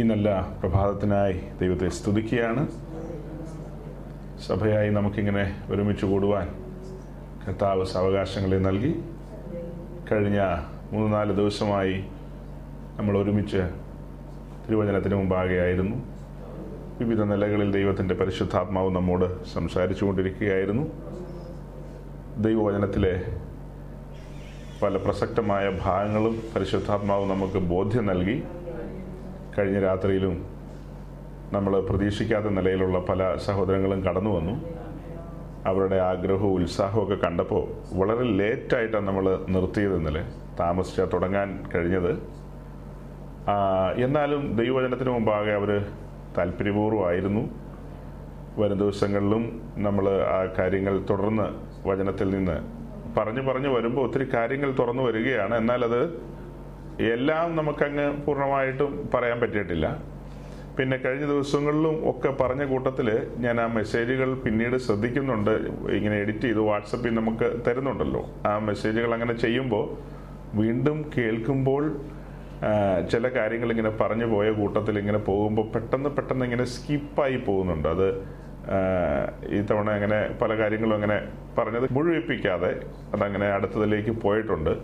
ഈ നല്ല പ്രഭാതത്തിനായി ദൈവത്തെ സ്തുതിക്കുകയാണ്. സഭയായി നമുക്കിങ്ങനെ ഒരുമിച്ച് കൂടുവാൻ കർത്താവ് സാവകാശങ്ങളെ നൽകി. കഴിഞ്ഞ മൂന്ന് നാല് ദിവസമായി നമ്മൾ ഒരുമിച്ച് തിരുവചനത്തിന് മുമ്പാകെയായിരുന്നു. വിവിധ നിലകളിൽ ദൈവത്തിന്റെ പരിശുദ്ധാത്മാവ് നമ്മോട് സംസാരിച്ചു കൊണ്ടിരിക്കുകയായിരുന്നു. ദൈവവചനത്തിലെ പല പ്രസക്തമായ ഭാഗങ്ങളും പരിശുദ്ധാത്മാവ് നമുക്ക് ബോധ്യം നൽകി. കഴിഞ്ഞ രാത്രിയിലും നമ്മൾ പ്രതീക്ഷിക്കാത്ത നിലയിലുള്ള പല സഹോദരങ്ങളും കടന്നു വന്നു. അവരുടെ ആഗ്രഹവും ഉത്സാഹവും ഒക്കെ കണ്ടപ്പോൾ വളരെ ലേറ്റായിട്ടാണ് നമ്മൾ നിർത്തിയത് ഇന്നലെ. താമസിച്ച തുടങ്ങാൻ കഴിഞ്ഞത്. എന്നാലും ദൈവവചനത്തിന് മുമ്പാകെ അവർ താല്പര്യപൂർവമായിരുന്നു. വരും ദിവസങ്ങളിലും നമ്മൾ ആ കാര്യങ്ങൾ തുടർന്ന് വചനത്തിൽ നിന്ന് പറഞ്ഞു പറഞ്ഞു വരുമ്പോൾ ഒത്തിരി കാര്യങ്ങൾ തുറന്നു വരികയാണ്. എന്നാൽ അത് എല്ലാം നമുക്കങ്ങ് പൂർണമായിട്ടും പറയാൻ പറ്റിയിട്ടില്ല. പിന്നെ കഴിഞ്ഞ ദിവസങ്ങളിലും ഒക്കെ പറഞ്ഞ കൂട്ടത്തിൽ ഞാൻ ആ മെസ്സേജുകൾ പിന്നീട് ശ്രദ്ധിക്കുന്നുണ്ട്. ഇങ്ങനെ എഡിറ്റ് ചെയ്ത് വാട്സപ്പിൽ നമുക്ക് തരുന്നുണ്ടല്ലോ. ആ മെസ്സേജുകൾ അങ്ങനെ ചെയ്യുമ്പോൾ വീണ്ടും കേൾക്കുമ്പോൾ ചില കാര്യങ്ങൾ ഇങ്ങനെ പറഞ്ഞു പോയ കൂട്ടത്തിൽ ഇങ്ങനെ പോകുമ്പോൾ പെട്ടെന്ന് പെട്ടെന്ന് ഇങ്ങനെ സ്കിപ്പായി പോകുന്നുണ്ട്. അത് ഈ തവണ അങ്ങനെ പല കാര്യങ്ങളും അങ്ങനെ പറഞ്ഞത് മുഴുവിപ്പിക്കാതെ അതങ്ങനെ അടുത്തതിലേക്ക് പോയിട്ടുണ്ട്.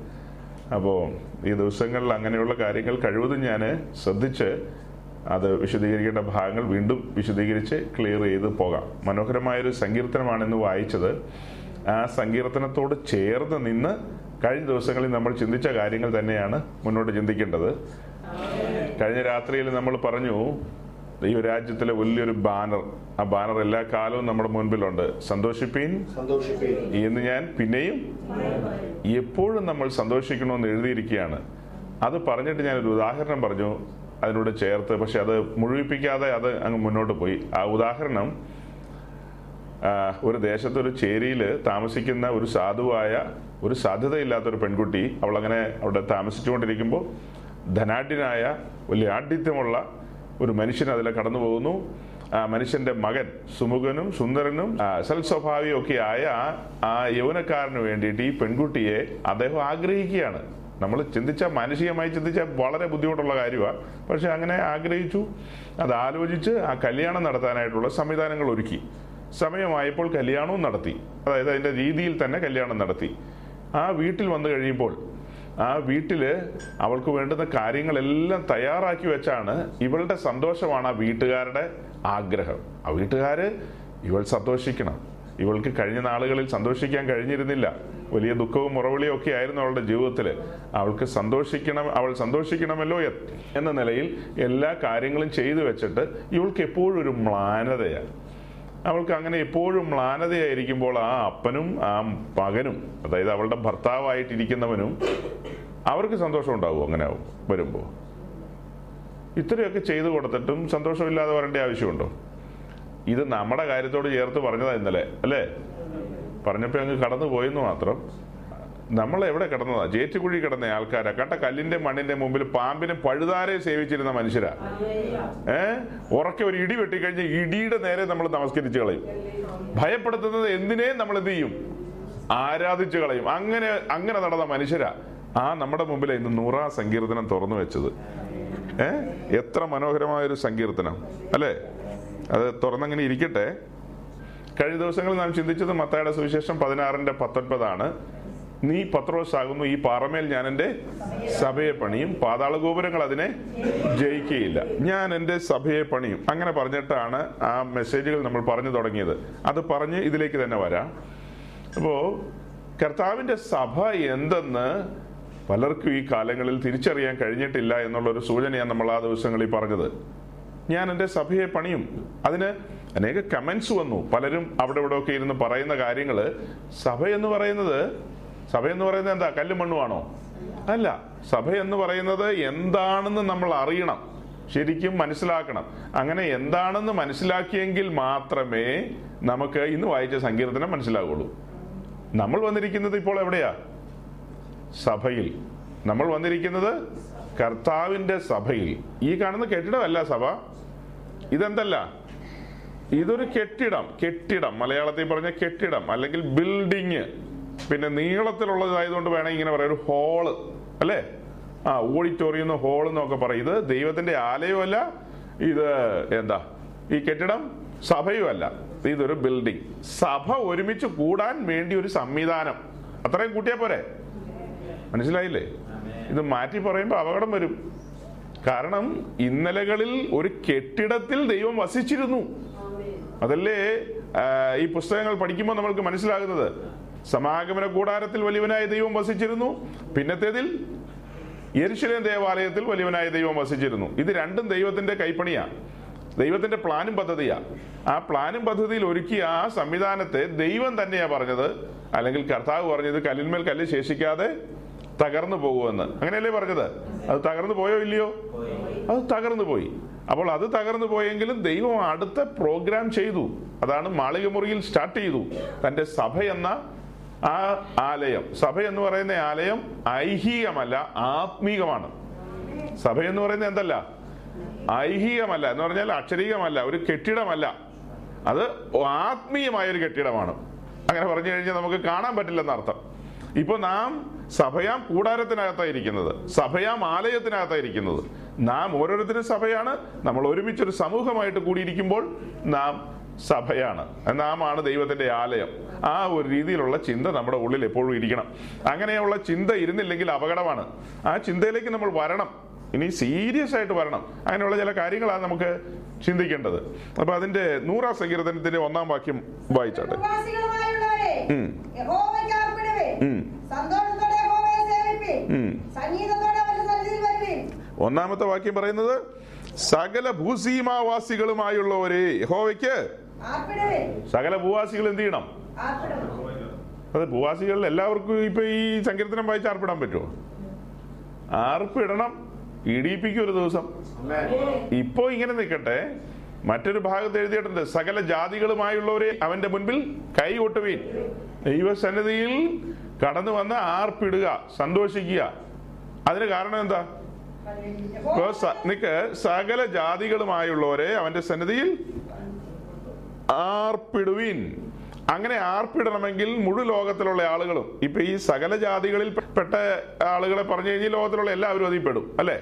അപ്പോൾ ഈ ദിവസങ്ങളിൽ അങ്ങനെയുള്ള കാര്യങ്ങൾ കഴിവതും ഞാൻ ശ്രദ്ധിച്ച് അത് വിശദീകരിക്കേണ്ട ഭാഗങ്ങൾ വീണ്ടും വിശദീകരിച്ച് ക്ലിയർ ചെയ്ത് പോകാം. മനോഹരമായൊരു സങ്കീർത്തനമാണ് ഇന്ന് വായിച്ചത്. ആ സങ്കീർത്തനത്തോട് ചേർന്ന് നിന്ന് കഴിഞ്ഞ ദിവസങ്ങളിൽ നമ്മൾ ചിന്തിച്ച കാര്യങ്ങൾ തന്നെയാണ് മുന്നോട്ട് ചിന്തിക്കേണ്ടത്. കഴിഞ്ഞ രാത്രിയിൽ നമ്മൾ പറഞ്ഞു ഈ രാജ്യത്തിലെ വലിയൊരു ബാനർ. ആ ബാനർ എല്ലാ കാലവും നമ്മുടെ മുൻപിലുണ്ട്. സന്തോഷിപ്പീൻ? സന്തോഷിപ്പീൻ. എന്ന് ഞാൻ പിന്നെയും എപ്പോഴും നമ്മൾ സന്തോഷിക്കണമെന്ന് എഴുതിയിരിക്കുകയാണ്. അത് പറഞ്ഞിട്ട് ഞാനൊരു ഉദാഹരണം പറഞ്ഞു അതിനോട് ചേർത്ത്. പക്ഷെ അത് മുഴുവിപ്പിക്കാതെ അത് അങ്ങ് മുന്നോട്ട് പോയി. ആ ഉദാഹരണം ഒരു ദേശത്ത് ഒരു ചേരിയിൽ താമസിക്കുന്ന ഒരു സാധുവായ ഒരു സാധ്യതയില്ലാത്തൊരു പെൺകുട്ടി അവൾ അങ്ങനെ അവിടെ താമസിച്ചുകൊണ്ടിരിക്കുമ്പോൾ ധനാഢ്യനായ വലിയ ആഢ്യത്വമുള്ള ഒരു മനുഷ്യൻ അതിലെ കടന്നു പോകുന്നു. ആ മനുഷ്യന്റെ മകൻ സുമുഖനും സുന്ദരനും ആ, സൽസ്വഭാവിയും ഒക്കെ ആയ ആ- യൗവനക്കാരന് വേണ്ടിയിട്ട് ഈ പെൺകുട്ടിയെ അദ്ദേഹം ആഗ്രഹിക്കുകയാണ്. നമ്മൾ ചിന്തിച്ച മാനസികമായി ചിന്തിച്ച വളരെ ബുദ്ധിമുട്ടുള്ള കാര്യമാണ് പക്ഷെ അങ്ങനെ ആഗ്രഹിച്ചു. അത് ആലോചിച്ച് ആ കല്യാണം നടത്താനായിട്ടുള്ള സംവിധാനങ്ങൾ ഒരുക്കി. സമയമായപ്പോൾ കല്യാണവും നടത്തി. അതായത് അതിന്റെ രീതിയിൽ തന്നെ കല്യാണം നടത്തി. ആ വീട്ടിൽ വന്നു കഴിയുമ്പോൾ ആ വീട്ടിൽ അവൾക്ക് വേണ്ടുന്ന കാര്യങ്ങളെല്ലാം തയ്യാറാക്കി വെച്ചാണ് ഇവളുടെ സന്തോഷമാണ് ആ വീട്ടുകാരുടെ ആഗ്രഹം. ആ വീട്ടുകാര് ഇവൾ സന്തോഷിക്കണം. ഇവൾക്ക് കഴിഞ്ഞ നാളുകളിൽ സന്തോഷിക്കാൻ കഴിഞ്ഞിരുന്നില്ല. വലിയ ദുഃഖവും മുറവിളിയും ഒക്കെ ആയിരുന്നു അവളുടെ ജീവിതത്തിൽ അവൾക്ക് സന്തോഷിക്കണം അവൾ സന്തോഷിക്കണമല്ലോ എന്ന നിലയിൽ എല്ലാ കാര്യങ്ങളും ചെയ്തു വെച്ചിട്ട് ഇവൾക്ക് എപ്പോഴും ഒരു മ്ലാനതയാണ്. അവൾക്ക് അങ്ങനെ എപ്പോഴും മ്ലാനതയായിരിക്കുമ്പോൾ ആ അപ്പനും ആ മകനും അതായത് അവളുടെ ഭർത്താവായിട്ടിരിക്കുന്നവനും അവർക്ക് സന്തോഷം ഉണ്ടാവും അങ്ങനെ വരുമ്പോൾ ഇത്രയൊക്കെ ചെയ്തു കൊടുത്തിട്ടും സന്തോഷമില്ലാതെ വരേണ്ട ആവശ്യമുണ്ടോ? ഇത് നമ്മുടെ കാര്യത്തോട് ചേർത്ത് പറഞ്ഞതാ ഇന്നലെ അല്ലേ? പറഞ്ഞപ്പോൾ അങ്ങ് കടന്നു പോയെന്ന് മാത്രം. നമ്മൾ എവിടെ കിടന്നതാ? ജേറ്റുകുഴി കിടന്ന ആൾക്കാരാ. കണ്ട കല്ലിന്റെ മണ്ണിന്റെ മുമ്പിൽ പാമ്പിനെ പഴുതാരെ സേവിച്ചിരുന്ന മനുഷ്യരാ. ഏ? ഉറക്കെ ഒരു ഇടി വെട്ടിക്കഴിഞ്ഞ് ഇടിയുടെ നേരെ നമ്മൾ നമസ്കരിച്ചു കളയും. ഭയപ്പെടുത്തുന്നത് എന്തിനേ നമ്മൾ എന്ത് ചെയ്യും? ആരാധിച്ചു കളയും. അങ്ങനെ അങ്ങനെ നടന്ന മനുഷ്യരാ. ആ നമ്മുടെ മുമ്പിൽ ഇന്ന് നൂറാം സങ്കീർത്തനം തുറന്നു വെച്ചത്. ഏ? എത്ര മനോഹരമായ ഒരു സങ്കീർത്തനം. അല്ലേ? അത് തുറന്നങ്ങനെ ഇരിക്കട്ടെ. കഴിഞ്ഞ ദിവസങ്ങളിൽ നാം ചിന്തിച്ചത് മത്തായുടെ സുവിശേഷം പതിനാറിന്റെ പത്തൊൻപതാണ്. നീ പത്രോസ് ആകുന്നു ഈ പാറമേൽ ഞാൻ എന്റെ സഭയെ പണിയും. പാതാള ഗോപുരങ്ങൾ അതിനെ ജയിക്കുകയില്ല ഞാൻ എന്റെ സഭയെ പണിയും. അങ്ങനെ പറഞ്ഞിട്ടാണ് ആ മെസ്സേജുകൾ നമ്മൾ പറഞ്ഞു തുടങ്ങിയത്. അത് പറഞ്ഞ് ഇതിലേക്ക് തന്നെ വരാം. അപ്പോൾ കർത്താവിന്റെ സഭ എന്തെന്ന് പലർക്കും ഈ കാലങ്ങളിൽ തിരിച്ചറിയാൻ കഴിഞ്ഞിട്ടില്ല എന്നുള്ളൊരു സൂചനയാണ് നമ്മൾ ആ ദിവസങ്ങളിൽ പറഞ്ഞത്. ഞാൻ എന്റെ സഭയെ പണിയും. അതിന് അനേക കമൻസ് വന്നു. പലരും അവിടെ ഇവിടെ ഒക്കെ ഇരുന്ന് പറയുന്ന കാര്യങ്ങൾ സഭ എന്ന് പറയുന്നത് സഭ എന്ന് പറയുന്നത് എന്താ? കല്ലും മണ്ണുമാണോ അല്ല. സഭ എന്ന് പറയുന്നത് എന്താണെന്ന് നമ്മൾ അറിയണം. ശരിക്കും മനസ്സിലാക്കണം. അങ്ങനെ എന്താണെന്ന് മനസ്സിലാക്കിയെങ്കിൽ മാത്രമേ നമുക്ക് ഇന്ന് വായിച്ച സങ്കീർത്തനം മനസ്സിലാകുള്ളൂ നമ്മൾ വന്നിരിക്കുന്നത് ഇപ്പോൾ എവിടെയാ? സഭയിൽ. നമ്മൾ വന്നിരിക്കുന്നത് കർത്താവിന്റെ സഭയിൽ. ഈ കാണുന്ന കെട്ടിടമല്ല സഭ. ഇതെന്തല്ല? ഇതൊരു കെട്ടിടം. കെട്ടിടം. മലയാളത്തിൽ പറഞ്ഞ കെട്ടിടം അല്ലെങ്കിൽ ബിൽഡിങ്. പിന്നെ നീളത്തിലുള്ളതായതുകൊണ്ട് വേണമെങ്കിൽ ഇങ്ങനെ പറയാം. ഒരു ഹോൾ അല്ലേ? ആ ഓഡിറ്റോറിയം ഹോൾ എന്നൊക്കെ പറയും. ഇത് ദൈവത്തിന്റെ ആലയമല്ല ഇത് എന്താ? ഈ കെട്ടിടം സഭയുമല്ല. ഇതൊരു ബിൽഡിംഗ് സഭ ഒരുമിച്ച് കൂടാൻ വേണ്ടി ഒരു സംവിധാനം. അത്രയും കൂട്ടിയാ പോരെ? മനസ്സിലായില്ലേ? ഇത് മാറ്റി പറയുമ്പോൾ അപകടം വരും. കാരണം ഇന്നലകളിൽ ഒരു കെട്ടിടത്തിൽ ദൈവം വസിച്ചിരുന്നു. അതല്ലേ ഈ പുസ്തകങ്ങൾ പഠിക്കുമ്പോൾ നമ്മൾക്ക് മനസ്സിലാകുന്നത്? സമാഗമന കൂടാരത്തിൽ വലിയവനായ ദൈവം വസിച്ചിരുന്നു. പിന്നത്തേതിൽ യെരുശലേം ദേവാലയത്തിൽ വലിയവനായ ദൈവം വസിച്ചിരുന്നു. ഇത് രണ്ടും ദൈവത്തിന്റെ കൈപ്പണിയാ. ദൈവത്തിന്റെ പ്ലാനും പദ്ധതിയാ. ആ പ്ലാനും പദ്ധതിയിൽ ഒരുക്കിയ ആ സംവിധാനത്തെ ദൈവം തന്നെയാ പറഞ്ഞത്. അല്ലെങ്കിൽ കർത്താവ് പറഞ്ഞത് കല്ലിന്മേൽ കല്ല് ശേഷിക്കാതെ തകർന്നു പോകുമെന്ന്. അങ്ങനെയല്ലേ പറഞ്ഞത്? അത് തകർന്നു പോയോ ഇല്ലയോ? അത് തകർന്നു പോയി. അപ്പോൾ അത് തകർന്നു പോയെങ്കിലും ദൈവം അടുത്ത പ്രോഗ്രാം ചെയ്തു. അതാണ് മാളികമുറിയിൽ സ്റ്റാർട്ട് ചെയ്തു. തന്റെ സഭ എന്ന ആ ആലയം. സഭ എന്ന് പറയുന്ന ആലയം ഐഹികമല്ല ആത്മീകമാണ്. സഭ എന്ന് പറയുന്നത് എന്തല്ല? ഐഹികമല്ല. എന്ന് പറഞ്ഞാൽ അക്ഷരീകമല്ല ഒരു കെട്ടിടമല്ല. അത് ആത്മീയമായ ഒരു കെട്ടിടമാണ്. അങ്ങനെ പറഞ്ഞു കഴിഞ്ഞാൽ നമുക്ക് കാണാൻ പറ്റില്ലെന്ന് അർത്ഥം. ഇപ്പൊ നാം സഭയാം കൂടാരത്തിനകത്തായിരിക്കുന്നത് സഭയാം ആലയത്തിനകത്തായിരിക്കുന്നത്. നാം ഓരോരുത്തരും സഭയാണ്. നമ്മൾ ഒരുമിച്ചൊരു സമൂഹമായിട്ട് കൂടിയിരിക്കുമ്പോൾ നാം സഭയാണ്. നാമാണ് ദൈവത്തിന്റെ ആലയം. ആ ഒരു രീതിയിലുള്ള ചിന്ത നമ്മുടെ ഉള്ളിൽ എപ്പോഴും ഇരിക്കണം. അങ്ങനെയുള്ള ചിന്ത ഇരുന്നില്ലെങ്കിൽ അപകടമാണ്. ആ ചിന്തയിലേക്ക് നമ്മൾ വരണം. ഇനി സീരിയസ് ആയിട്ട് വരണം. അങ്ങനെയുള്ള ചില കാര്യങ്ങളാണ് നമുക്ക് ചിന്തിക്കേണ്ടത്. അപ്പൊ അതിന്റെ നൂറാം സങ്കീർത്തനത്തിന്റെ ഒന്നാം വാക്യം വായിച്ചാട്ടെ. ഒന്നാമത്തെ വാക്യം പറയുന്നത് സകല ഭൂസീമാവാസികളുമായുള്ളവരെ യഹോവയ്ക്ക്. സകല ഭൂവാസികൾ എന്ത് ചെയ്യണം? അതെ ഭൂവാസികളിൽ എല്ലാവർക്കും ഇപ്പൊ ഈ സങ്കീർത്തനം വായിച്ച് ആർപ്പിടാൻ പറ്റുമോ ആർപ്പിടണം? ഇടിയിപ്പിക്കും ഒരു ദിവസം. ഇപ്പോ ഇങ്ങനെ നിൽക്കട്ടെ മറ്റൊരു ഭാഗത്ത് എഴുതിയിട്ടുണ്ട് സകല ജാതികളുമായുള്ളവരെ അവന്റെ മുൻപിൽ കൈ കൊട്ടുവീൻ ദൈവസന്നിധിയിൽ കടന്നു വന്ന് ആർപ്പിടുക സന്തോഷിക്കുക. അതിന് കാരണം എന്താ? നിക്ക് സകല ജാതികളുമായുള്ളവരെ അവന്റെ സന്നിധിയിൽ ആർപ്പിടുവിൻ. അങ്ങനെ ആർപ്പിടണമെങ്കിൽ മുഴു ലോകത്തിലുള്ള ആളുകളും ഇപ്പൊ ഈ സകല ജാതികളിൽ പെട്ട ആളുകളെ പറഞ്ഞു കഴിഞ്ഞാൽ ലോകത്തിലുള്ള എല്ലാവരും അതിൽ പെടും അല്ലേ?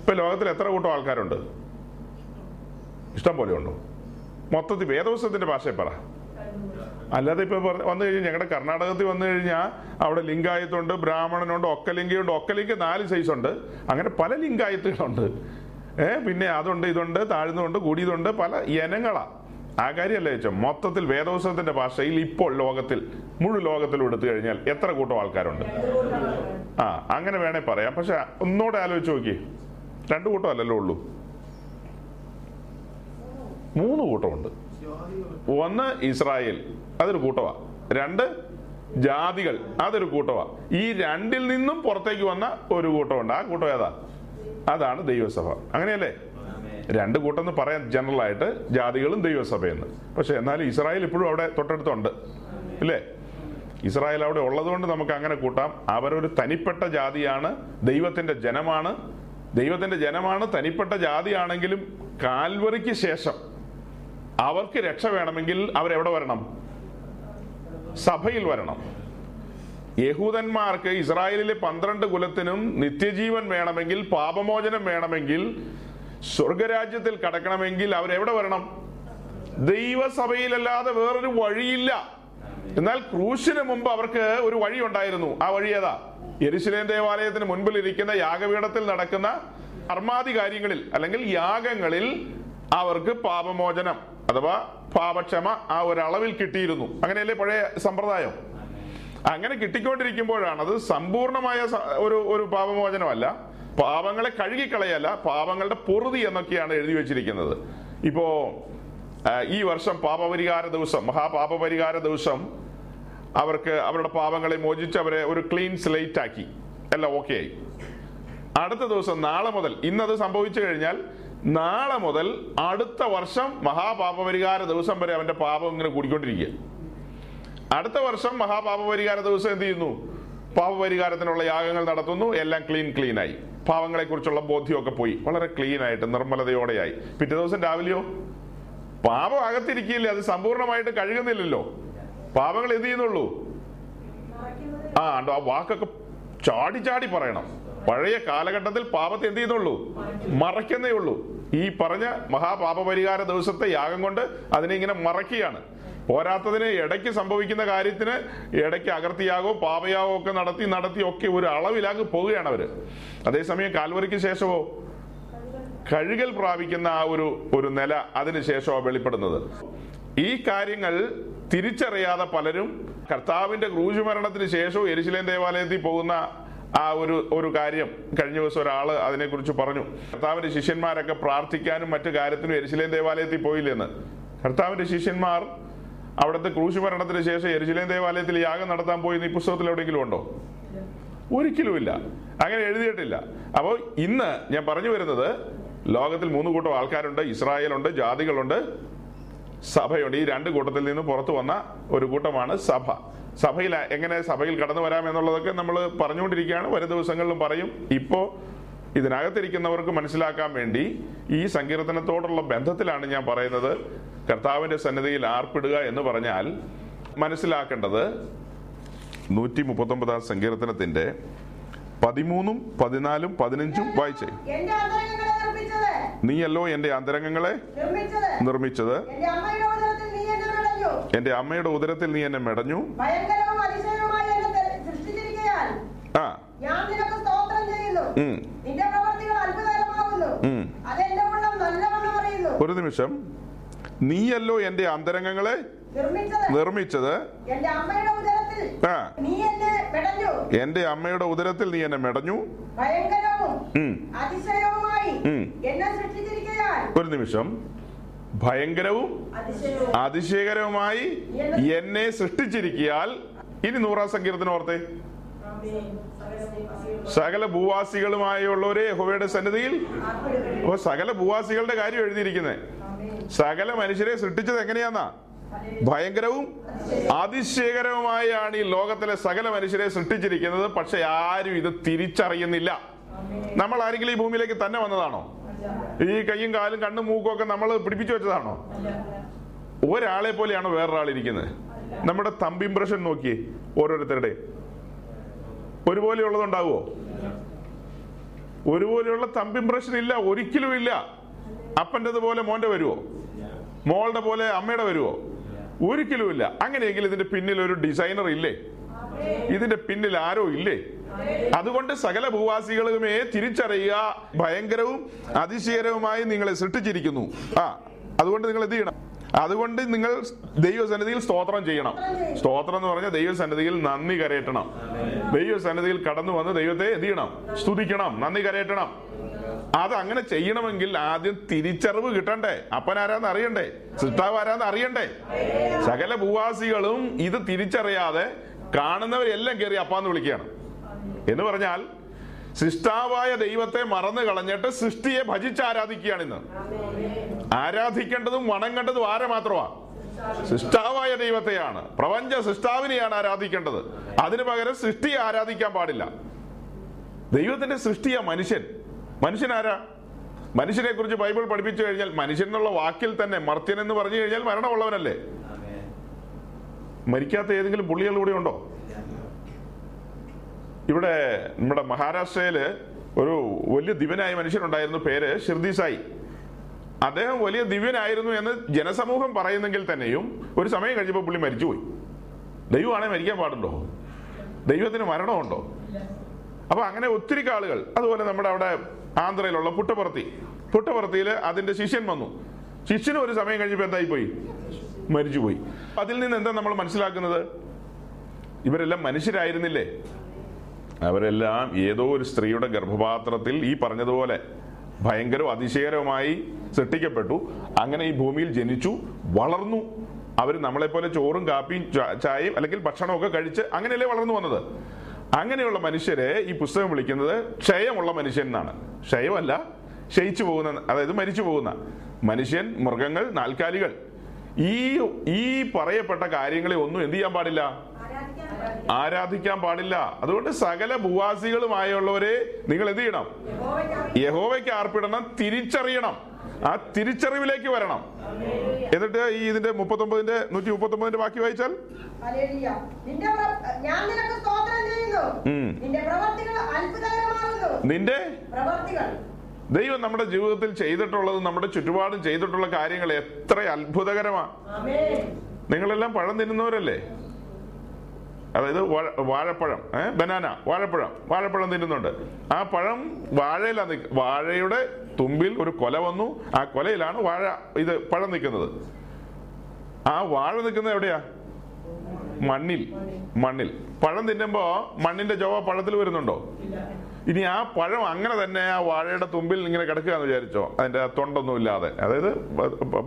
ഇപ്പൊ ലോകത്തിൽ എത്ര കൂട്ടം ആൾക്കാരുണ്ട്? ഇഷ്ടം പോലെ ഉണ്ടോ? മൊത്തത്തിൽ വേദവസ്വത്തിന്റെ ഭാഷയെ പറ. അല്ലാതെ ഇപ്പൊ വന്നു കഴിഞ്ഞാൽ ഞങ്ങളുടെ കർണാടകത്തിൽ വന്നു കഴിഞ്ഞാൽ അവിടെ ലിംഗായത്തുണ്ട് ബ്രാഹ്മണനുണ്ട് ഒക്കലിംഗയുണ്ട് ഒക്കലിംഗ നാല് സൈസ് ഉണ്ട്. അങ്ങനെ പല ലിംഗായത്തുകളുണ്ട്. ഏഹ് പിന്നെ അതുണ്ട് ഇതുണ്ട് താഴ്ന്നുണ്ട് കൂടിയതുണ്ട് പല ഇനങ്ങളാ. ആ കാര്യമല്ല ചോദിച്ചാൽ മൊത്തത്തിൽ വേദോത്സവത്തിന്റെ ഭാഷയിൽ ഇപ്പോൾ ലോകത്തിൽ മുഴു ലോകത്തിലും എടുത്തു കഴിഞ്ഞാൽ എത്ര കൂട്ടം ആൾക്കാരുണ്ട്? ആ അങ്ങനെ വേണേ പറയാം. പക്ഷെ ഒന്നുകൂടെ ആലോചിച്ച് നോക്കി രണ്ടു കൂട്ടം അല്ലല്ലോ ഉള്ളൂ. മൂന്ന് കൂട്ടമുണ്ട്. ഒന്ന് ഇസ്രായേൽ അതൊരു കൂട്ടമാ രണ്ട് ജാതികൾ അതൊരു കൂട്ടമാ ഈ രണ്ടിൽ നിന്നും പുറത്തേക്ക് വന്ന ഒരു കൂട്ടമുണ്ട്. ആ കൂട്ടം ഏതാ? അതാണ് ദൈവസഭ. അങ്ങനെയല്ലേ? രണ്ട് കൂട്ടം എന്ന് പറയാം ജനറൽ ആയിട്ട് ജാതികളും ദൈവസഭയെന്ന്. പക്ഷെ എന്നാലും ഇസ്രായേൽ ഇപ്പോഴും അവിടെ തൊട്ടടുത്തുണ്ട്. അല്ലേ ഇസ്രായേൽ അവിടെ ഉള്ളതുകൊണ്ട് നമുക്ക് അങ്ങനെ കൂട്ടാം. അവരൊരു തനിപ്പെട്ട ജാതിയാണ് ദൈവത്തിന്റെ ജനമാണ്. ദൈവത്തിന്റെ ജനമാണ് തനിപ്പെട്ട ജാതിയാണെങ്കിലും കാൽവറിക്ക് ശേഷം അവർക്ക് രക്ഷ വേണമെങ്കിൽ അവരെവിടെ വരണം? സഭയിൽ വരണം. യഹൂദന്മാർക്ക് ഇസ്രായേലിലെ പന്ത്രണ്ട് കുലത്തിനും നിത്യജീവൻ വേണമെങ്കിൽ പാപമോചനം വേണമെങ്കിൽ സ്വർഗരാജ്യത്തിൽ കടക്കണമെങ്കിൽ അവരെവിടെ വരണം? ദൈവസഭയിലല്ലാതെ വേറൊരു വഴിയില്ല. എന്നാൽ ക്രൂശിന് മുമ്പ് അവർക്ക് ഒരു വഴി ഉണ്ടായിരുന്നു. ആ വഴി ഏതാ? യരിശിലേൻ ദേവാലയത്തിന് മുൻപിൽ ഇരിക്കുന്ന യാഗപീഠത്തിൽ നടക്കുന്ന കർമാദി കാര്യങ്ങളിൽ അല്ലെങ്കിൽ യാഗങ്ങളിൽ അവർക്ക് പാപമോചനം അഥവാ പാപക്ഷമ ആ ഒരളവിൽ കിട്ടിയിരുന്നു. അങ്ങനെയല്ലേ പഴയ സമ്പ്രദായം? അങ്ങനെ കിട്ടിക്കൊണ്ടിരിക്കുമ്പോഴാണ് അത് സമ്പൂർണമായ ഒരു ഒരു പാപമോചനമല്ല. പാപങ്ങളെ കഴുകിക്കളയല്ല പാവങ്ങളുടെ പൊറുതി എന്നൊക്കെയാണ് എഴുതി വെച്ചിരിക്കുന്നത്. ഇപ്പോ ഈ വർഷം പാപപരിഹാര ദിവസം മഹാപാപപരിഹാര ദിവസം അവർക്ക് അവരുടെ പാവങ്ങളെ മോചിച്ച് അവരെ ഒരു ക്ലീൻ സ്ലേറ്റ് ആക്കി. എല്ലാം ഓക്കെ ആയി അടുത്ത ദിവസം നാളെ മുതൽ ഇന്നത് സംഭവിച്ചു കഴിഞ്ഞാൽ നാളെ മുതൽ അടുത്ത വർഷം മഹാപാപപരിഹാര ദിവസം വരെ അവന്റെ പാപം ഇങ്ങനെ കൂടിക്കൊണ്ടിരിക്കുക. അടുത്ത വർഷം മഹാപാപപരിഹാര ദിവസം എന്ത് ചെയ്യുന്നു? പാപപരിഹാരത്തിനുള്ള യാഗങ്ങൾ നടത്തുന്നു എല്ലാം ക്ലീൻ ക്ലീൻ ആയി പാവങ്ങളെ കുറിച്ചുള്ള ബോധ്യമൊക്കെ പോയി. വളരെ ക്ലീൻ ആയിട്ട് നിർമ്മലതയോടെയായി. പിറ്റേ ദിവസം രാവിലെയോ? പാപം അകത്തിരിക്കില്ലേ അത് സമ്പൂർണമായിട്ട് കഴുകുന്നില്ലല്ലോ. പാപങ്ങൾ എന്ത് ചെയ്യുന്നുള്ളൂ? ആ ഉണ്ടോ ആ വാക്കൊക്കെ ചാടി ചാടി പറയണം. പഴയ കാലഘട്ടത്തിൽ പാപത്തെ എന്ത് ചെയ്യുന്നുള്ളൂ? മറയ്ക്കുന്നേ ഉള്ളൂ. ഈ പറഞ്ഞ മഹാപാപപരിഹാര ദിവസത്തെ യാഗം കൊണ്ട് അതിനെ ഇങ്ങനെ മറയ്ക്കുകയാണ്. പോരാത്തതിന് ഇടയ്ക്ക് സംഭവിക്കുന്ന കാര്യത്തിന് ഇടയ്ക്ക് അകർത്തിയാകോ പാപയാകോ ഒക്കെ നടത്തി നടത്തി ഒക്കെ ഒരു അളവിലാകെ പോവുകയാണ് അവർ. അതേസമയം കാൽവറിക്ക് ശേഷമോ? കഴുകൽ പ്രാപിക്കുന്ന ആ ഒരു ഒരു നില അതിനുശേഷമാണ് വെളിപ്പെടുന്നത്. ഈ കാര്യങ്ങൾ തിരിച്ചറിയാതെ പലരും കർത്താവിന്റെ ക്രൂശുമരണത്തിന് ശേഷവും എരിശിലേൻ ദേവാലയത്തിൽ പോകുന്ന ആ ഒരു ഒരു കാര്യം കഴിഞ്ഞ ദിവസം ഒരാൾ അതിനെക്കുറിച്ച് പറഞ്ഞു. കർത്താവിന്റെ ശിഷ്യന്മാരൊക്കെ പ്രാർത്ഥിക്കാനും മറ്റു കാര്യത്തിനും എരിശിലേൻ ദേവാലയത്തിൽ പോയില്ലെന്ന്. കർത്താവിന്റെ ശിഷ്യന്മാർ അവിടുത്തെ ക്രൂശ് മരണത്തിന് ശേഷം എരിശിലേം ദേവാലയത്തിൽ യാഗം നടത്താൻ പോയി ഈ പുസ്തകത്തിൽ എവിടെയെങ്കിലും ഉണ്ടോ? ഒരിക്കലുമില്ല. അങ്ങനെ എഴുതിയിട്ടില്ല. അപ്പോൾ ഇന്ന് ഞാൻ പറഞ്ഞു വരുന്നത് ലോകത്തിൽ മൂന്ന് കൂട്ടം ആൾക്കാരുണ്ട് ഇസ്രായേലുണ്ട് ജാതികളുണ്ട് സഭയുണ്ട്. ഈ രണ്ട് കൂട്ടത്തിൽ നിന്ന് പുറത്തു വന്ന ഒരു കൂട്ടമാണ് സഭ. സഭയിൽ എങ്ങനെ സഭയിൽ കടന്നു വരാം എന്നുള്ളതൊക്കെ നമ്മൾ പറഞ്ഞുകൊണ്ടിരിക്കുകയാണ്. വരും ദിവസങ്ങളിലും പറയും. ഇപ്പോൾ ഇതിനകത്തിരിക്കുന്നവർക്ക് മനസ്സിലാക്കാൻ വേണ്ടി ഈ സങ്കീർത്തനത്തോടുള്ള ബന്ധത്തിലാണ് ഞാൻ പറയുന്നത്. കർത്താവിന്റെ സന്നിധിയിൽ ആർപ്പിടുക എന്ന് പറഞ്ഞാൽ മനസ്സിലാക്കേണ്ടത് നൂറ്റി മുപ്പത്തൊമ്പതാം സങ്കീർത്തനത്തിന്റെ പതിമൂന്നും പതിനാലും പതിനഞ്ചും വായിച്ചേ. നീയല്ലോ എന്റെ അന്തരംഗങ്ങളെ നിർമ്മിച്ചത്. എന്റെ അമ്മയുടെ ഉദരത്തിൽ നീ എന്നെ മെടഞ്ഞു. ആ. ഞാൻ നിനക്ക് സ്തോത്രം ചെയ്യുന്നു. ഉം, നിന്റെ പ്രവർത്തികൾ അത്ഭുതകരമാകുന്നു. ഉം. അതെന്റെ ഉള്ളം നല്ലവണ്ണം അറിയുന്നു. ഒരു നിമിഷം. നീയല്ലോ എന്റെ അന്തരംഗങ്ങളെ നിർമ്മിച്ചത്. എന്റെ അമ്മയുടെ ഉദരത്തിൽ നീ എന്നെ മെടഞ്ഞു. ഒരു നിമിഷം. ഭയങ്കരവും അതിശയകരവുമായി എന്നെ സൃഷ്ടിച്ചിരിക്കിയാൽ. ഇനി നൂറാം സങ്കീർത്തനം ഓർത്തേ. സകല ഭൂവാസികളുമായുള്ളവരെ യഹോവയുടെ സന്നിധിയിൽ അപ്പൊ സകല ഭൂവാസികളുടെ കാര്യം എഴുതിയിരിക്കുന്നത് സകല മനുഷ്യരെ സൃഷ്ടിച്ചത് എങ്ങനെയാന്നാ? ഭയങ്കരവും അതിശയകരവുമായാണ് ഈ ലോകത്തിലെ സകല മനുഷ്യരെ സൃഷ്ടിച്ചിരിക്കുന്നത്. പക്ഷെ ആരും ഇത് തിരിച്ചറിയുന്നില്ല. നമ്മൾ ആരെങ്കിലും ഈ ഭൂമിയിലേക്ക് തന്നെ വന്നതാണോ? ഈ കൈയും കാലും കണ്ണും മൂക്കും ഒക്കെ നമ്മൾ പിടിപ്പിച്ചു വെച്ചതാണോ? ഒരാളെ പോലെയാണോ വേറൊരാൾ ഇരിക്കുന്നത് നമ്മുടെ തമ്പ് ഇംപ്രഷൻ നോക്കിയേ ഓരോരുത്തരുടെ. ഒരുപോലെയുള്ളതുണ്ടാവുമോ ഒരുപോലെയുള്ള തമ്പ് ഇംപ്രഷൻ ഇല്ല ഒരിക്കലും ഇല്ല. അപ്പന്റെത് പോലെ മോന്റെ വരുമോ മോളുടെ പോലെ അമ്മയുടെ വരുമോ ഒരിക്കലും ഇല്ല. അങ്ങനെയെങ്കിൽ ഇതിന്റെ പിന്നിൽ ഒരു ഡിസൈനർ ഇല്ലേ? ഇതിന്റെ പിന്നിൽ ആരോ ഇല്ലേ? അതുകൊണ്ട് സകല ഭൂവാസികളുമേ തിരിച്ചറിയുക. ഭയങ്കരവും അതിശയകരവുമായി നിങ്ങളെ സൃഷ്ടിച്ചിരിക്കുന്നു. ആ അതുകൊണ്ട് നിങ്ങൾ എന്ത് ചെയ്യണം? അതുകൊണ്ട് നിങ്ങൾ ദൈവസന്നിധിയിൽ സ്തോത്രം ചെയ്യണം. സ്തോത്രം എന്ന് പറഞ്ഞാൽ ദൈവസന്നിധിയിൽ നന്ദി കരയറ്റണം. ദൈവസന്നിധിയിൽ കടന്നു വന്ന് ദൈവത്തെ എന്ത് ചെയ്യണം? സ്തുതിക്കണം. നന്ദി കരയറ്റണം. അത് അങ്ങനെ ചെയ്യണമെങ്കിൽ ആദ്യം തിരിച്ചറിവ് കിട്ടണ്ടേ. അപ്പനാരാന്ന് അറിയണ്ടേ? സിസ്റ്റാവ് ആരാന്ന് അറിയണ്ടേ? സകല ഭൂവാസികളും ഇത് തിരിച്ചറിയാതെ കാണുന്നവരെല്ലാം കയറി അപ്പാന്ന് വിളിക്കുകയാണ്. എന്ന് പറഞ്ഞാൽ സൃഷ്ടാവായ ദൈവത്തെ മറന്നു കളഞ്ഞിട്ട് സൃഷ്ടിയെ ഭജിച്ച് ആരാധിക്കുകയാണ് ഇന്ന്. ആരാധിക്കേണ്ടതും വണങ്ങേണ്ടതും ആരെ മാത്രമാണ് സൃഷ്ടാവായ ദൈവത്തെയാണ്. പ്രപഞ്ച സൃഷ്ടാവിനെയാണ് ആരാധിക്കേണ്ടത്. അതിനു പകരം സൃഷ്ടിയെ ആരാധിക്കാൻ പാടില്ല. ദൈവത്തിന്റെ സൃഷ്ടിയാ മനുഷ്യൻ. ആരാ? മനുഷ്യനെ കുറിച്ച് ബൈബിൾ പഠിപ്പിച്ചു കഴിഞ്ഞാൽ മനുഷ്യൻ എന്നുള്ള വാക്കിൽ തന്നെ മർത്യൻ എന്ന് പറഞ്ഞു കഴിഞ്ഞാൽ മരണമുള്ളവനല്ലേ? മരിക്കാത്ത ഏതെങ്കിലും പുള്ളികൾ കൂടെ ഉണ്ടോ? ഇവിടെ നമ്മുടെ മഹാരാഷ്ട്രയിൽ ഒരു വലിയ ദിവനായ മനുഷ്യനുണ്ടായിരുന്നു. പേര് ഷിർദി സായി. അദ്ദേഹം വലിയ ദിവ്യനായിരുന്നു എന്ന് ജനസമൂഹം പറയുന്നെങ്കിൽ തന്നെയും ഒരു സമയം കഴിഞ്ഞപ്പോൾ പുള്ളി മരിച്ചുപോയി. ദൈവമാണെ മരിക്കാൻ പാടുണ്ടോ? ദൈവത്തിന് മരണമുണ്ടോ? അപ്പൊ അങ്ങനെ ഒത്തിരി ആളുകൾ അതുപോലെ നമ്മുടെ അവിടെ ആന്ധ്രയിലുള്ള പുട്ടപ്പുറത്തി. പുട്ടപ്പുറത്തിയിൽ അതിന്റെ ശിഷ്യൻ വന്നു. ശിഷ്യന് ഒരു സമയം കഴിഞ്ഞപ്പോൾ എന്തായി പോയി മരിച്ചുപോയി അതിൽ നിന്ന് എന്താ നമ്മൾ മനസ്സിലാക്കുന്നത്? ഇവരെല്ലാം മനുഷ്യരായിരുന്നില്ലേ? അവരെല്ലാം ഏതോ ഒരു സ്ത്രീയുടെ ഗർഭപാത്രത്തിൽ ഈ പറഞ്ഞതുപോലെ ഭയങ്കരവും അതിശയകരവുമായി സൃഷ്ടിക്കപ്പെട്ടു. അങ്ങനെ ഈ ഭൂമിയിൽ ജനിച്ചു വളർന്നു. അവർ നമ്മളെപ്പോലെ ചോറും കാപ്പിയും ചായയും അല്ലെങ്കിൽ ഭക്ഷണമൊക്കെ കഴിച്ച് അങ്ങനെയല്ലേ വളർന്നു വന്നത്. അങ്ങനെയുള്ള മനുഷ്യരെ ഈ പുസ്തകം വിളിക്കുന്നത് ക്ഷയമുള്ള മനുഷ്യൻ എന്നാണ്. ക്ഷയമല്ല ക്ഷയിച്ചു പോകുന്ന അതായത് മരിച്ചു പോകുന്ന മനുഷ്യൻ മൃഗങ്ങൾ നാൽക്കാലികൾ. ഈ ഈ പറയപ്പെട്ട കാര്യങ്ങളെ ഒന്നും എന്ത് ചെയ്യാൻ പാടില്ല? ആരാധിക്കാൻ പാടില്ല. അതുകൊണ്ട് സകല ഭൂവാസികളുമായുള്ളവരെ നിങ്ങൾ എന്ത് ചെയ്യണം? യഹോവയ്ക്ക് ആർപ്പിടണം തിരിച്ചറിയണം. ആ തിരിച്ചറിവിലേക്ക് വരണം. എന്നിട്ട് ഈ ഇതിന്റെ മുപ്പത്തൊമ്പതിന്റെ നൂറ്റി മുപ്പത്തൊമ്പതിന്റെ ബാക്കി വായിച്ചാൽ. നിന്റെ ദൈവം നമ്മുടെ ജീവിതത്തിൽ ചെയ്തിട്ടുള്ളത് നമ്മുടെ ചുറ്റുപാടും ചെയ്തിട്ടുള്ള കാര്യങ്ങൾ എത്ര അത്ഭുതകരമാ. ആമേൻ. നിങ്ങളെല്ലാം പഴം തിന്നുന്നവരല്ലേ? അതായത് വാഴപ്പഴം ബനാന വാഴപ്പഴം. വാഴപ്പഴം തിന്നുന്നുണ്ട്. ആ പഴം വാഴയിലാണ് വാഴയുടെ തുമ്പിൽ ഒരു കൊല വന്നു. ആ കൊലയിലാണ് വാഴ ഇത് പഴം നിൽക്കുന്നത്. ആ വാഴ നിൽക്കുന്നത് എവിടെയാ? മണ്ണിൽ മണ്ണിൽ. പഴം തിന്നുമ്പോ മണ്ണിന്റെ ചൊവ്വ പഴത്തിൽ വരുന്നുണ്ടോ? ഇനി ആ പഴം അങ്ങനെ തന്നെ ആ വാഴയുടെ തുമ്പിൽ ഇങ്ങനെ കിടക്കുക എന്ന് വിചാരിച്ചോ? അതിന്റെ തൊണ്ടൊന്നും ഇല്ലാതെ. അതായത്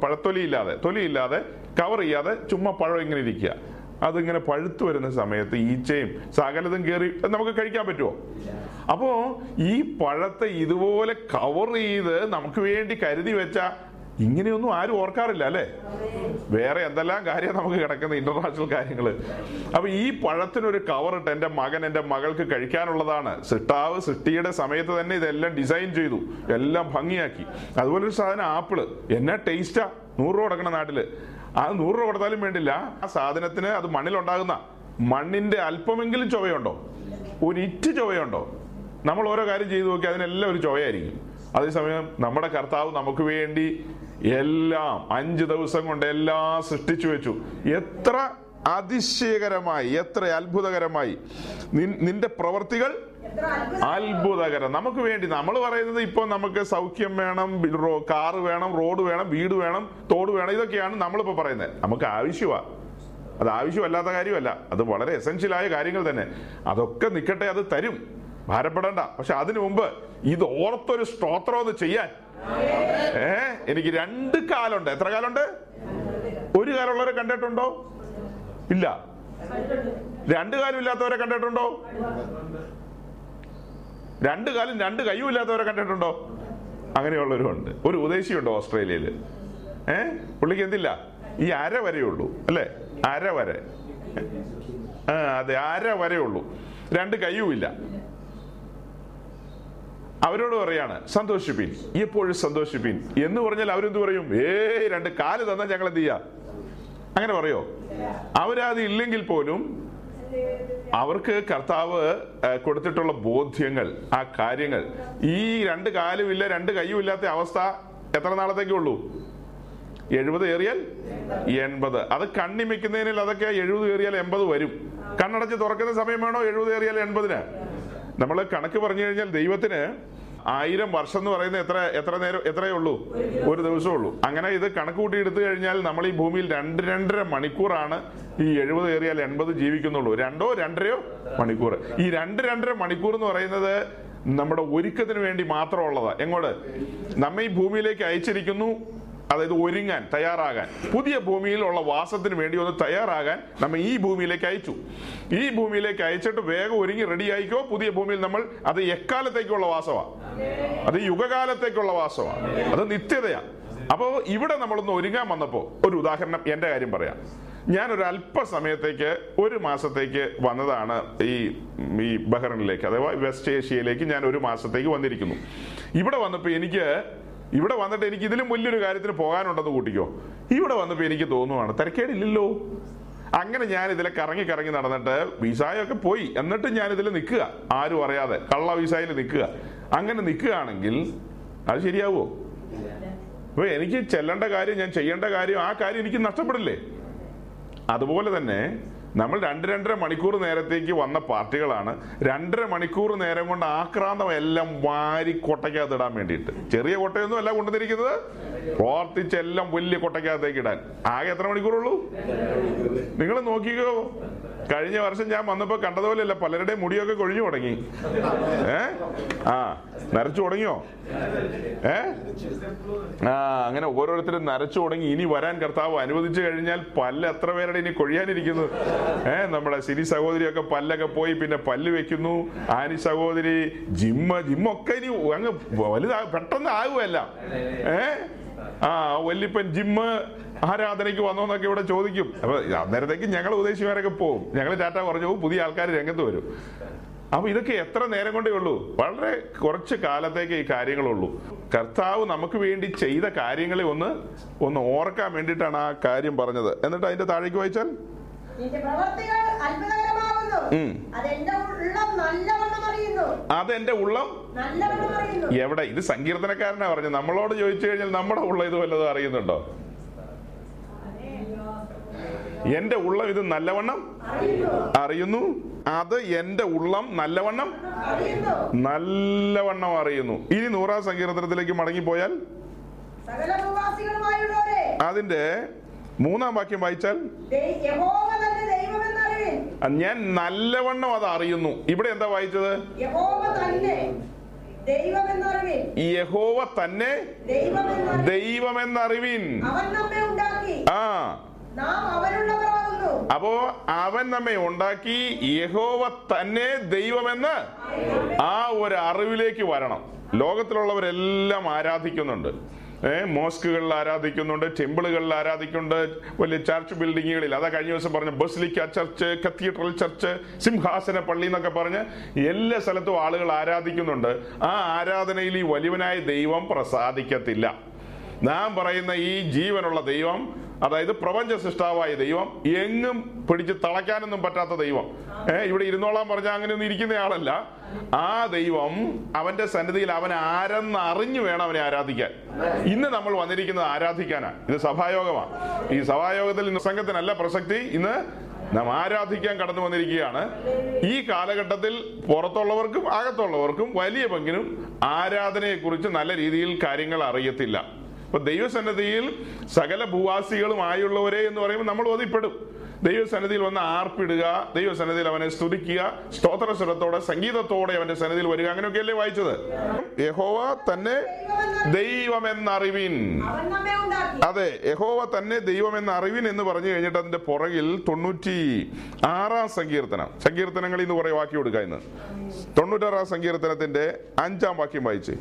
പഴത്തൊലി ഇല്ലാതെ തൊലി ഇല്ലാതെ കവർ ചെയ്യാതെ ചുമ്മാ പഴം ഇങ്ങനെ ഇരിക്കുക. അതിങ്ങനെ പഴുത്തു വരുന്ന സമയത്ത് ഈച്ചയും സകലതും കയറി നമുക്ക് കഴിക്കാൻ പറ്റുമോ? അപ്പോ ഈ പഴത്തെ ഇതുപോലെ കവർ ചെയ്ത് നമുക്ക് വേണ്ടി കരുതി വെച്ച ഇങ്ങനെയൊന്നും ആരും ഓർക്കാറില്ല അല്ലേ? വേറെ എന്തെല്ലാം കാര്യം നമുക്ക് കിടക്കുന്ന ഇന്റർനാഷണൽ കാര്യങ്ങൾ അപ്പൊ ഈ പഴത്തിനൊരു ഇട്ട് എന്റെ മകൻ എന്റെ മകൾക്ക് കഴിക്കാനുള്ളതാണ്. സിട്ടാവ് സിട്ടിയുടെ സമയത്ത് തന്നെ ഇതെല്ലാം ഡിസൈൻ ചെയ്തു. എല്ലാം ഭംഗിയാക്കി. അതുപോലെ ഒരു സാധനം ആപ്പിൾ. എന്നാ ടേസ്റ്റാ നൂറ് രൂപ കൊടുക്കണ നാട്ടിൽ. ആ നൂറ് രൂപ കൊടുത്താലും വേണ്ടില്ല. ആ സാധനത്തിന് അത് മണ്ണിലുണ്ടാകുന്ന മണ്ണിന്റെ അല്പമെങ്കിലും ചുവയുണ്ടോ? ഒരു ഇറ്റ് ചുവയുണ്ടോ? നമ്മൾ ഓരോ കാര്യം ചെയ്തു നോക്കി അതിനെല്ലാം ഒരു ചുവയായിരിക്കും. അതേസമയം നമ്മുടെ കർത്താവ് നമുക്ക് വേണ്ടി എല്ലാം അഞ്ച് ദിവസം കൊണ്ട് എല്ലാം സൃഷ്ടിച്ചു വെച്ചു. എത്ര അതിശയകരമായി എത്ര അത്ഭുതകരമായി. നിന്റെ പ്രവർത്തികൾ അത്ഭുതകരം. നമുക്ക് വേണ്ടി നമ്മൾ പറയുന്നത് ഇപ്പൊ നമുക്ക് സൗഖ്യം വേണം കാറ് വേണം റോഡ് വേണം വീട് വേണം തോട് വേണം ഇതൊക്കെയാണ് നമ്മളിപ്പോ പറയുന്നത്. നമുക്ക് ആവശ്യമാണ് അത് ആവശ്യമല്ലാത്ത കാര്യമല്ല. അത് വളരെ എസെൻഷ്യലായ കാര്യങ്ങൾ തന്നെ. അതൊക്കെ നിൽക്കട്ടെ അത് തരും. ഭാരപ്പെടണ്ട. പക്ഷെ അതിനു മുമ്പ് ഇത് ഓർത്തൊരു സ്തോത്രം ഒന്ന് ചെയ്യാൻ. ഏ? എനിക്ക് രണ്ട് കാലുണ്ട്. എത്ര കാലുണ്ട്? ഒരു കാലുള്ളവരെ കണ്ടിട്ടുണ്ടോ? ഇല്ല. രണ്ടു കാലം ഇല്ലാത്തവരെ കണ്ടിട്ടുണ്ടോ? രണ്ട് കാലും രണ്ട് കൈയും ഇല്ലാത്തവരെ കണ്ടിട്ടുണ്ടോ അങ്ങനെയുള്ളവരുണ്ട് ഒരു ഉദ്ദേശിയുണ്ടോ ഓസ്ട്രേലിയയിൽ ഏ പുള്ളിക്ക് എന്തില്ല ഈ അര വരെ ഉള്ളൂ അല്ലേ അര വരെ ആ അതെ അര വരെ ഉള്ളൂ രണ്ട് കൈയുമില്ല അവരോട് പറയാണ് സന്തോഷിപ്പിൻ എപ്പോഴും സന്തോഷിപ്പിൻ എന്ന് പറഞ്ഞാൽ അവരെന്ത് പറയും ഏയ് രണ്ട് കാൽ തന്നാൽ ഞങ്ങൾ എന്ത് ചെയ്യാ അങ്ങനെ പറയോ അവരത് ഇല്ലെങ്കിൽ പോലും അവർക്ക് കർത്താവ് കൊടുത്തിട്ടുള്ള ബോധ്യങ്ങൾ ആ കാര്യങ്ങൾ. ഈ രണ്ട് കാലും ഇല്ല രണ്ട് കൈയും ഇല്ലാത്ത അവസ്ഥ എത്ര നാളത്തേക്കേ ഉള്ളൂ എഴുപത് ഏറിയാൽ എൺപത്. അത് കണ്ണിമിക്കുന്നതിനിൽ അതൊക്കെ എഴുപത് ഏറിയാൽ എൺപത് വരും. കണ്ണടച്ച് തുറക്കുന്ന സമയം വേണോ എഴുപത് ഏറിയാൽ എൺപതിന്? നമ്മൾ കണക്ക് പറഞ്ഞു കഴിഞ്ഞാൽ ദൈവത്തിന് ആയിരം വർഷം എന്ന് പറയുന്നത് എത്ര എത്ര നേരം എത്രയേ ഉള്ളൂ? ഒരു ദിവസമേ ഉള്ളൂ. അങ്ങനെ ഇത് കണക്ക് കൂട്ടി എടുത്തു കഴിഞ്ഞാൽ നമ്മൾ ഈ ഭൂമിയിൽ രണ്ട് രണ്ടര മണിക്കൂറാണ് ഈ എഴുപത് ഏറിയാൽ എൺപത് ജീവിക്കുന്നുള്ളൂ. രണ്ടോ രണ്ടരയോ മണിക്കൂർ ഈ രണ്ട് രണ്ടര മണിക്കൂർ എന്ന് പറയുന്നത് നമ്മുടെ ഒരുക്കത്തിന് വേണ്ടി മാത്രമുള്ളതാ. എങ്ങോട്ട്? നമ്മ ഈ ഭൂമിയിലേക്ക് അയച്ചിരിക്കുന്നു. അതായത് ഒരുങ്ങാൻ തയ്യാറാകാൻ. പുതിയ ഭൂമിയിലുള്ള വാസത്തിന് വേണ്ടി ഒന്ന് തയ്യാറാകാൻ നമ്മൾ ഈ ഭൂമിയിലേക്ക് അയച്ചു. ഈ ഭൂമിയിലേക്ക് അയച്ചിട്ട് വേഗം ഒരുങ്ങി റെഡി ആയിക്കോ. പുതിയ ഭൂമിയിൽ നമ്മൾ അത് എക്കാലത്തേക്കുള്ള വാസമാ. അത് യുഗകാലത്തേക്കുള്ള വാസമാ. അത് നിത്യതയാണ് അപ്പോ ഇവിടെ നമ്മളൊന്ന് ഒരുങ്ങാൻ വന്നപ്പോ ഒരു ഉദാഹരണം എന്റെ കാര്യം പറയാം. ഞാൻ ഒരു അല്പസമയത്തേക്ക് ഒരു മാസത്തേക്ക് വന്നതാണ് ഈ ഈ ബഹ്റിനിലേക്ക് അഥവാ വെസ്റ്റ് ഏഷ്യയിലേക്ക് ഞാൻ ഒരു മാസത്തേക്ക് വന്നിരിക്കുന്നു. ഇവിടെ വന്നപ്പോൾ എനിക്ക് ഇവിടെ വന്നിട്ട് എനിക്ക് ഇതിലും വലിയൊരു കാര്യത്തിന് പോകാനുണ്ടെന്ന് കൂട്ടിക്കോ. ഇവിടെ വന്നപ്പോൾ എനിക്ക് തോന്നുവാണ് തിരക്കേടില്ലല്ലോ. അങ്ങനെ ഞാൻ ഇതിലെ കറങ്ങി കറങ്ങി നടന്നിട്ട് വിസായൊക്കെ പോയി. എന്നിട്ട് ഞാൻ ഇതിൽ നിൽക്കുക ആരും അറിയാതെ. കള്ള വിസായിൽ നിൽക്കുക. അങ്ങനെ നിൽക്കുകയാണെങ്കിൽ അത് ശരിയാവോ? അപ്പൊ എനിക്ക് ചെല്ലേണ്ട കാര്യം ഞാൻ ചെയ്യേണ്ട കാര്യം ആ കാര്യം എനിക്ക് നഷ്ടപ്പെടില്ലേ? അതുപോലെ തന്നെ നമ്മൾ രണ്ട് രണ്ടര മണിക്കൂർ നേരത്തേക്ക് വന്ന പാർട്ടികളാണ്. രണ്ടര മണിക്കൂർ നേരം കൊണ്ട് ആക്രാന്തം എല്ലാം വാരി കൊട്ടയ്ക്കകത്ത് ഇടാൻ വേണ്ടിയിട്ട്. ചെറിയ കൊട്ടയൊന്നും അല്ല കൊണ്ടുവന്നിരിക്കുന്നത്. പ്രവർത്തിച്ചെല്ലാം വലിയ കൊട്ടയ്ക്കകത്തേക്ക് ഇടാൻ. ആകെ എത്ര മണിക്കൂറുള്ളൂ? നിങ്ങൾ നോക്കിക്കോ. കഴിഞ്ഞ വർഷം ഞാൻ വന്നപ്പോ കണ്ടതുപോലെയല്ല പലരുടെയും മുടിയൊക്കെ കൊഴിഞ്ഞു തുടങ്ങി. ഏ? ആ നരച്ചു തുടങ്ങിയോ? ഏ? ആ അങ്ങനെ ഓരോരുത്തരും നരച്ചു തുടങ്ങി. ഇനി വരാൻ കർത്താവ് അനുവദിച്ചു കഴിഞ്ഞാൽ പല്ല് എത്ര പേരുടെ ഇനി കൊഴിയാനിരിക്കുന്നു. ഏ നമ്മുടെ സിരി സഹോദരിയൊക്കെ പല്ലൊക്കെ പോയി പിന്നെ പല്ല് വെക്കുന്നു. ആനി സഹോദരി ജിമ്മ ജിമ്മൊക്കെ ഇനി അങ്ങ് വലുതാ പെട്ടെന്ന് ആകുമല്ല ഏ? ആ വല്യപ്പൻ ജിമ്മ് ആരാധനയ്ക്ക് വന്നോന്നൊക്കെ ഇവിടെ ചോദിക്കും. അപ്പൊ അന്നേരത്തേക്ക് ഞങ്ങൾ ഉദ്ദേശിമാരൊക്കെ പോകും ഞങ്ങൾ ടാറ്റ കുറഞ്ഞു പോകും. പുതിയ ആൾക്കാർ രംഗത്ത് വരും. അപ്പൊ ഇതൊക്കെ എത്ര നേരം കൊണ്ടേ ഉള്ളൂ? വളരെ കുറച്ച് കാലത്തേക്ക് ഈ കാര്യങ്ങളുള്ളൂ. കർത്താവ് നമുക്ക് വേണ്ടി ചെയ്ത കാര്യങ്ങളെ ഒന്ന് ഒന്ന് ഓർക്കാൻ വേണ്ടിയിട്ടാണ് ആ കാര്യം പറഞ്ഞത്. എന്നിട്ട് അതിന്റെ താഴേക്ക് വായിച്ചാൽ? അതെന്റെ ഉള്ളം എവിടെ? ഇത് സങ്കീർത്തനക്കാരനാ പറഞ്ഞു നമ്മളോട് ചോദിച്ചു കഴിഞ്ഞാൽ നമ്മുടെ ഉള്ള ഇത് വല്ലതും അറിയുന്നുണ്ടോ? എന്റെ ഉള്ളം ഇത് നല്ലവണ്ണം അറിയുന്നു. അത് എന്റെ ഉള്ളം നല്ലവണ്ണം നല്ലവണ്ണം അറിയുന്നു. ഇനി നൂറാം സങ്കീർത്തനത്തിലേക്ക് മടങ്ങിപ്പോയാൽ? അതിന്റെ മൂന്നാം വാക്യം വായിച്ചാൽ ദൈ- യഹോവ തന്നെ ദൈവമെന്നറിവിൻ ഞാൻ നല്ലവണ്ണം അത് അറിയുന്നു. ഇവിടെ എന്താ വായിച്ചത്? യഹോവ തന്നെ. ദൈവമെന്നറിവിൻ ആ. അപ്പോ അവൻ നമ്മെ ഉണ്ടാക്കി. യഹോവ തന്നെ ദൈവമെന്ന് ആ ഒരു അറിവിലേക്ക് വരണം. ലോകത്തിലുള്ളവരെല്ലാം ആരാധിക്കുന്നുണ്ട്. മോസ്കുകളിൽ ആരാധിക്കുന്നുണ്ട് ടെമ്പിളുകളിൽ ആരാധിക്കുന്നുണ്ട് വലിയ ചർച്ച് ബിൽഡിങ്ങുകളിൽ. അതാ കഴിഞ്ഞ ദിവസം പറഞ്ഞ ബസ്ലിക്ക ചർച്ച് കത്തീഡ്രൽ ചർച്ച് സിംഹാസന പള്ളി എന്നൊക്കെ പറഞ്ഞ് എല്ലാ സ്ഥലത്തും ആളുകൾ ആരാധിക്കുന്നുണ്ട്. ആ ആരാധനയിൽ ഈ വലിയവനായ ദൈവം പ്രസാദിക്കത്തില്ല. നാം പറയുന്ന ഈ ജീവനുള്ള ദൈവം അതായത് പ്രപഞ്ച സൃഷ്ടാവായ ദൈവം എങ്ങും പിടിച്ച് തളയ്ക്കാനൊന്നും പറ്റാത്ത ദൈവം. ഏഹ് ഇവിടെ ഇരുന്നോളാൻ പറഞ്ഞാൽ അങ്ങനെ ഒന്നും ഇരിക്കുന്ന ആളല്ല. ആ ദൈവം അവന്റെ സന്നിധിയിൽ അവൻ ആരെന്ന് അറിഞ്ഞു വേണം അവനെ ആരാധിക്കാൻ. ഇന്ന് നമ്മൾ വന്നിരിക്കുന്നത് ആരാധിക്കാനാണ്. ഇത് സഭായോഗമാണ് ഈ സഭായോഗത്തിൽ ഇന്ന് സംഘത്തിനല്ല പ്രസക്തി. ഇന്ന് നാം ആരാധിക്കാൻ കടന്നു വന്നിരിക്കുകയാണ്. ഈ കാലഘട്ടത്തിൽ പുറത്തുള്ളവർക്കും അകത്തുള്ളവർക്കും വലിയ പങ്കിനും ആരാധനയെക്കുറിച്ച് നല്ല രീതിയിൽ കാര്യങ്ങൾ അറിയത്തില്ല. അപ്പൊ ദൈവസന്നദ്ധിയിൽ സകല ഭൂവാസികളുമായുള്ളവരെ എന്ന് പറയുമ്പോൾ നമ്മൾ ഓതിപ്പെടും. ദൈവസന്നിധിയിൽ വന്ന് ആർപ്പിടുക ദൈവസന്നിധിയിൽ അവനെ സ്തുതിക്കുക സ്തോത്രസ്വരത്തോടെ സംഗീതത്തോടെ അവന്റെ സന്നിധിയിൽ വരിക. അങ്ങനെയൊക്കെയല്ലേ വായിച്ചത്? യഹോവ തന്നെ ദൈവമെന്നറിവിൻ. അതെ യഹോവ തന്നെ ദൈവമെന്ന അറിവിൻ എന്ന് പറഞ്ഞു കഴിഞ്ഞിട്ട് അതിന്റെ പുറകിൽ തൊണ്ണൂറ്റി ആറാം സങ്കീർത്തനം. സങ്കീർത്തനങ്ങളിൽ നിന്ന് കുറെ വാക്യം കൊടുക്കുക ഇന്ന്. തൊണ്ണൂറ്റാറാം സങ്കീർത്തനത്തിന്റെ അഞ്ചാം വാക്യം വായിച്ച്.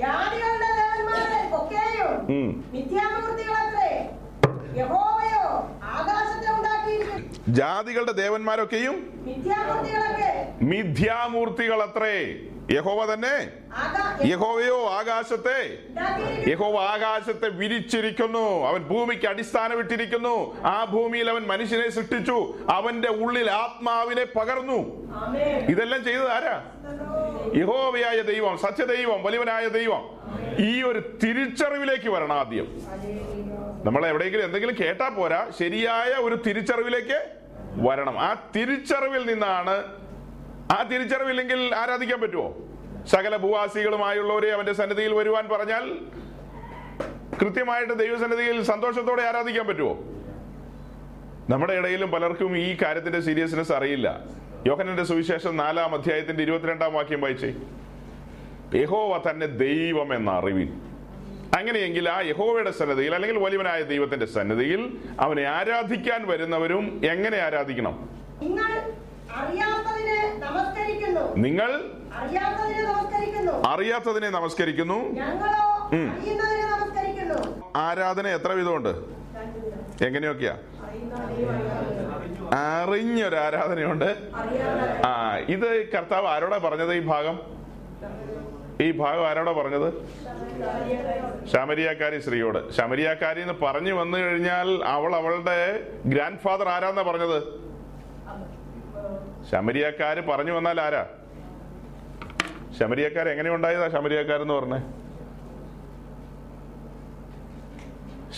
ജാതികളുടെ ദേവന്മാരെ ഒക്കെയും മിഥ്യാമൂർത്തികളത്രേ യഹോവയോ ആകാശത്തെ ഉണ്ടാക്കിയിരിക്കുന്നു. ജാതികളുടെ ദേവന്മാരൊക്കെയും മിഥ്യാമൂർത്തികൾ മിഥ്യാമൂർത്തികളത്രേ. യഹോവ തന്നെ. യഹോവയോ ആകാശത്തെ. യഹോവ ആകാശത്തെ വിരിച്ചിരിക്കുന്നു. അവൻ ഭൂമിക്ക് അടിസ്ഥാനം ഇട്ടിരിക്കുന്നു ആ ഭൂമിയിൽ അവൻ മനുഷ്യനെ സൃഷ്ടിച്ചു. അവന്റെ ഉള്ളിൽ ആത്മാവിനെ പകർന്നു. ഇതെല്ലാം ചെയ്തത് ആരാ? യഹോവയായ ദൈവം സത്യദൈവം വലിയവനായ ദൈവം. ഈ ഒരു തിരിച്ചറിവിലേക്ക് വരണം ആദ്യം. നമ്മൾ എവിടെയെങ്കിലും എന്തെങ്കിലും കേട്ടാ പോരാ. ശരിയായ ഒരു തിരിച്ചറിവിലേക്ക് വരണം. ആ തിരിച്ചറിവിൽ നിന്നാണ് ആ തിരിച്ചറിവില്ലെങ്കിൽ ആരാധിക്കാൻ പറ്റുമോ? സകല ഭൂവാസികളുമായുള്ളവരെ അവന്റെ സന്നിധിയിൽ വരുവാൻ പറഞ്ഞാൽ കൃത്യമായിട്ട് ദൈവസന്നിധിയിൽ സന്തോഷത്തോടെ ആരാധിക്കാൻ പറ്റുമോ? നമ്മുടെ ഇടയിലും പലർക്കും ഈ കാര്യത്തിന്റെ സീരിയസ്നെസ് അറിയില്ല. യോഹനന്റെ സുവിശേഷം നാലാം അധ്യായത്തിന്റെ ഇരുപത്തിരണ്ടാം വാക്യം വായിച്ചേ. യഹോവ തന്നെ ദൈവം എന്ന അറിവിൻ അങ്ങനെയെങ്കിൽ ആ യഹോവയുടെ സന്നദ്ധയിൽ അല്ലെങ്കിൽ വലിയവനായ ദൈവത്തിന്റെ സന്നദ്ധയിൽ അവനെ ആരാധിക്കാൻ വരുന്നവരും എങ്ങനെ ആരാധിക്കണം? നിങ്ങൾ അറിയാത്തതിന്. നമസ്കരിക്കുന്നു. ആരാധന എത്ര വിധമുണ്ട്? എങ്ങനെയൊക്കെയാ? അറിഞ്ഞൊരു ആരാധനയുണ്ട്. ആ ഇത് കർത്താവ് ആരോടാ പറഞ്ഞത് ഈ ഭാഗം? ഈ ഭാഗം ആരോടാ പറഞ്ഞത്? ശമരിയാക്കാരി സ്ത്രീയോട്. ശമരിയാക്കാരി എന്ന് പറഞ്ഞു വന്നു കഴിഞ്ഞാൽ അവൾ അവളുടെ ഗ്രാൻഡ് ഫാദർ ആരാന്നാ പറഞ്ഞത്? ശമരിയാക്കാര് പറഞ്ഞു വന്നാൽ ആരാ? ശമരിയക്കാർ എങ്ങനെ ഉണ്ടായതാ ശമരിയക്കാരെന്ന് പറഞ്ഞേ?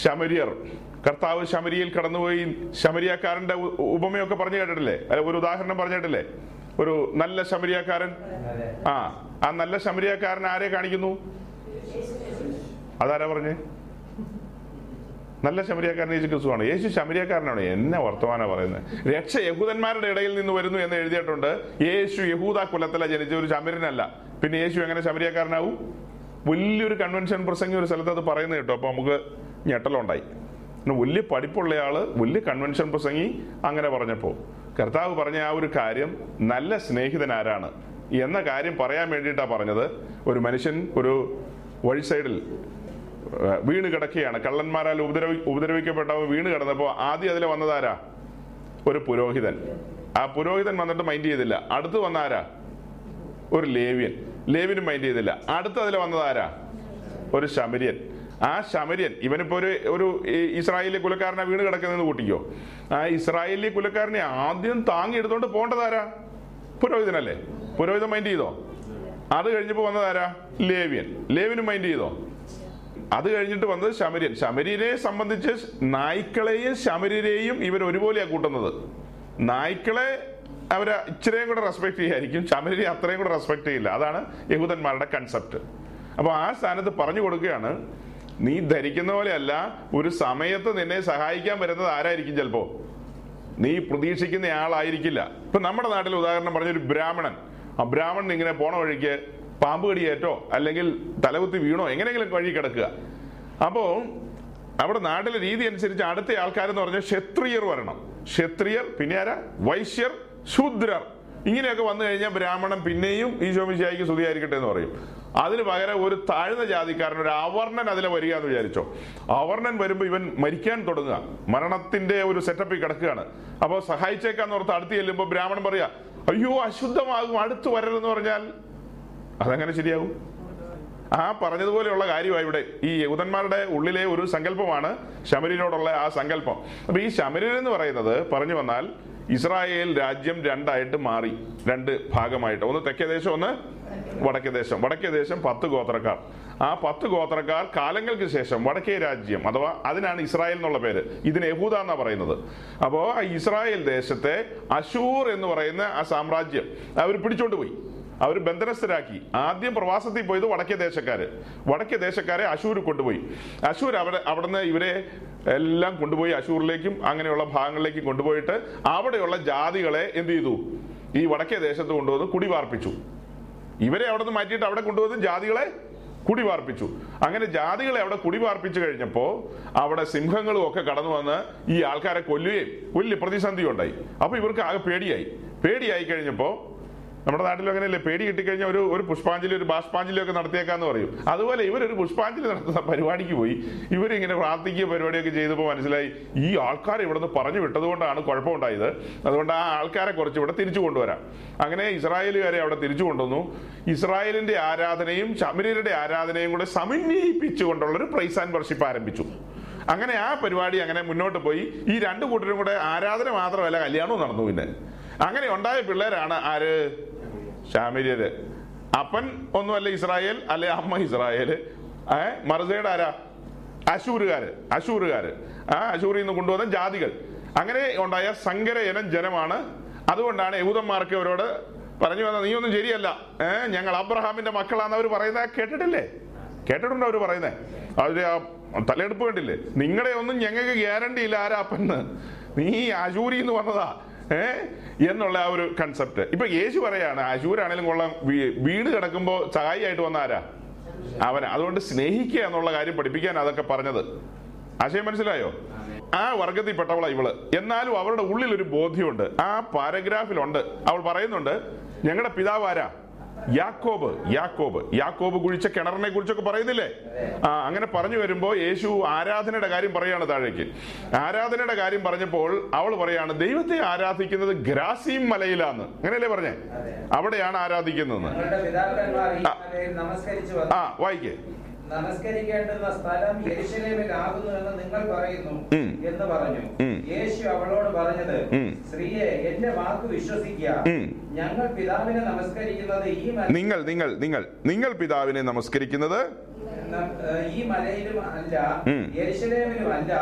ശമരിയർ കർത്താവ് ശമരിയിൽ കടന്നുപോയി. ശമരിയക്കാരന്റെ ഉപമയൊക്കെ പറഞ്ഞു കേട്ടിട്ടില്ലേ? ഒരു ഉദാഹരണം പറഞ്ഞിട്ടില്ലേ ഒരു നല്ല ശമരിയക്കാരൻ? ആ ആ നല്ല ശമരിയാക്കാരൻ ആരെ കാണിക്കുന്നു? അതാരാ പറഞ്ഞേ? നല്ല ശമരിയാക്കാരൻ യേശു ക്രിസ്തുവാണ്. യേശു ശമരിയാക്കാരനാണ്. എന്നെ വർത്തമാനം പറയുന്നത്. രക്ഷ യഹൂദന്മാരുടെ ഇടയിൽ നിന്ന് വരുന്നു എന്ന് എഴുതിയിട്ടുണ്ട്. യേശു യഹൂദ കുലത്തില ജനിച്ച ഒരു ശമരനല്ല. പിന്നെ യേശു എങ്ങനെ ശമരിയാക്കാരനാവും? വലിയൊരു കൺവെൻഷൻ പ്രസംഗം ഒരു സ്ഥലത്ത് അത് പറയുന്നത് കേട്ടോ. അപ്പൊ നമുക്ക് ഞെട്ടലുണ്ടായി. പിന്നെ വലിയ പഠിപ്പുള്ള ആൾ വലിയ കൺവെൻഷൻ പ്രസംഗി അങ്ങനെ പറഞ്ഞപ്പോ കർത്താവ് പറഞ്ഞ ആ ഒരു കാര്യം നല്ല സ്നേഹിതൻ ആരാണ്? എന്ന കാര്യം പറയാൻ വേണ്ടിയിട്ടാണ് പറഞ്ഞത്. ഒരു മനുഷ്യൻ ഒരു വഴി സൈഡിൽ വീണ് കിടക്കുകയാണ്. കള്ളന്മാരാൽ ഉപദ്രവി ഉപദ്രവിക്കപ്പെട്ടവൻ വീണ് കിടന്നപ്പോൾ ആദ്യം അതിൽ വന്നതാരാ? ഒരു പുരോഹിതൻ. ആ പുരോഹിതൻ വന്നിട്ട് മൈൻഡ് ചെയ്തില്ല. അടുത്ത് വന്നാരാ? ഒരു ലേവ്യൻ. ലേവ്യനും മൈൻഡ് ചെയ്തില്ല. അടുത്ത് അതിൽ വന്നതാരാ? ഒരു ശമര്യൻ. ആ ശമര്യൻ ഇവനിപ്പോ ഒരു ഒരു ഇസ്രായേലി കുലക്കാരനെ വീണ് കിടക്കുന്നതെന്ന് കൂട്ടിക്കോ. ആ ഇസ്രായേലി കുലക്കാരനെ ആദ്യം താങ്ങി എടുത്തോണ്ട് പോകേണ്ടതാരാ? പുരോഹിതനല്ലേ? പുരോഹിതൻ മൈൻഡ് ചെയ്തോ? അത് കഴിഞ്ഞപ്പോ വന്നതാരാ? ലേവ്യൻ. ലേവ്യനും മൈൻഡ് ചെയ്തോ? അത് കഴിഞ്ഞിട്ട് വന്നത് ശമര്യൻ. ശമര്യനെ സംബന്ധിച്ച് നായ്ക്കളെയും ശമര്യരെയും ഇവർ ഒരുപോലെയാണ് കൂട്ടുന്നത്. നായ്ക്കളെ അവർ ഇച്ചിരിയും കൂടെ റെസ്പെക്ട് ചെയ്യായിരിക്കും. ശമര്യരെ അത്രയും കൂടെ റെസ്പെക്ട് ചെയ്യില്ല. അതാണ് യഹൂദന്മാരുടെ കൺസെപ്റ്റ് അപ്പോൾ ആ സ്ഥാനത്ത് പറഞ്ഞു കൊടുക്കുകയാണ് നീ ധരിക്കുന്ന പോലെയല്ല ഒരു സമയത്ത് നിന്നെ സഹായിക്കാൻ വരുന്നത് ആരായിരിക്കും ചിലപ്പോ? നീ പ്രതീക്ഷിക്കുന്ന ആളായിരിക്കില്ല. ഇപ്പൊ നമ്മുടെ നാട്ടിൽ ഉദാഹരണം പറഞ്ഞ ഒരു ബ്രാഹ്മണൻ. ആ ബ്രാഹ്മണൻ ഇങ്ങനെ പോണ വഴിക്ക് പാമ്പ് കടിയേറ്റോ അല്ലെങ്കിൽ തലകുത്തി വീണോ എങ്ങനെയെങ്കിലും വഴി കിടക്കുക. അപ്പോ അവിടെ നാട്ടിലെ രീതി അനുസരിച്ച് അടുത്ത ആൾക്കാരെന്ന് പറഞ്ഞാൽ ക്ഷത്രിയർ വരണം. ക്ഷത്രിയർ പിന്നെ ആരാ? വൈശ്യർ ശൂദ്രർ. ഇങ്ങനെയൊക്കെ വന്നു കഴിഞ്ഞാൽ ബ്രാഹ്മണൻ പിന്നെയും ഈശോമിശായിക്ക് സ്തുതിയായിരിക്കട്ടെ എന്ന് പറയും. അതിന് പകരം ഒരു താഴ്ന്ന ജാതിക്കാരൻ ഒരു അവർണൻ അതിലെ വരിക എന്ന് വിചാരിച്ചോ. അവർണൻ വരുമ്പോൾ ഇവൻ മരിക്കാൻ തുടങ്ങുക. മരണത്തിന്റെ ഒരു സെറ്റപ്പിൽ കിടക്കുകയാണ്. അപ്പോൾ സഹായിച്ചേക്കാന്ന് ഓർത്ത് അടുത്ത് ചെല്ലുമ്പോൾ ബ്രാഹ്മണൻ പറയാ അയ്യോ അശുദ്ധമാകും അടുത്ത് വരരുതെന്ന് പറഞ്ഞാൽ അതെങ്ങനെ ശരിയാകും ആ പറഞ്ഞതുപോലെയുള്ള കാര്യമാണ് ഇവിടെ. ഈ യഹൂദന്മാരുടെ ഉള്ളിലെ ഒരു സങ്കല്പമാണ് ശമരിനോടുള്ള ആ സങ്കല്പം. അപ്പൊ ഈ ശമരൻ എന്ന് പറയുന്നത് പറഞ്ഞു വന്നാൽ ഇസ്രായേൽ രാജ്യം രണ്ടായിട്ട് മാറി. രണ്ട് ഭാഗമായിട്ട്. ഒന്ന് തെക്കേദേശം ഒന്ന് വടക്കേദേശം വടക്കേദേശം വടക്കേ ദേശം പത്ത് ഗോത്രക്കാർ. ആ പത്ത് ഗോത്രക്കാർ കാലങ്ങൾക്ക് ശേഷം വടക്കേ രാജ്യം അഥവാ അതിനാണ് ഇസ്രായേൽ എന്നുള്ള പേര്. ഇതിന് യഹൂദ എന്നാ പറയുന്നത്. അപ്പോ ആ ഇസ്രായേൽ ദേശത്തെ അശൂർ എന്ന് പറയുന്ന ആ സാമ്രാജ്യം അവർ പിടിച്ചോണ്ട് പോയി. അവർ ബന്ധനസ്ഥരാക്കി. ആദ്യം പ്രവാസത്തിൽ പോയത് വടക്കേ ദേശക്കാര്. വടക്കേ ദേശക്കാരെ അശൂർ കൊണ്ടുപോയി. അശൂർ അവിടെ അവിടുന്ന് ഇവരെ എല്ലാം കൊണ്ടുപോയി അശൂറിലേക്കും അങ്ങനെയുള്ള ഭാഗങ്ങളിലേക്കും കൊണ്ടുപോയിട്ട് അവിടെയുള്ള ജാതികളെ എന്ത് ചെയ്തു? ഈ വടക്കേ ദേശത്ത് കൊണ്ടുവന്ന് കുടിവാർപ്പിച്ചു ഇവരെ അവിടെ നിന്ന് മാറ്റിയിട്ട് അവിടെ കൊണ്ടുവന്ന് ജാതികളെ കുടിവാർപ്പിച്ചു അങ്ങനെ ജാതികളെ അവിടെ കുടിവാർപ്പിച്ചു കഴിഞ്ഞപ്പോൾ അവിടെ സിംഹങ്ങളും ഒക്കെ കടന്നു വന്ന് ഈ ആൾക്കാരെ കൊല്ലുകയും വലിയ പ്രതിസന്ധി ഉണ്ടായി അപ്പൊ ഇവർക്ക് ആകെ പേടിയായി. പേടിയായി കഴിഞ്ഞപ്പോ നമ്മുടെ നാട്ടിലും അങ്ങനെയല്ലേ? പേടി കിട്ടിക്കഴിഞ്ഞാൽ ഒരു ഒരു പുഷ്പാഞ്ജലി ഒരു ബാഷ്പാഞ്ജലി ഒക്കെ നടത്തിയേക്കാന്ന് പറയും. അതുപോലെ ഇവരൊരു പുഷ്പാഞ്ജലി നടത്തുന്ന പരിപാടിക്ക് പോയി. ഇവരിങ്ങനെ പ്രാർത്ഥിക്കുക പരിപാടിയൊക്കെ ചെയ്തപ്പോൾ മനസ്സിലായി ഈ ആൾക്കാർ ഇവിടുന്ന് പറഞ്ഞു വിട്ടതുകൊണ്ടാണ് കുഴപ്പമുണ്ടായത്. അതുകൊണ്ട് ആ ആൾക്കാരെ കുറച്ച് ഇവിടെ തിരിച്ചു കൊണ്ടുവരാം. അങ്ങനെ ഇസ്രായേലുകാരെ അവിടെ തിരിച്ചു കൊണ്ടുവന്നു. ഇസ്രായേലിന്റെ ആരാധനയും ചമരീരുടെ ആരാധനയും കൂടെ സമന്വയിപ്പിച്ചുകൊണ്ടുള്ള ഒരു പ്രൈസ് ആൻഡ് വർഷിപ്പ് ആരംഭിച്ചു. അങ്ങനെ ആ പരിപാടി അങ്ങനെ മുന്നോട്ട് പോയി. ഈ രണ്ട് കൂട്ടരും കൂടെ ആരാധന മാത്രമല്ല കല്യാണവും നടന്നു പിന്നെ. അങ്ങനെ ഉണ്ടായ പിള്ളേരാണ് ആര്? ശാമിര്യര് അപ്പൻ ഒന്നുമല്ല ഇസ്രായേൽ അല്ലെ അമ്മ ഇസ്രായേൽ ഏ? മറുസയുടെ ആരാ? അശൂരുകാര് അശൂരുകാര് ആ അശൂരിൽ നിന്ന് കൊണ്ടുവന്ന ജാതികൾ. അങ്ങനെ ഉണ്ടായ സങ്കര ഇനം ജനമാണ്. അതുകൊണ്ടാണ് യഹൂദന്മാർക്ക് അവരോട് പറഞ്ഞു വന്ന നീ ഒന്നും ശരിയല്ല. ഏർ ഞങ്ങൾ അബ്രഹാമിന്റെ മക്കളാന്ന് അവർ പറയുന്നത് കേട്ടിട്ടില്ലേ? കേട്ടിട്ടുണ്ടോ അവർ പറയുന്നേ? അവർ ആ തലയെടുപ്പ് കണ്ടില്ലേ? നിങ്ങളുടെ ഒന്നും ഞങ്ങൾക്ക് ഗ്യാരണ്ടി ഇല്ല. ആരാ അപ്പന്ന് നീ അശൂരി എന്ന് പറഞ്ഞതാ എന്നുള്ള ആ ഒരു കൺസെപ്റ്റ് ഇപ്പൊ യേശു പറയാണ് അശൂരാണേലും കൊള്ളാം. വീട് കിടക്കുമ്പോ സഹായിയായിട്ട് വന്ന ആരാ? അവന. അതുകൊണ്ട് സ്നേഹിക്കുക എന്നുള്ള കാര്യം പഠിപ്പിക്കാൻ അതൊക്കെ പറഞ്ഞത്. ആശയം മനസ്സിലായോ? ആ വർഗത്തിൽപ്പെട്ടവളാ ഇവൾ. എന്നാലും അവരുടെ ഉള്ളിൽ ഒരു ബോധ്യമുണ്ട്. ആ പാരഗ്രാഫിലുണ്ട് അവൾ പറയുന്നുണ്ട് ഞങ്ങളുടെ പിതാവ് ആരാ? യാക്കോബ് യാക്കോബ്. യാക്കോബ് കുഴിച്ച കിണറിനെ കുറിച്ചൊക്കെ പറയുന്നില്ലേ? ആ അങ്ങനെ പറഞ്ഞു വരുമ്പോൾ യേശു ആരാധനയുടെ കാര്യം പറയാണ് താഴേക്ക്. ആരാധനയുടെ കാര്യം പറഞ്ഞപ്പോൾ അവൾ പറയാണ് ദൈവത്തെ ആരാധിക്കുന്നത് ഗ്രാസീം മലയിലാന്ന്. അങ്ങനെയല്ലേ പറഞ്ഞേ? അവിടെയാണ് ആരാധിക്കുന്നത് ആ. വായിക്കേ. നമസ്കരിക്കേണ്ടുന്ന സ്ഥലം യെരുശലേമിലാകുന്നു എന്ന് നിങ്ങൾ പറയുന്നു എന്ന് പറഞ്ഞു. യേശു അവളോട് പറഞ്ഞത്. സ്ത്രീയെ എന്റെ വാക്ക് വിശ്വസിക്കുക. ഞങ്ങൾ പിതാവിനെ നമസ്കരിക്കുന്നത് ഈ നിങ്ങൾ നിങ്ങൾ നിങ്ങൾ നിങ്ങൾ പിതാവിനെ നമസ്കരിക്കുന്നത്? ഈ മലയിലും അല്ല. യെരുശലേമിലും അല്ല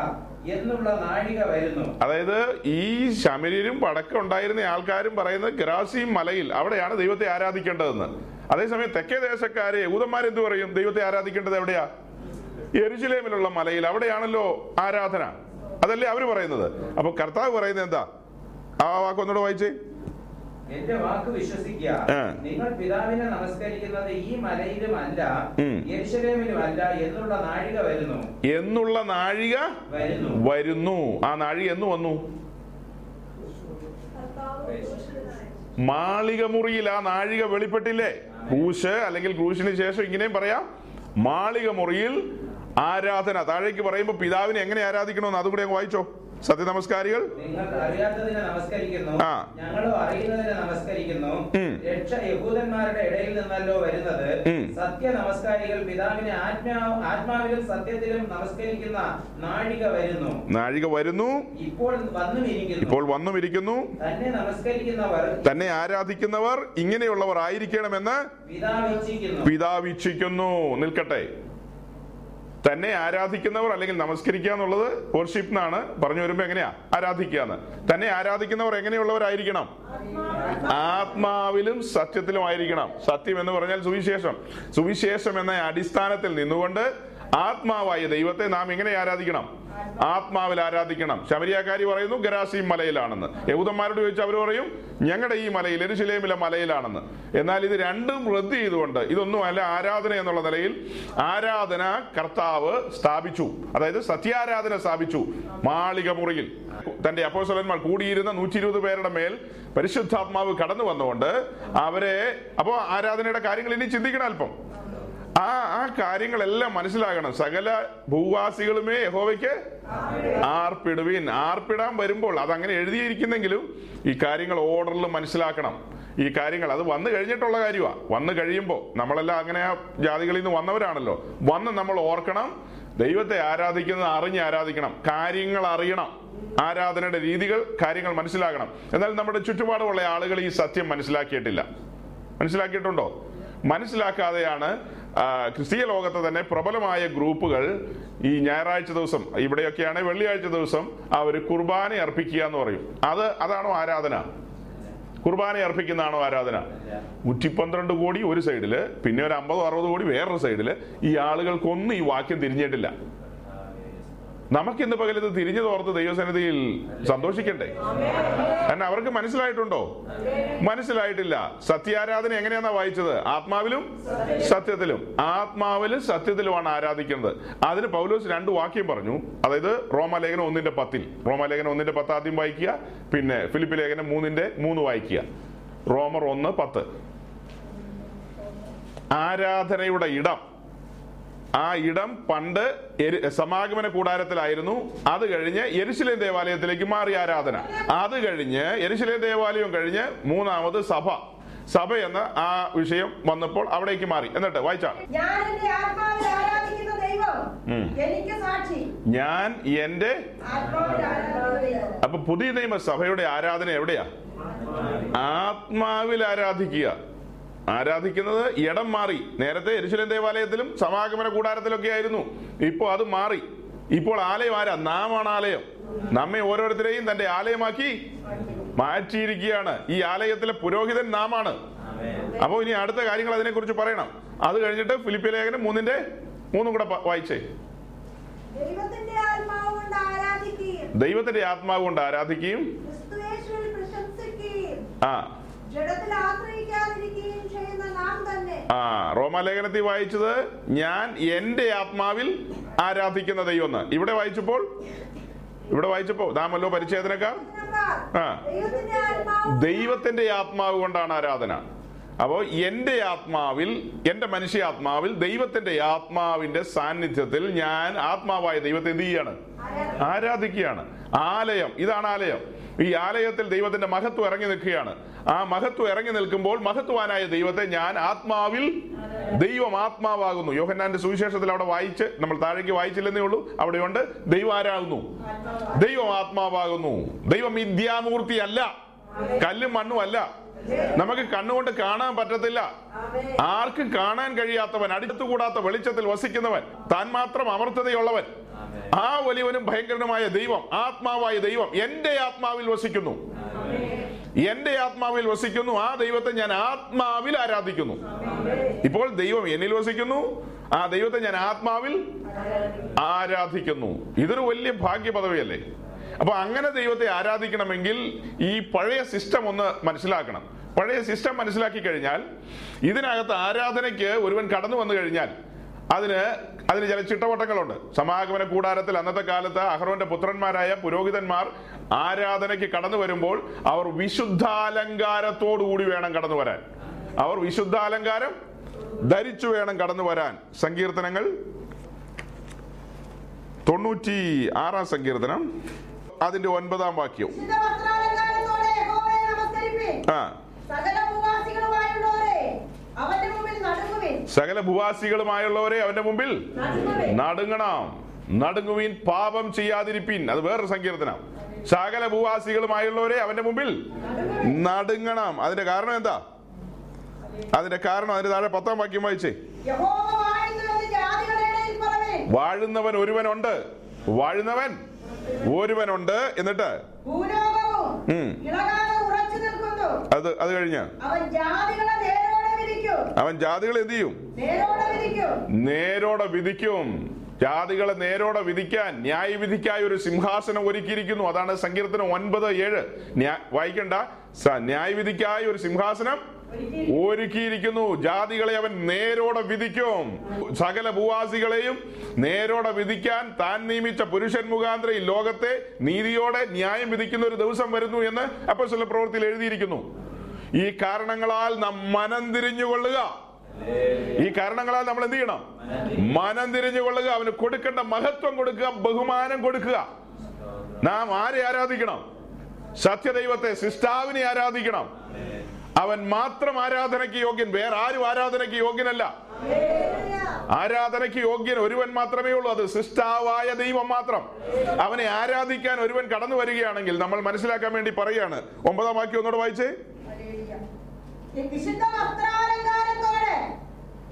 എന്നുള്ള നാഴിക വരുന്നു. അതായത് ഈ ശമരീരും പടക്കം ഉണ്ടായിരുന്ന ആൾക്കാരും പറയുന്നത് ഗ്രാസിയും മലയിൽ അവിടെയാണ് ദൈവത്തെ ആരാധിക്കേണ്ടതെന്ന്. അതേസമയം തെക്കേ ദേശക്കാര് യഹൂദന്മാരെന്ത് പറയും? ദൈവത്തെ ആരാധിക്കേണ്ടത് എവിടെയാ? എരുശലേമിലുള്ള മലയിൽ. അവിടെയാണല്ലോ ആരാധന. അതല്ലേ അവർ പറയുന്നത്. അപ്പൊ കർത്താവ് പറയുന്നത് എന്താ? ആ വായിച്ചേ. എന്റെ വാക്ക് വിശ്വസിക്കുക. ആ. നിങ്ങൾ പിതാവിനെ നമസ്കരിക്കുന്നത് ഈ മലയിലും അല്ല യെരുശലേമിലും അല്ല എന്നുള്ള നാഴിക വരുന്നു. എന്നുള്ള നാഴിക വരുന്നു. വരുന്നു. ആ നാഴിക എന്ന് വന്നു? മാളിക മുറിയിൽ ആ നാഴിക വെളിപ്പെട്ടില്ലേ? ക്രൂശ് അല്ലെങ്കിൽ ക്രൂശിന് ശേഷം ഇങ്ങനെയും പറയാം. മാളിക മുറിയിൽ ആരാധന. താഴേക്ക് പറയുമ്പോൾ പിതാവിനെ എങ്ങനെ ആരാധിക്കണമെന്ന് അതുകൂടെ അങ്ങ് വായിച്ചോ. സത്യനമസ്കാരികൾ. ആ. രക്ഷ യഹൂദന്മാരുടെ ഇടയിൽ നിന്നല്ലോ വരുന്നത്. സത്യ നമസ്കാരികൾ പിതാവിനെ ആത്മാ ആത്മാവിലും സത്യത്തിലും നമസ്കരിക്കുന്ന നാഴിക വരുന്നു. നാഴിക വരുന്നു. ഇപ്പോൾ ഇപ്പോൾ വന്നുമിരിക്കുന്നു തന്നെ നമസ്കരിക്കുന്നവർ. തന്നെ ആരാധിക്കുന്നവർ ഇങ്ങനെയുള്ളവർ ആയിരിക്കണമെന്ന് പിതാവിച്ഛിക്കുന്നു നിൽക്കട്ടെ. തന്നെ ആരാധിക്കുന്നവർ അല്ലെങ്കിൽ നമസ്കരിക്കുക എന്നുള്ളത് വർഷിപ്പ് എന്നാണ്. പറഞ്ഞു വരുമ്പോ എങ്ങനെയാ? ആരാധിക്കുക എന്ന്. തന്നെ ആരാധിക്കുന്നവർ എങ്ങനെയുള്ളവരായിരിക്കണം? ആത്മാവിലും സത്യത്തിലും ആയിരിക്കണം. സത്യം എന്ന് പറഞ്ഞാൽ സുവിശേഷം. സുവിശേഷം എന്ന അടിസ്ഥാനത്തിൽ നിന്നുകൊണ്ട് ആത്മാവായ ദൈവത്തെ നാം എങ്ങനെ ആരാധിക്കണം? ആത്മാവിൽ ആരാധിക്കണം. ശബരിയാക്കാരി പറയുന്നു ഗരാസീം മലയിലാണെന്ന്. യഹൂദന്മാരോട് ചോദിച്ചാൽ അവർ പറയും ഞങ്ങളുടെ ഈ മലയിൽ എരുശിലേമിലെ മലയിലാണെന്ന്. എന്നാൽ ഇത് രണ്ടും റദ്ദ് ചെയ്തുകൊണ്ട് ഇതൊന്നും അല്ല ആരാധന എന്നുള്ള നിലയിൽ ആരാധന കർത്താവ് സ്ഥാപിച്ചു. അതായത് സത്യാരാധന സ്ഥാപിച്ചു മാളിക മുറിയിൽ. തന്റെ അപ്പോസലന്മാർ കൂടിയിരുന്ന നൂറ്റി ഇരുപത് പേരുടെ മേൽ പരിശുദ്ധാത്മാവ് കടന്നു വന്നുകൊണ്ട് അവരെ അപ്പോ ആരാധനയുടെ കാര്യങ്ങൾ ഇനി ചിന്തിക്കണം അല്പം. ആ ആ കാര്യങ്ങളെല്ലാം മനസ്സിലാകണം. സകല ഭൂവാസികളുമേ യഹോവയ്ക്ക് ആർപ്പിടുവിൻ. ആർപ്പിടാൻ വരുമ്പോൾ അത് അങ്ങനെ എഴുതിയിരിക്കുന്നെങ്കിലും ഈ കാര്യങ്ങൾ ഓർഡറിൽ മനസ്സിലാക്കണം. ഈ കാര്യങ്ങൾ അത് വന്നു കഴിഞ്ഞിട്ടുള്ള കാര്യമാണ് വന്നു കഴിയുമ്പോൾ നമ്മളെല്ലാം അങ്ങനെ ആ ജാതികളിൽ നിന്ന് വന്നവരാണല്ലോ. വന്ന് നമ്മൾ ഓർക്കണം ദൈവത്തെ ആരാധിക്കുന്നത് അറിഞ്ഞ് ആരാധിക്കണം. കാര്യങ്ങൾ അറിയണം. ആരാധനയുടെ രീതികൾ കാര്യങ്ങൾ മനസ്സിലാക്കണം എന്നാൽ നമ്മുടെ ചുറ്റുപാടുമുള്ള ആളുകൾ ഈ സത്യം മനസ്സിലാക്കിയിട്ടില്ല. മനസ്സിലാക്കിയിട്ടുണ്ടോ? മനസ്സിലാക്കാതെയാണ് ക്രിസ്തീയ ലോകത്ത് തന്നെ പ്രബലമായ ഗ്രൂപ്പുകൾ ഈ ഞായറാഴ്ച ദിവസം ഇവിടെയൊക്കെയാണ് വെള്ളിയാഴ്ച ദിവസം അവർ കുർബാന അർപ്പിക്കുക എന്ന് പറയും. അത് അതാണോ ആരാധന? കുർബാന അർപ്പിക്കുന്നതാണോ ആരാധന? നൂറ്റി പന്ത്രണ്ട് കോടി ഒരു സൈഡിൽ പിന്നെ ഒരു അമ്പതോ അറുപത് കോടി വേറൊരു സൈഡിൽ ഈ ആളുകൾക്കൊന്നും ഈ വാക്യം തിരിഞ്ഞിട്ടില്ല. നമുക്കിന്ന് പകലത്ത് തിരിഞ്ഞു തോർത്ത് ദൈവസന്നിധിയിൽ സന്തോഷിക്കണ്ടേ? കാരണം അവർക്ക് മനസ്സിലായിട്ടുണ്ടോ? മനസ്സിലായിട്ടില്ല. സത്യാരാധന എങ്ങനെയാണെന്നാ വായിച്ചത്? ആത്മാവിലും സത്യത്തിലും. ആത്മാവിലും സത്യത്തിലുമാണ് ആരാധിക്കുന്നത്. അതിന് പൗലോസ് രണ്ട് വാക്യം പറഞ്ഞു. അതായത് റോമാലേഖനം ഒന്നിന്റെ പത്തിൽ. റോമാലേഖനം ഒന്നിന്റെ പത്ത് ആദ്യം വായിക്കുക പിന്നെ ഫിലിപ്പ് ലേഖനം മൂന്നിന്റെ മൂന്ന് വായിക്കുക. റോമർ ഒന്ന് പത്ത്. ആരാധനയുടെ ഇടം. ആ ഇടം പണ്ട് സമാഗമന കൂടാരത്തിലായിരുന്നു. അത് കഴിഞ്ഞ് എരിശിലേം ദേവാലയത്തിലേക്ക് മാറി ആരാധന. അത് കഴിഞ്ഞ് എരിശിലേം ദേവാലയം കഴിഞ്ഞ് മൂന്നാമത് സഭ. സഭ എന്ന ആ വിഷയം വന്നപ്പോൾ അവിടേക്ക് മാറി. എന്നിട്ട് വായിച്ചാ ഞാൻ എന്റെ അപ്പൊ പുതിയ നിയമ സഭയുടെ ആരാധന എവിടെയാ? ആത്മാവിൽ ആരാധിക്കുക. ആരാധിക്കുന്നത് ഇടം മാറി. നേരത്തെ എരിശുലൻ ദേവാലയത്തിലും സമാഗമന കൂടാരത്തിലൊക്കെ ആയിരുന്നു. ഇപ്പോൾ അത് മാറി. ഇപ്പോൾ ആലയം ആരാ? നാമാണ് ആലയം. നമ്മെ ഓരോരുത്തരെയും തന്റെ ആലയമാക്കി മാറ്റിയിരിക്കുകയാണ്. ഈ ആലയത്തിലെ പുരോഹിതൻ നാമാണ്. അപ്പോൾ ഇനി അടുത്ത കാര്യങ്ങൾ അതിനെക്കുറിച്ച് പറയണം. അത് കഴിഞ്ഞിട്ട് ഫിലിപ്പിയ ലേഖനം മൂന്നിന്റെ മൂന്നും കൂടെ വായിച്ചേ. ദൈവത്തിന്റെ ആത്മാവ് കൊണ്ട് ആരാധിക്കുകയും ആ ആ റോമാലേഖനത്തിൽ വായിച്ചത് ഞാൻ എന്റെ ആത്മാവിൽ ആരാധിക്കുന്ന ദൈവം ഇവിടെ വായിച്ചപ്പോൾ? ഇവിടെ വായിച്ചപ്പോ നാമല്ലോ പരിച്ഛേദനക്കാർ. ഇതിനേക്കാൾ ആ. ദൈവത്തിന്റെ ആത്മാവ് കൊണ്ടാണ് ആരാധന. അപ്പോ എന്റെ ആത്മാവിൽ എന്റെ മനുഷ്യാത്മാവിൽ ദൈവത്തിന്റെ ആത്മാവിന്റെ സാന്നിധ്യത്തിൽ ഞാൻ ആത്മാവായ ദൈവത്തെ എന്ത് ചെയ്യാണ്? ആരാധിക്കുകയാണ്. ആലയം. ഇതാണ് ആലയം. ഈ ആലയത്തിൽ ദൈവത്തിന്റെ മഹത്വം ഇറങ്ങി നിൽക്കുകയാണ്. ആ മഹത്വം ഇറങ്ങി നിൽക്കുമ്പോൾ മഹത്വാനായ ദൈവത്തെ ഞാൻ ആത്മാവിൽ ദൈവം ആത്മാവാകുന്നു. യോഹന്നാന്റെ സുവിശേഷത്തിൽ അവിടെ വായിച്ച് നമ്മൾ താഴേക്ക് വായിച്ചില്ലെന്നേ ഉള്ളൂ. അവിടെയുണ്ട് ദൈവം ആരാകുന്നു? ദൈവം ആത്മാവാകുന്നു. ദൈവം വിദ്യാമൂർത്തി അല്ല കല്ലും മണ്ണും അല്ല. നമുക്ക് കണ്ണുകൊണ്ട് കാണാൻ പറ്റത്തില്ല. ആർക്കും കാണാൻ കഴിയാത്തവൻ അടുത്തുകൂടാത്ത വെളിച്ചത്തിൽ വസിക്കുന്നവൻ താൻ മാത്രം അമർത്തതയുള്ളവൻ. ആ വലിയവനും ഭയങ്കരനുമായ ദൈവം ആത്മാവായ ദൈവം എന്റെ ആത്മാവിൽ വസിക്കുന്നു. എന്റെ ആത്മാവിൽ വസിക്കുന്നു. ആ ദൈവത്തെ ഞാൻ ആത്മാവിൽ ആരാധിക്കുന്നു. ഇപ്പോൾ ദൈവം എന്നിൽ വസിക്കുന്നു. ആ ദൈവത്തെ ഞാൻ ആത്മാവിൽ ആരാധിക്കുന്നു. ഇതൊരു വലിയ ഭാഗ്യ പദവിയല്ലേ അപ്പൊ അങ്ങനെ ദൈവത്തെ ആരാധിക്കണമെങ്കിൽ ഈ പഴയ സിസ്റ്റം ഒന്ന് മനസ്സിലാക്കണം. പഴയ സിസ്റ്റം മനസ്സിലാക്കി കഴിഞ്ഞാൽ ഇതിനകത്ത് ആരാധനയ്ക്ക് ഒരുവൻ കടന്നു വന്നു കഴിഞ്ഞാൽ അതിന് അതിന് ചില ചിട്ടവട്ടങ്ങളുണ്ട്. സമാഗമന കൂടാരത്തിൽ അന്നത്തെ കാലത്ത് അഹ്റോന്റെ പുത്രന്മാരായ പുരോഹിതന്മാർ ആരാധനയ്ക്ക് കടന്നു വരുമ്പോൾ അവർ വിശുദ്ധാലങ്കാരത്തോടു കൂടി വേണം കടന്നു വരാൻ. അവർ വിശുദ്ധാലങ്കാരം ധരിച്ചു വേണം കടന്നു വരാൻ. സങ്കീർത്തനങ്ങൾ തൊണ്ണൂറ്റി ആറാം സങ്കീർത്തനം. അതിന്റെ ഒൻപതാം വാക്യം. ആ. സകല അവന്റെ മുമ്പിൽ സകല ഭൂവാസികളുമായുള്ളവരെ അവന്റെ മുമ്പിൽ നടുങ്ങണം. നടുങ്ങുവീൻ പാപം ചെയ്യാതിരിപ്പീൻ. അത് വേറൊരു സങ്കീർത്തനം. സകല ഭൂവാസികളുമായുള്ളവരെ അവന്റെ മുമ്പിൽ നടുങ്ങണം. അതിന്റെ കാരണം എന്താ? അതിന്റെ കാരണം അതിന്റെ താഴെ പത്താം വാക്യം വായിച്ചേ. വാഴുന്നവൻ ഒരുവനുണ്ട്. വാഴുന്നവൻ ഒരുവനുണ്ട്. എന്നിട്ട്? അത് അത് കഴിഞ്ഞ്. അവൻ ജാതികളെ എന്ത് ചെയ്യും? നേരോടെ വിധിക്കും. ജാതികളെ നേരോടെ വിധിക്കാൻ ന്യായവിധിക്കായി ഒരു സിംഹാസനം ഒരുക്കിയിരിക്കുന്നു. അതാണ് സങ്കീർത്തനം ഒൻപത് ഏഴ്. വായിക്കണ്ട. ന്യായവിധിക്കായി ഒരു സിംഹാസനം ഒരുക്കിയിരിക്കുന്നു. ജാതികളെ അവൻ നേരോടെ വിധിക്കും. സകല ഭൂവാസികളെയും നേരോടെ വിധിക്കാൻ താൻ നിയമിച്ച പുരുഷൻ മുഖാന്തരം ഈ ലോകത്തെ നീതിയോടെ ന്യായം വിധിക്കുന്ന ഒരു ദിവസം വരുന്നു എന്ന് അപ്പോസ്തല പ്രവൃത്തിയിൽ എഴുതിയിരിക്കുന്നു. ഈ കാരണങ്ങളാൽ നാം മനം തിരിഞ്ഞുകൊള്ളുക. ഈ കാരണങ്ങളാൽ നമ്മൾ എന്ത് ചെയ്യണം? മനം തിരിഞ്ഞുകൊള്ളുക. അവന് കൊടുക്കേണ്ട മഹത്വം കൊടുക്കുക ബഹുമാനം കൊടുക്കുക. നാം ആരെ ആരാധിക്കണം? സത്യദൈവത്തെ സിസ്റ്റാവിനെ ആരാധിക്കണം? അവൻ മാത്രം ആരാധനയ്ക്ക് യോഗ്യൻ വേറെ ആരും ആരാധനയ്ക്ക് യോഗ്യനല്ല. ആരാധനയ്ക്ക് യോഗ്യൻ ഒരുവൻ മാത്രമേ ഉള്ളൂ അത് സിസ്റ്റാവായ ദൈവം മാത്രം. അവനെ ആരാധിക്കാൻ ഒരുവൻ കടന്നു വരികയാണെങ്കിൽ നമ്മൾ മനസ്സിലാക്കാൻ വേണ്ടി പറയുകയാണ് ഒമ്പതാം വാക്യം ഒന്നോട് വായിച്ചേ. വിശുദ്ധ വസ്ത്രാലങ്കാരത്തോടെ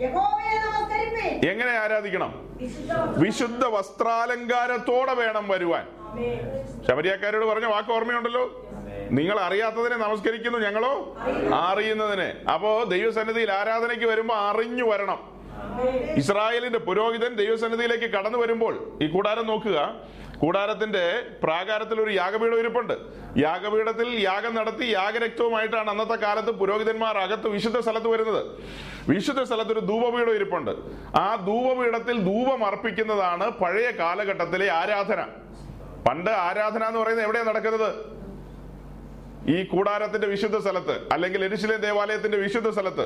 യഹോവയെ നമസ്കരിപ്പിൻ. എങ്ങനെ ആരാധിക്കണം? വിശുദ്ധ വിശുദ്ധ വസ്ത്രാലങ്കാരത്തോടെ വേണം വരുവാൻ. ശബരിയാക്കാരോട് പറഞ്ഞ വാക്ക് ഓർമ്മയുണ്ടല്ലോ? നിങ്ങൾ അറിയാത്തതിനെ നമസ്കരിക്കുന്നു ഞങ്ങളോ? അറിയുന്നതിനെ. അപ്പോ ദൈവസന്നിധിയിൽ ആരാധനയ്ക്ക് വരുമ്പോ അറിഞ്ഞു വരണം. ഇസ്രായേലിന്റെ പുരോഹിതൻ ദൈവസന്നിധിയിലേക്ക് കടന്നു വരുമ്പോൾ ഈ കൂടാരം നോക്കുക. കൂടാരത്തിന്റെ പ്രാകാരത്തിൽ ഒരു യാഗപീഠം ഇരിപ്പുണ്ട്. യാഗപീഠത്തിൽ യാഗം നടത്തി യാഗരക്തവുമായിട്ടാണ് അന്നത്തെ കാലത്ത് പുരോഹിതന്മാർ അകത്ത് വിശുദ്ധ സ്ഥലത്ത് വരുന്നത്. വിശുദ്ധ സ്ഥലത്ത് ഒരു ധൂപപീഠം ഇരിപ്പുണ്ട്. ആ ധൂപപീഠത്തിൽ ധൂപം അർപ്പിക്കുന്നതാണ് പഴയ കാലഘട്ടത്തിലെ ആരാധന. പണ്ട് ആരാധന എന്ന് പറയുന്നത് എവിടെയാണ് നടക്കുന്നത്? ഈ കൂടാരത്തിന്റെ വിശുദ്ധ സ്ഥലത്ത് അല്ലെങ്കിൽ എരിശിലെ ദേവാലയത്തിന്റെ വിശുദ്ധ സ്ഥലത്ത്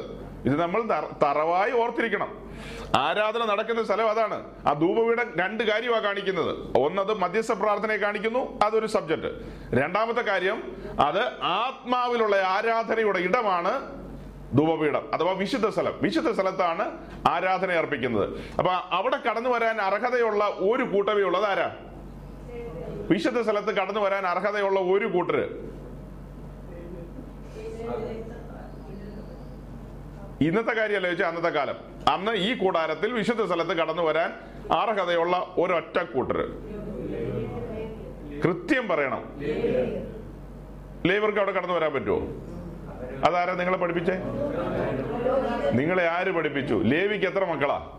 ഇത് നമ്മൾ തറ- തറവായി ഓർത്തിരിക്കണം. ആരാധന നടക്കുന്ന സ്ഥലം അതാണ്. ആ ധൂപപീഠം രണ്ട് കാര്യമാണ് കാണിക്കുന്നത്. ഒന്നത് മധ്യസ്ഥ പ്രാർത്ഥനയെ കാണിക്കുന്നു അതൊരു സബ്ജക്ട്. രണ്ടാമത്തെ കാര്യം അത് ആത്മാവിലുള്ള ആരാധനയുടെ ഇടമാണ് ധൂപപീഠം അഥവാ വിശുദ്ധ സ്ഥലം. വിശുദ്ധ സ്ഥലത്താണ് ആരാധന അർപ്പിക്കുന്നത്. അപ്പൊ അവിടെ കടന്നു വരാൻ അർഹതയുള്ള ഒരു കൂട്ടമേ ഉള്ളത് ആരാ വിശുദ്ധ സ്ഥലത്ത് കടന്നു വരാൻ അർഹതയുള്ള ഒരു കൂട്ടര്. ഇന്നത്തെ കാര്യമല്ല ചോദിച്ചാൽ അന്നത്തെ കാലം. അന്ന് ഈ കൂടാരത്തിൽ വിശുദ്ധ സ്ഥലത്ത് കടന്നു വരാൻ അർഹതയുള്ള ഒരൊറ്റ കൂട്ടർ കൃത്യം പറയണം. ലേബർക്ക് അവിടെ കടന്നു വരാൻ പറ്റുമോ അതാരാ നിങ്ങളെ പഠിപ്പിച്ചേ? നിങ്ങളെ ആര് പഠിപ്പിച്ചു? ലേവിക്ക് എത്ര മക്കളാ?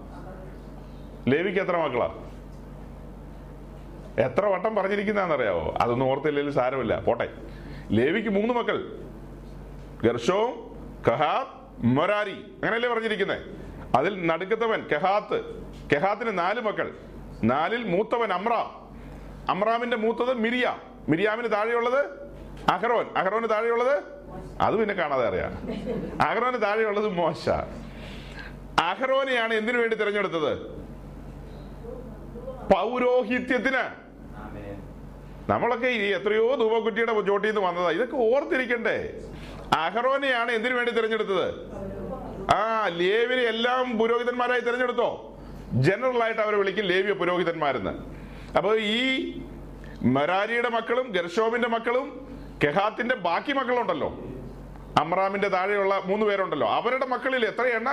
ലേവിക്ക് എത്ര മക്കളാ? എത്ര വട്ടം പറഞ്ഞിരിക്കുന്നറിയാവോ അതൊന്നും ഓർത്തില്ലെങ്കിൽ സാരമില്ല. പോട്ടെ. ലേവിക്ക് മൂന്ന് മക്കൾ. ഗർഷോം കഹാത്ത് മൊരാരി അങ്ങനെയല്ലേ പറഞ്ഞിരിക്കുന്നത് അതിൽ നടുക്കത്തവൻ കെഹാത്ത്. കെഹാത്തിന് നാല് മക്കൾ. നാലിൽ മൂത്തവൻ അമ്രാം. അമ്രാമിന്റെ മൂത്തത് മിരിയാം. മിരിയാമിന് താഴെയുള്ളത് അഹ്റോൻ. അഹ്റോന് താഴെയുള്ളത്? അത് പിന്നെ കാണാതെ അറിയാം. അഹ്റോന് താഴെയുള്ളത് മോശ. അഹ്റോനെയാണ് എന്തിനു വേണ്ടി തിരഞ്ഞെടുത്തത്? പൗരോഹിത്യത്തിന്. നമ്മളൊക്കെ എത്രയോ ധൂപക്കുറ്റിയുടെ ചോട്ടിൽ നിന്ന് വന്നതാ. ഇതൊക്കെ ഓർത്തിരിക്കണ്ടേ? അഹറോനെയാണ് എന്തിനു വേണ്ടി തിരഞ്ഞെടുത്തത്? ആ ലേവിനെ എല്ലാം പുരോഹിതന്മാരായി തിരഞ്ഞെടുത്തോ? ജനറൽ ആയിട്ട് അവരെ വിളിക്കും ലേവിയ പുരോഹിതന്മാരെന്ന്. അപ്പോൾ ഈ മരാരിയുടെ മക്കളും ഗർഷോമിന്റെ മക്കളും കെഹാത്തിന്റെ ബാക്കി മക്കളുണ്ടല്ലോ. അമ്രാമിന്റെ താഴെയുള്ള മൂന്ന് പേരുണ്ടല്ലോ. അവരുടെ മക്കളിൽ എത്ര എണ്ണ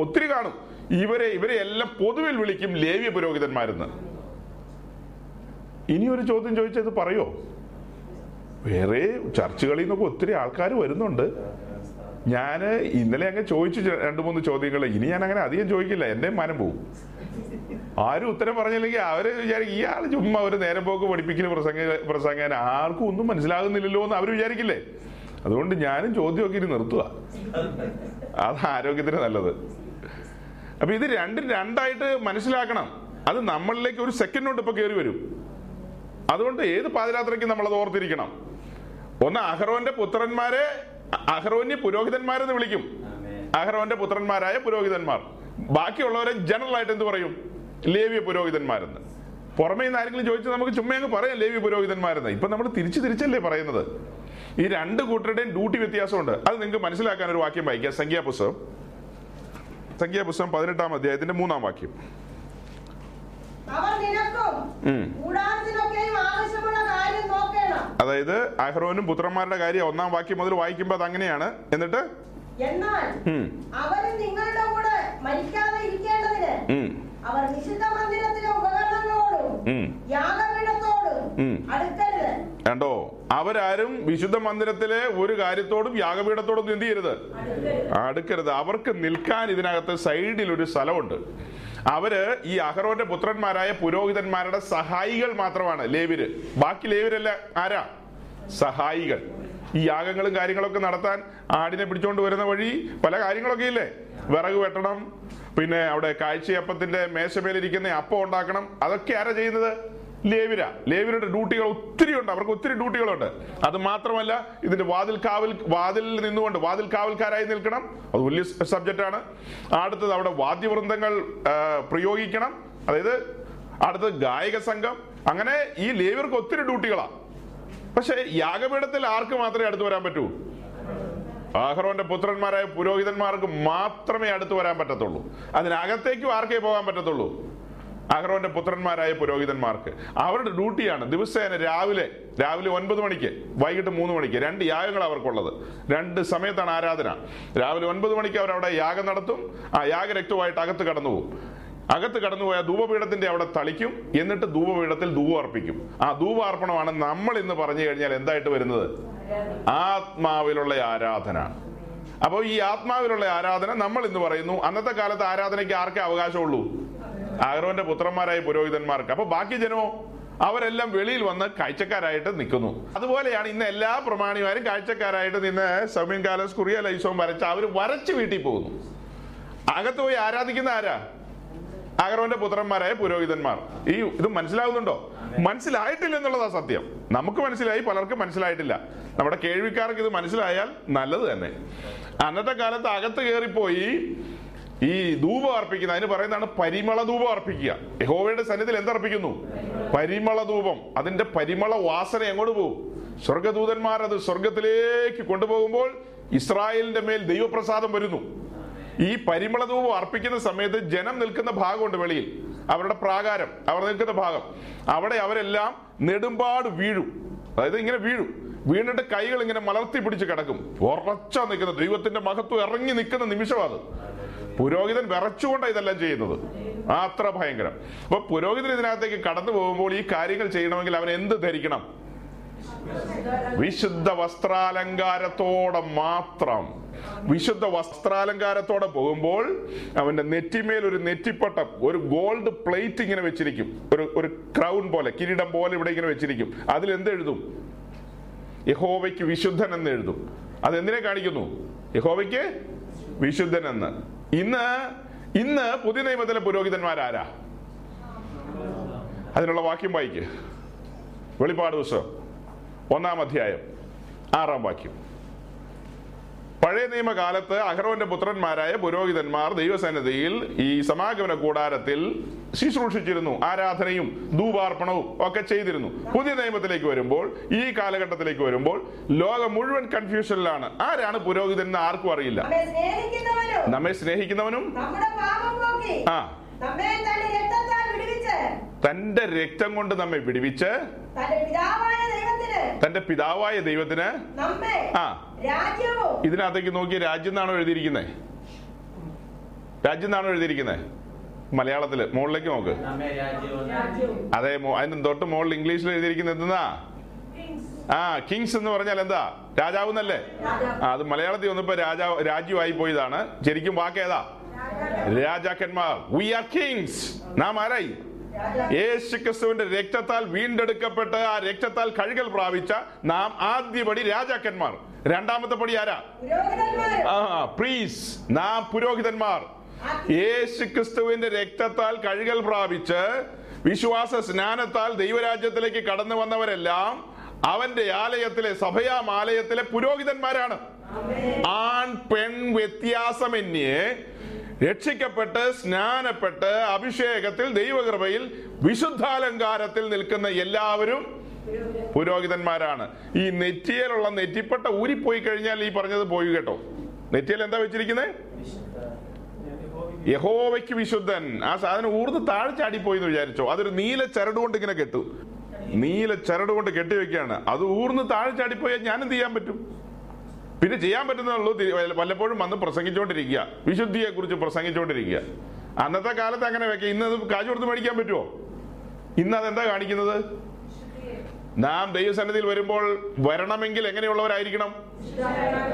ഒത്തിരി കാണും. ഇവരെ ഇവരെ എല്ലാം പൊതുവിൽ വിളിക്കും ലേവ്യ പുരോഹിതന്മാരെന്ന്. ഇനി ഒരു ചോദ്യം ചോദിച്ചത് പറയോ? വേറെ ചർച്ചുകളിൽ നിന്നൊക്കെ ഒത്തിരി ആൾക്കാർ വരുന്നുണ്ട്. ഞാൻ ഇന്നലെ അങ്ങ് ചോദിച്ചു രണ്ട് മൂന്ന് ചോദ്യങ്ങൾ ഇനി ഞാൻ അങ്ങനെ അധികം ചോദിക്കില്ല. എന്റെ മാനം പോവും. ആരും ഉത്തരം പറഞ്ഞില്ലെങ്കിൽ അവർ വിചാരിക്കും ഇയാൾ ചുമ്മാ ഒരു നേരം പോക്ക് പഠിപ്പിക്കുന്ന പ്രസംഗ പ്രസംഗം ആർക്കും ഒന്നും മനസ്സിലാകുന്നില്ലല്ലോ എന്ന് അവർ വിചാരിക്കില്ലേ? അതുകൊണ്ട് ഞാനും ചോദ്യമൊക്കെ ഇനി നിർത്തുക അത് ആരോഗ്യത്തിന് നല്ലത്. അപ്പൊ ഇത് രണ്ടും രണ്ടായിട്ട് മനസ്സിലാക്കണം. അത് നമ്മളിലേക്ക് ഒരു സെക്കൻഡ് കൊണ്ട് ഇപ്പൊ കയറി വരും. അതുകൊണ്ട് ഏത് പാതിരാത്രയ്ക്ക് നമ്മൾ അത് ഓർത്തിരിക്കണം. ഒന്ന് അഹ്റോന്റെ പുത്രന്മാരെ അഹ്റോന്യ പുരോഹിതന്മാരെന്ന് വിളിക്കും. അഹ്റോന്റെ പുത്രന്മാരായ പുരോഹിതന്മാർ. ബാക്കിയുള്ളവരെ ജനറൽ ആയിട്ട് എന്ത് പറയും? ലേവ്യ പുരോഹിതന്മാരെന്ന്. പുറമേ നിന്ന് ആരെങ്കിലും ചോദിച്ചാൽ നമുക്ക് ചുമ്മാ അങ്ങ് പറയാം ലേവ്യ പുരോഹിതന്മാരെന്ന്. ഇപ്പൊ നമ്മൾ തിരിച്ചു തിരിച്ചല്ലേ പറയുന്നത്? ഈ രണ്ട് കൂട്ടരുടെയും ഡ്യൂട്ടി വ്യത്യാസമുണ്ട്. അത് നിങ്ങൾക്ക് മനസ്സിലാക്കാൻ ഒരു വാക്യം വായിക്കാം. സംഖ്യാപുസ്തകം. സംഖ്യാപുസ്തകം പതിനെട്ടാം അധ്യായത്തിന്റെ മൂന്നാം വാക്യം അവർ നിനക്കും ഉം. കൂടാരത്തിനൊക്കെയും ആവശ്യമുള്ള കാര്യം നോക്കണം അതായത് അഹ്റോനും പുത്രന്മാരുടെ കാര്യം ഒന്നാം വാക്യം മുതൽ വായിക്കുമ്പോൾ അത് അങ്ങനെയാണ് എന്നിട്ട്? എന്നാൽ അവരും നിങ്ങളുടെ കൂടെ മരിക്കാതെ ഇരിക്കേണ്ടതിന് അവർ വിശുദ്ധ മന്ദിരത്തിലെ ഉപകരണങ്ങളോടും ഉം. യാഗപീഠത്തോടും അടുക്കരുത്. കണ്ടോ? അവരാരും വിശുദ്ധ മന്ദിരത്തിലെ ഒരു കാര്യത്തോടും യാഗപീഠത്തോടും എന്ത് ചെയ്യരുത്? അടുക്കരുത്. അവർക്ക് നിൽക്കാൻ ഇതിനകത്ത് സൈഡിൽ ഒരു സ്ഥലമുണ്ട്. അവർ ഈ അഹറോന്റെ പുത്രന്മാരായ പുരോഹിതന്മാരുടെ സഹായികൾ മാത്രമാണ്. ലേവിര് ബാക്കി ലേവിരല്ല ആരാ? സഹായികൾ. ഈ യാഗങ്ങളും കാര്യങ്ങളൊക്കെ നടത്താൻ ആടിനെ പിടിച്ചോണ്ട് വരുന്ന വഴി പല കാര്യങ്ങളൊക്കെ ഇല്ലേ വിറക് വെട്ടണം പിന്നെ അവിടെ കാഴ്ചയപ്പത്തിന്റെ മേശമേലിരിക്കുന്ന അപ്പം ഉണ്ടാക്കണം. അതൊക്കെ ആരാ ചെയ്യുന്നത്? ലേവിര. ലേവിരുടെ ഡ്യൂട്ടികൾ ഒത്തിരി ഉണ്ട്. അവർക്ക് ഒത്തിരി ഡ്യൂട്ടികളുണ്ട്. അത് മാത്രമല്ല ഇതിന്റെ വാതിൽ കാവൽ വാതിലിൽ നിന്നുകൊണ്ട് വാതിൽ കാവൽക്കാരായി നിൽക്കണം. അത് വലിയ സബ്ജക്റ്റ് ആണ് അടുത്തത് അവിടെ വാദ്യവൃന്ദങ്ങൾ പ്രയോഗിക്കണം. അതായത് അടുത്ത ഗായക സംഘം. അങ്ങനെ ഈ ലേവിയർക്ക് ഒത്തിരി ഡ്യൂട്ടികളാ. പക്ഷെ യാഗപീഠത്തിൽ ആർക്ക് മാത്രമേ അടുത്ത് വരാൻ പറ്റൂ? ആഹ്റോന്റെ പുത്രന്മാരായ പുരോഹിതന്മാർക്ക് മാത്രമേ അടുത്ത് വരാൻ പറ്റത്തുള്ളൂ. അതിനകത്തേക്കും ആർക്കേ പോകാൻ പറ്റത്തുള്ളൂ? അഹ്റോന്റെ പുത്രന്മാരായ പുരോഹിതന്മാർക്ക്. അവരുടെ ഡ്യൂട്ടിയാണ് ദിവസേന രാവിലെ രാവിലെ ഒൻപത് മണിക്ക് വൈകിട്ട് മൂന്ന് മണിക്ക്. രണ്ട് യാഗങ്ങൾ അവർക്കുള്ളത്. രണ്ട് സമയത്താണ് ആരാധന. രാവിലെ ഒൻപത് മണിക്ക് അവർ അവിടെ യാഗം നടത്തും. ആ യാഗരക്തമായിട്ട് അകത്ത് കടന്നു പോകും. അകത്ത് കടന്നുപോയ ധൂപപീഠത്തിന്റെ അവിടെ തളിക്കും. എന്നിട്ട് ധൂപപീഠത്തിൽ ധൂപം അർപ്പിക്കും. ആ ധൂപാർപ്പണമാണ് നമ്മൾ ഇന്ന് പറഞ്ഞു കഴിഞ്ഞാൽ എന്തായിട്ട് വരുന്നത്? ആത്മാവിലുള്ള ആരാധന. അപ്പോൾ ഈ ആത്മാവിലുള്ള ആരാധന നമ്മൾ ഇന്ന് പറയുന്നു. അന്നത്തെ കാലത്ത് ആരാധനയ്ക്ക് ആർക്കേ അവകാശമുള്ളൂ? ആഗ്രഹന്റെ പുത്രന്മാരായ പുരോഹിതന്മാർക്ക്. അപ്പൊ ബാക്കി ജനമോ അവരെല്ലാം വെളിയിൽ വന്ന് കാഴ്ചക്കാരായിട്ട് നിൽക്കുന്നു. അതുപോലെയാണ് ഇന്ന് എല്ലാ പ്രമാണിമാരും കാഴ്ചക്കാരായിട്ട് നിന്ന് സൗമ്യൻ കാലസ് കുറിയ ലൈസവും വരച്ച അവർ വരച്ച് വീട്ടിൽ പോകുന്നു. അകത്ത് പോയി ആരാധിക്കുന്ന ആരാ? അഗറോന്റെ പുത്രന്മാരായ പുരോഹിതന്മാർ. ഈ ഇത് മനസ്സിലാവുന്നുണ്ടോ? മനസ്സിലായിട്ടില്ല എന്നുള്ളതാ സത്യം. നമുക്ക് മനസ്സിലായി പലർക്കും മനസ്സിലായിട്ടില്ല. നമ്മുടെ കേൾവിക്കാർക്ക് ഇത് മനസ്സിലായാൽ നല്ലത് തന്നെ. അന്നത്തെ കാലത്ത് അകത്ത് കയറിപ്പോയി ഈ ധൂപം അർപ്പിക്കുന്ന അതിന് പറയുന്നതാണ് പരിമള ധൂപം അർപ്പിക്കുക. യഹോവയുടെ സന്നിധിയിൽ എന്തർപ്പിക്കുന്നു പരിമള ധൂപം. അതിന്റെ പരിമള വാസന എങ്ങോട്ട് പോകും? സ്വർഗദൂതന്മാർ അത് സ്വർഗത്തിലേക്ക് കൊണ്ടുപോകുമ്പോൾ ഇസ്രായേലിന്റെ മേൽ ദൈവപ്രസാദം വരുന്നു. ഈ പരിമള ധൂപം അർപ്പിക്കുന്ന സമയത്ത് ജനം നിൽക്കുന്ന ഭാഗമുണ്ട് വെളിയിൽ. അവരുടെ പ്രാകാരം അവർ നിൽക്കുന്ന ഭാഗം. അവിടെ അവരെല്ലാം നെടുമ്പാട് വീഴും. അതായത് ഇങ്ങനെ വീഴും. വീണിട്ട് കൈകൾ ഇങ്ങനെ മലർത്തി പിടിച്ച് കിടക്കും. ഉറച്ച നിൽക്കുന്ന ദൈവത്തിന്റെ മഹത്വം ഇറങ്ങി നിൽക്കുന്ന നിമിഷമാണ് പുരോഹിതൻ വിറച്ചുകൊണ്ടാണ് ഇതെല്ലാം ചെയ്യുന്നത്. അത്ര ഭയങ്കരം. അപ്പൊ പുരോഹിതൻ ഇതിനകത്തേക്ക് കടന്നു പോകുമ്പോൾ ഈ കാര്യങ്ങൾ ചെയ്യണമെങ്കിൽ അവൻ എന്ത് ധരിക്കണം? വിശുദ്ധ വസ്ത്രാലങ്കാരത്തോടെ മാത്രം. വിശുദ്ധ വസ്ത്രാലങ്കാരത്തോടെ പോകുമ്പോൾ അവന്റെ നെറ്റിമേൽ ഒരു നെറ്റിപ്പട്ടം ഒരു ഗോൾഡ് പ്ലേറ്റ് ഇങ്ങനെ വെച്ചിരിക്കും. ഒരു ഒരു ക്രൗൺ പോലെ കിരീടം പോലെ ഇവിടെ ഇങ്ങനെ വെച്ചിരിക്കും. അതിൽ എന്ത് എഴുതും? യഹോവയ്ക്ക് വിശുദ്ധൻ എന്ന് എഴുതും. അതെന്തിനെ കാണിക്കുന്നു? യഹോവയ്ക്ക് വിശുദ്ധൻ എന്ന് ഇന്ന് ഇന്ന് പുതിയ നിയമത്തിലെ പുരോഹിതന്മാരാരാ? അതിനുള്ള വാക്യം വായിക്ക്. വെളിപ്പാട് ദിവസം ഒന്നാം അധ്യായം. ആറാം വാക്യം. പഴയ നിയമകാലത്ത് അഹ്റോന്റെ പുത്രന്മാരായ പുരോഹിതന്മാർ ദൈവസന്നിധിയിൽ ഈ സമാഗമന കൂടാരത്തിൽ ശുശ്രൂഷിച്ചിരുന്നു. ആരാധനയും ധൂപാർപ്പണവും ഒക്കെ ചെയ്തിരുന്നു. പുതിയ നിയമത്തിലേക്ക് വരുമ്പോൾ ഈ കാലഘട്ടത്തിലേക്ക് വരുമ്പോൾ ലോകം മുഴുവൻ കൺഫ്യൂഷനിലാണ് ആരാണ് പുരോഹിതൻ എന്ന് ആർക്കും അറിയില്ല. നമ്മെ സ്നേഹിക്കുന്നവനും ആ. തന്റെ രക്തത്താൽ വിടുവിച്ച്. തന്റെ രക്തം കൊണ്ട് നമ്മെ വിടുവിച്ച്. തന്റെ പിതാവായ ദൈവത്തിന്. തന്റെ പിതാവായ ദൈവത്തിന്. നമ്മെ ആ. രാജ്യവും. ഇതിനകത്തേക്ക് നോക്കി രാജ്യം എന്നാണോ എഴുതിയിരിക്കുന്നത് രാജ്യം എന്നാണോ എഴുതിയിരിക്കുന്നത് മലയാളത്തിൽ. മുകളിലേക്ക് നോക്ക്. നമ്മെ രാജ്യവും. അതെ മോ- അതിന് തൊട്ട് മുകളിൽ ഇംഗ്ലീഷിൽ എഴുതിയിരിക്കുന്നത് എന്താ ആ കിങ്സ് എന്ന് പറഞ്ഞാൽ എന്താ? രാജാവ് എന്നല്ലേ? ആ അത് മലയാളത്തിൽ വന്നപ്പോ രാജാവ് രാജ്യമായി പോയതാണ്. ശരിക്കും വാക്കേതാ രാജാക്കന്മാർ വി ആർ കിങ്സ് നാം ആരായി? യേശു ക്രിസ്തുവിന്റെ രക്തത്താൽ വീണ്ടെടുക്കപ്പെട്ട് ആ രക്തത്താൽ കഴുകൽ പ്രാപിച്ച നാം ആദ്യപടി രാജാക്കന്മാർ. രണ്ടാമത്തെ പടി ആരാ? ആ പ്രീസ് നാം പുരോഹിതന്മാർ. യേശു ക്രിസ്തുവിന്റെ രക്തത്താൽ കഴുകൽ പ്രാപിച്ച് വിശ്വാസ സ്നാനത്താൽ ദൈവരാജ്യത്തിലേക്ക് കടന്നു വന്നവരെല്ലാം അവന്റെ ആലയത്തിലെ സഭയാം ആലയത്തിലെ പുരോഹിതന്മാരാണ്. ആൺ പെൺ വ്യത്യാസമന്യേ രക്ഷിക്കപ്പെട്ട് സ്നാനപ്പെട്ട് അഭിഷേകത്തിൽ ദൈവകൃപയിൽ വിശുദ്ധാലങ്കാരത്തിൽ നിൽക്കുന്ന എല്ലാവരും പുരോഹിതന്മാരാണ്. ഈ നെറ്റിയിലുള്ള നെറ്റിപ്പട്ട ഊരിപ്പോയി കഴിഞ്ഞാൽ ഈ പറഞ്ഞത് പോയി കേട്ടോ. നെറ്റിയിൽ എന്താ വെച്ചിരിക്കുന്നത് യഹോവയ്ക്ക് വിശുദ്ധൻ. ആ സാധനം ഊർന്ന് താഴെ ചാടിപ്പോയി എന്ന് വിചാരിച്ചോ. അതൊരു നീല ചരട് കൊണ്ട് ഇങ്ങനെ കെട്ടു. നീല ചരട് കൊണ്ട് കെട്ടിവെക്കുകയാണ് അത് ഊർന്ന് താഴെ ചാടിപ്പോയാൽ ഞാൻ എന്ത് ചെയ്യാൻ പറ്റും? പിന്നെ ചെയ്യാൻ പറ്റുന്നുള്ളൂ വല്ലപ്പോഴും വന്ന് പ്രസംഗിച്ചുകൊണ്ടിരിക്കുക വിശുദ്ധിയെ കുറിച്ച് പ്രസംഗിച്ചുകൊണ്ടിരിക്കുക അന്നത്തെ കാലത്ത് അങ്ങനെ വെക്കുക ഇന്ന് അത് കാശ് കൊടുത്ത് മേടിക്കാൻ പറ്റുമോ ഇന്ന് അതെന്താ കാണിക്കുന്നത്? നാം ദൈവസന്നിധിയിൽ വരുമ്പോൾ വരണമെങ്കിൽ എങ്ങനെയുള്ളവരായിരിക്കണം?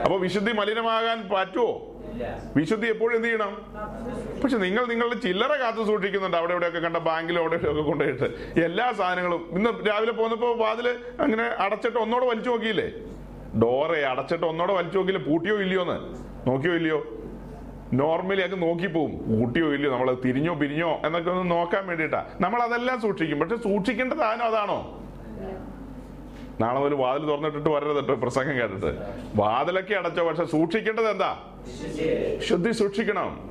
അപ്പൊ വിശുദ്ധി മലിനമാകാൻ പറ്റുമോ വിശുദ്ധി എപ്പോഴും എന്ത് ചെയ്യണം? പക്ഷെ നിങ്ങൾ നിങ്ങളുടെ ചില്ലറ കാത്തു സൂക്ഷിക്കുന്നുണ്ട്. അവിടെ ഇവിടെയൊക്കെ കണ്ട ബാങ്കിലും അവിടെ ഇവിടെയൊക്കെ കൊണ്ടുപോയിട്ട് എല്ലാ സാധനങ്ങളും. ഇന്ന് രാവിലെ പോന്നപ്പോ വാതിൽ അങ്ങനെ അടച്ചിട്ട് ഒന്നോടെ വലിച്ചു നോക്കിയില്ലേ? ഡോറെ അടച്ചിട്ട് ഒന്നോടെ വലിച്ചു നോക്കില്ല പൂട്ടിയോ ഇല്ലയോന്ന് നോക്കിയോ ഇല്ലയോ? നോർമലി അങ്ങ് നോക്കിപ്പോവും. പൂട്ടിയോ ഇല്ലയോ? നമ്മൾ തിരിഞ്ഞോ പിരിഞ്ഞോ എന്നൊക്കെ ഒന്ന് നോക്കാൻ വേണ്ടിയിട്ടാ. നമ്മൾ അതെല്ലാം സൂക്ഷിക്കും. പക്ഷെ സൂക്ഷിക്കേണ്ട സാധനം അതാണോ? നാളെ മുതൽ വാതിൽ തുറന്നിട്ടിട്ട് വരരുത് കേട്ടോ പ്രസംഗം കേട്ടിട്ട്. വാതിലൊക്കെ അടച്ചോ പക്ഷെ സൂക്ഷിക്കേണ്ടത് എന്താ? ശുദ്ധി സൂക്ഷിക്കണം.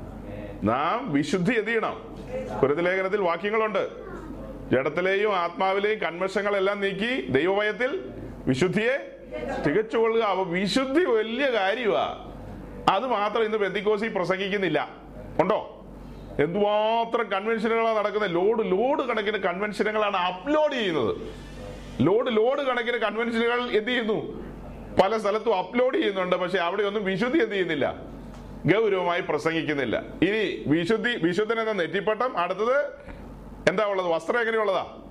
നാം വിശുദ്ധി എതിയണം. കുരുതലേഖനത്തിൽ വാക്യങ്ങളുണ്ട്. ജഡത്തിലെയും ആത്മാവിലെയും കൺമശങ്ങളെല്ലാം നീക്കി ദൈവഭയത്തിൽ വിശുദ്ധിയെ തികച്ചുകൊള്ളുക. അപ്പൊ വിശുദ്ധി വലിയ കാര്യമാ അത് മാത്രം ഇന്ന് ബന്ധിക്കോസി പ്രസംഗിക്കുന്നില്ല. ഉണ്ടോ? എന്തുമാത്രം കൺവെൻഷനുകളാണ് നടക്കുന്നത് ലോഡ് ലോഡ് കണക്കിന് കൺവെൻഷനുകളാണ് അപ്ലോഡ് ചെയ്യുന്നത്. ലോഡ് ലോഡ് കണക്കിന് കൺവെൻഷനുകൾ എന്ത് ചെയ്യുന്നു? പല സ്ഥലത്തും അപ്ലോഡ് ചെയ്യുന്നുണ്ട്. പക്ഷെ അവിടെ ഒന്നും വിശുദ്ധി എന്ത് ചെയ്യുന്നില്ല? ഗൗരവമായി പ്രസംഗിക്കുന്നില്ല. ഇനി വിശുദ്ധി വിശുദ്ധൻ എന്ന നെറ്റിപ്പട്ടം അടുത്തത് എന്താ ഉള്ളത്? വസ്ത്രം എങ്ങനെയുള്ളതാ?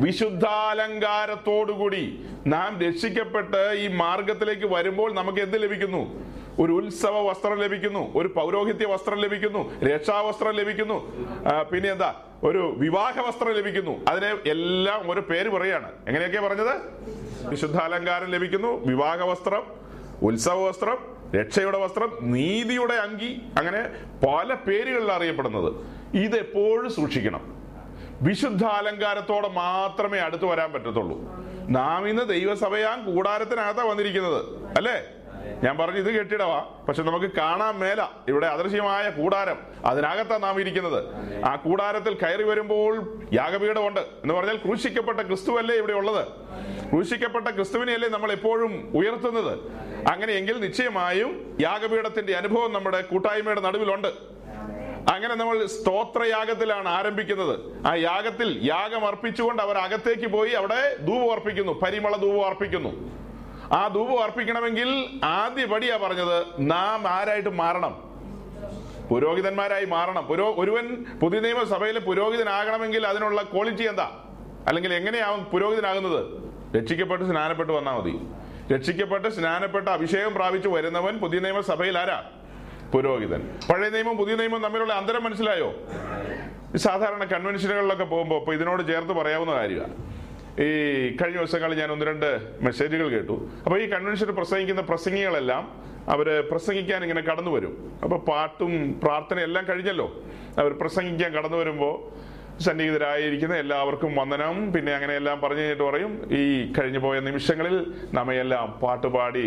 വിശുദ്ധാലങ്കാരത്തോടുകൂടി നാം രക്ഷിക്കപ്പെട്ട് ഈ മാർഗത്തിലേക്ക് വരുമ്പോൾ നമുക്ക് എന്ത് ലഭിക്കുന്നു? ഒരു ഉത്സവ വസ്ത്രം ലഭിക്കുന്നു ഒരു പൗരോഹിത്യ വസ്ത്രം ലഭിക്കുന്നു രക്ഷാവസ്ത്രം ലഭിക്കുന്നു. പിന്നെ എന്താ? ഒരു വിവാഹ വസ്ത്രം ലഭിക്കുന്നു. അതിനെ എല്ലാം ഒരു പേര് പറയാണ്. എങ്ങനെയൊക്കെ പറഞ്ഞത്? വിശുദ്ധാലങ്കാരം ലഭിക്കുന്നു വിവാഹ വസ്ത്രം ഉത്സവ വസ്ത്രം രക്ഷയുടെ വസ്ത്രം നീതിയുടെ അങ്കി അങ്ങനെ പല പേരുകളിൽ അറിയപ്പെടുന്നത്. ഇതെപ്പോഴും സൂക്ഷിക്കണം. വിശുദ്ധാലങ്കാരത്തോടെ മാത്രമേ അടുത്ത് വരാൻ പറ്റത്തുള്ളൂ. നാം ഇന്ന് ദൈവസഭയാൻ കൂടാരത്തിനകത്താ വന്നിരിക്കുന്നത്. അല്ലേ? ഞാൻ പറഞ്ഞു ഇത് കെട്ടിടവാ. പക്ഷെ നമുക്ക് കാണാൻ മേല. ഇവിടെ അദൃശ്യമായ കൂടാരം. അതിനകത്താ നാം ഇരിക്കുന്നത്. ആ കൂടാരത്തിൽ കയറി വരുമ്പോൾ യാഗപീഠമുണ്ട്. എന്ന് പറഞ്ഞാൽ ക്രൂശിക്കപ്പെട്ട ക്രിസ്തുവല്ലേ ഇവിടെ ഉള്ളത്? ക്രൂശിക്കപ്പെട്ട ക്രിസ്തുവിനെയല്ലേ നമ്മൾ എപ്പോഴും ഉയർത്തുന്നത്? അങ്ങനെയെങ്കിൽ നിശ്ചയമായും യാഗപീഠത്തിന്റെ അനുഭവം നമ്മുടെ കൂട്ടായ്മയുടെ നടുവിലുണ്ട്. അങ്ങനെ നമ്മൾ സ്തോത്രയാഗത്തിലാണ് ആരംഭിക്കുന്നത്. ആ യാഗത്തിൽ യാഗം അർപ്പിച്ചുകൊണ്ട് അവർ അകത്തേക്ക് പോയി അവിടെ ധൂപം അർപ്പിക്കുന്നു. പരിമള ധൂപം അർപ്പിക്കുന്നു. ആ ധൂപം അർപ്പിക്കണമെങ്കിൽ ആദ്യ പടിയാ പറഞ്ഞത് നാം ആരായിട്ട് മാറണം? പുരോഹിതന്മാരായി മാറണം. പുരോ ഒരുവൻ പുതിയ നിയമസഭയിലെ പുരോഹിതനാകണമെങ്കിൽ അതിനുള്ള ക്വാളിറ്റി എന്താ? അല്ലെങ്കിൽ എങ്ങനെയാവും പുരോഹിതനാകുന്നത്? രക്ഷിക്കപ്പെട്ട് സ്നാനപ്പെട്ട് വന്നാൽ മതി. രക്ഷിക്കപ്പെട്ട് സ്നാനപ്പെട്ട് അഭിഷേകം പ്രാപിച്ചു വരുന്നവൻ പുതിയ നിയമസഭയിൽ ആരാ? പുരോഹിതൻ പഴയ നിയമം പുതിയ നിയമം തമ്മിലുള്ള അന്തരം മനസ്സിലായോ? സാധാരണ കൺവെൻഷനുകളിലൊക്കെ പോകുമ്പോൾ ഇപ്പൊ ഇതിനോട് ചേർത്ത് പറയാവുന്ന കാര്യമാണ് ഈ കഴിഞ്ഞ ദിവസങ്ങളിൽ ഞാൻ ഒന്ന് രണ്ട് മെസ്സേജുകൾ കേട്ടു. അപ്പോൾ ഈ കൺവെൻഷൻ പ്രസംഗിക്കുന്ന പ്രസംഗികളെല്ലാം അവർ പ്രസംഗിക്കാൻ ഇങ്ങനെ കടന്നു വരും. അപ്പോൾ പാട്ടും പ്രാർത്ഥനയും എല്ലാം കഴിഞ്ഞല്ലോ. അവർ പ്രസംഗിക്കാൻ കടന്നു വരുമ്പോൾ സന്നിഹിതരായിരിക്കുന്ന എല്ലാവർക്കും വന്ദനം. പിന്നെ അങ്ങനെ എല്ലാം പറഞ്ഞു കഴിഞ്ഞിട്ട് പറയും ഈ കഴിഞ്ഞു പോയ നിമിഷങ്ങളിൽ നമ്മയെല്ലാം പാട്ടുപാടി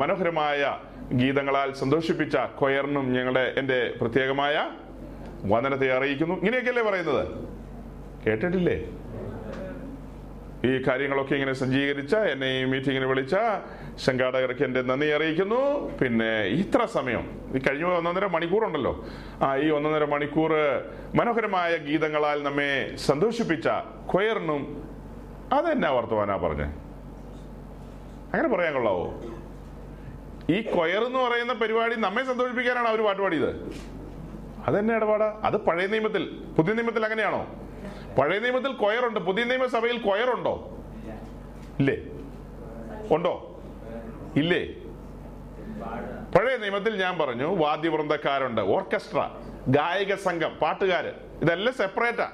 മനോഹരമായ ഗീതങ്ങളാൽ സന്തോഷിപ്പിച്ച കൊയറിനും ഞങ്ങളുടെ എന്റെ പ്രത്യേകമായ വന്ദനത്തെ അറിയിക്കുന്നു. ഇങ്ങനെയൊക്കെയല്ലേ പറയുന്നത്? കേട്ടിട്ടില്ലേ? ഈ കാര്യങ്ങളൊക്കെ ഇങ്ങനെ സജ്ജീകരിച്ച എന്നെ ഈ മീറ്റിങ്ങിന് വിളിച്ച സംഘാടകർക്ക് എന്റെ നന്ദി അറിയിക്കുന്നു. പിന്നെ ഇത്ര സമയം. ഈ കഴിഞ്ഞ ഒന്നൊന്നര മണിക്കൂറുണ്ടല്ലോ. ആ ഈ ഒന്നൊന്നര മണിക്കൂർ മനോഹരമായ ഗീതങ്ങളാൽ നമ്മെ സന്തോഷിപ്പിച്ച കൊയറിനും അതെന്നാ വർത്തമാനാ പറഞ്ഞേ? അങ്ങനെ പറയാൻ കൊള്ളാവോ? ഈ കൊയർ എന്ന് പറയുന്ന പരിപാടി നമ്മെ സന്തോഷിപ്പിക്കാനാണ് അവർ പാട്ട് പാടിയത്. അതെന്നെ ഇടപാടാ. അത് പഴയ നിയമത്തിൽ പുതിയ നിയമത്തിൽ അങ്ങനെയാണോ? പഴയ നിയമത്തിൽ കൊയറുണ്ട്. പുതിയ നിയമസഭയിൽ കൊയറുണ്ടോ? ഇല്ലേ? ഉണ്ടോ? ഇല്ലേ? പഴയ നിയമത്തിൽ ഞാൻ പറഞ്ഞു വാദ്യവൃന്ദക്കാരുണ്ട് ഓർക്കസ്ട്ര ഗായക സംഘം പാട്ടുകാര് ഇതെല്ലാം സെപ്പറേറ്റാ.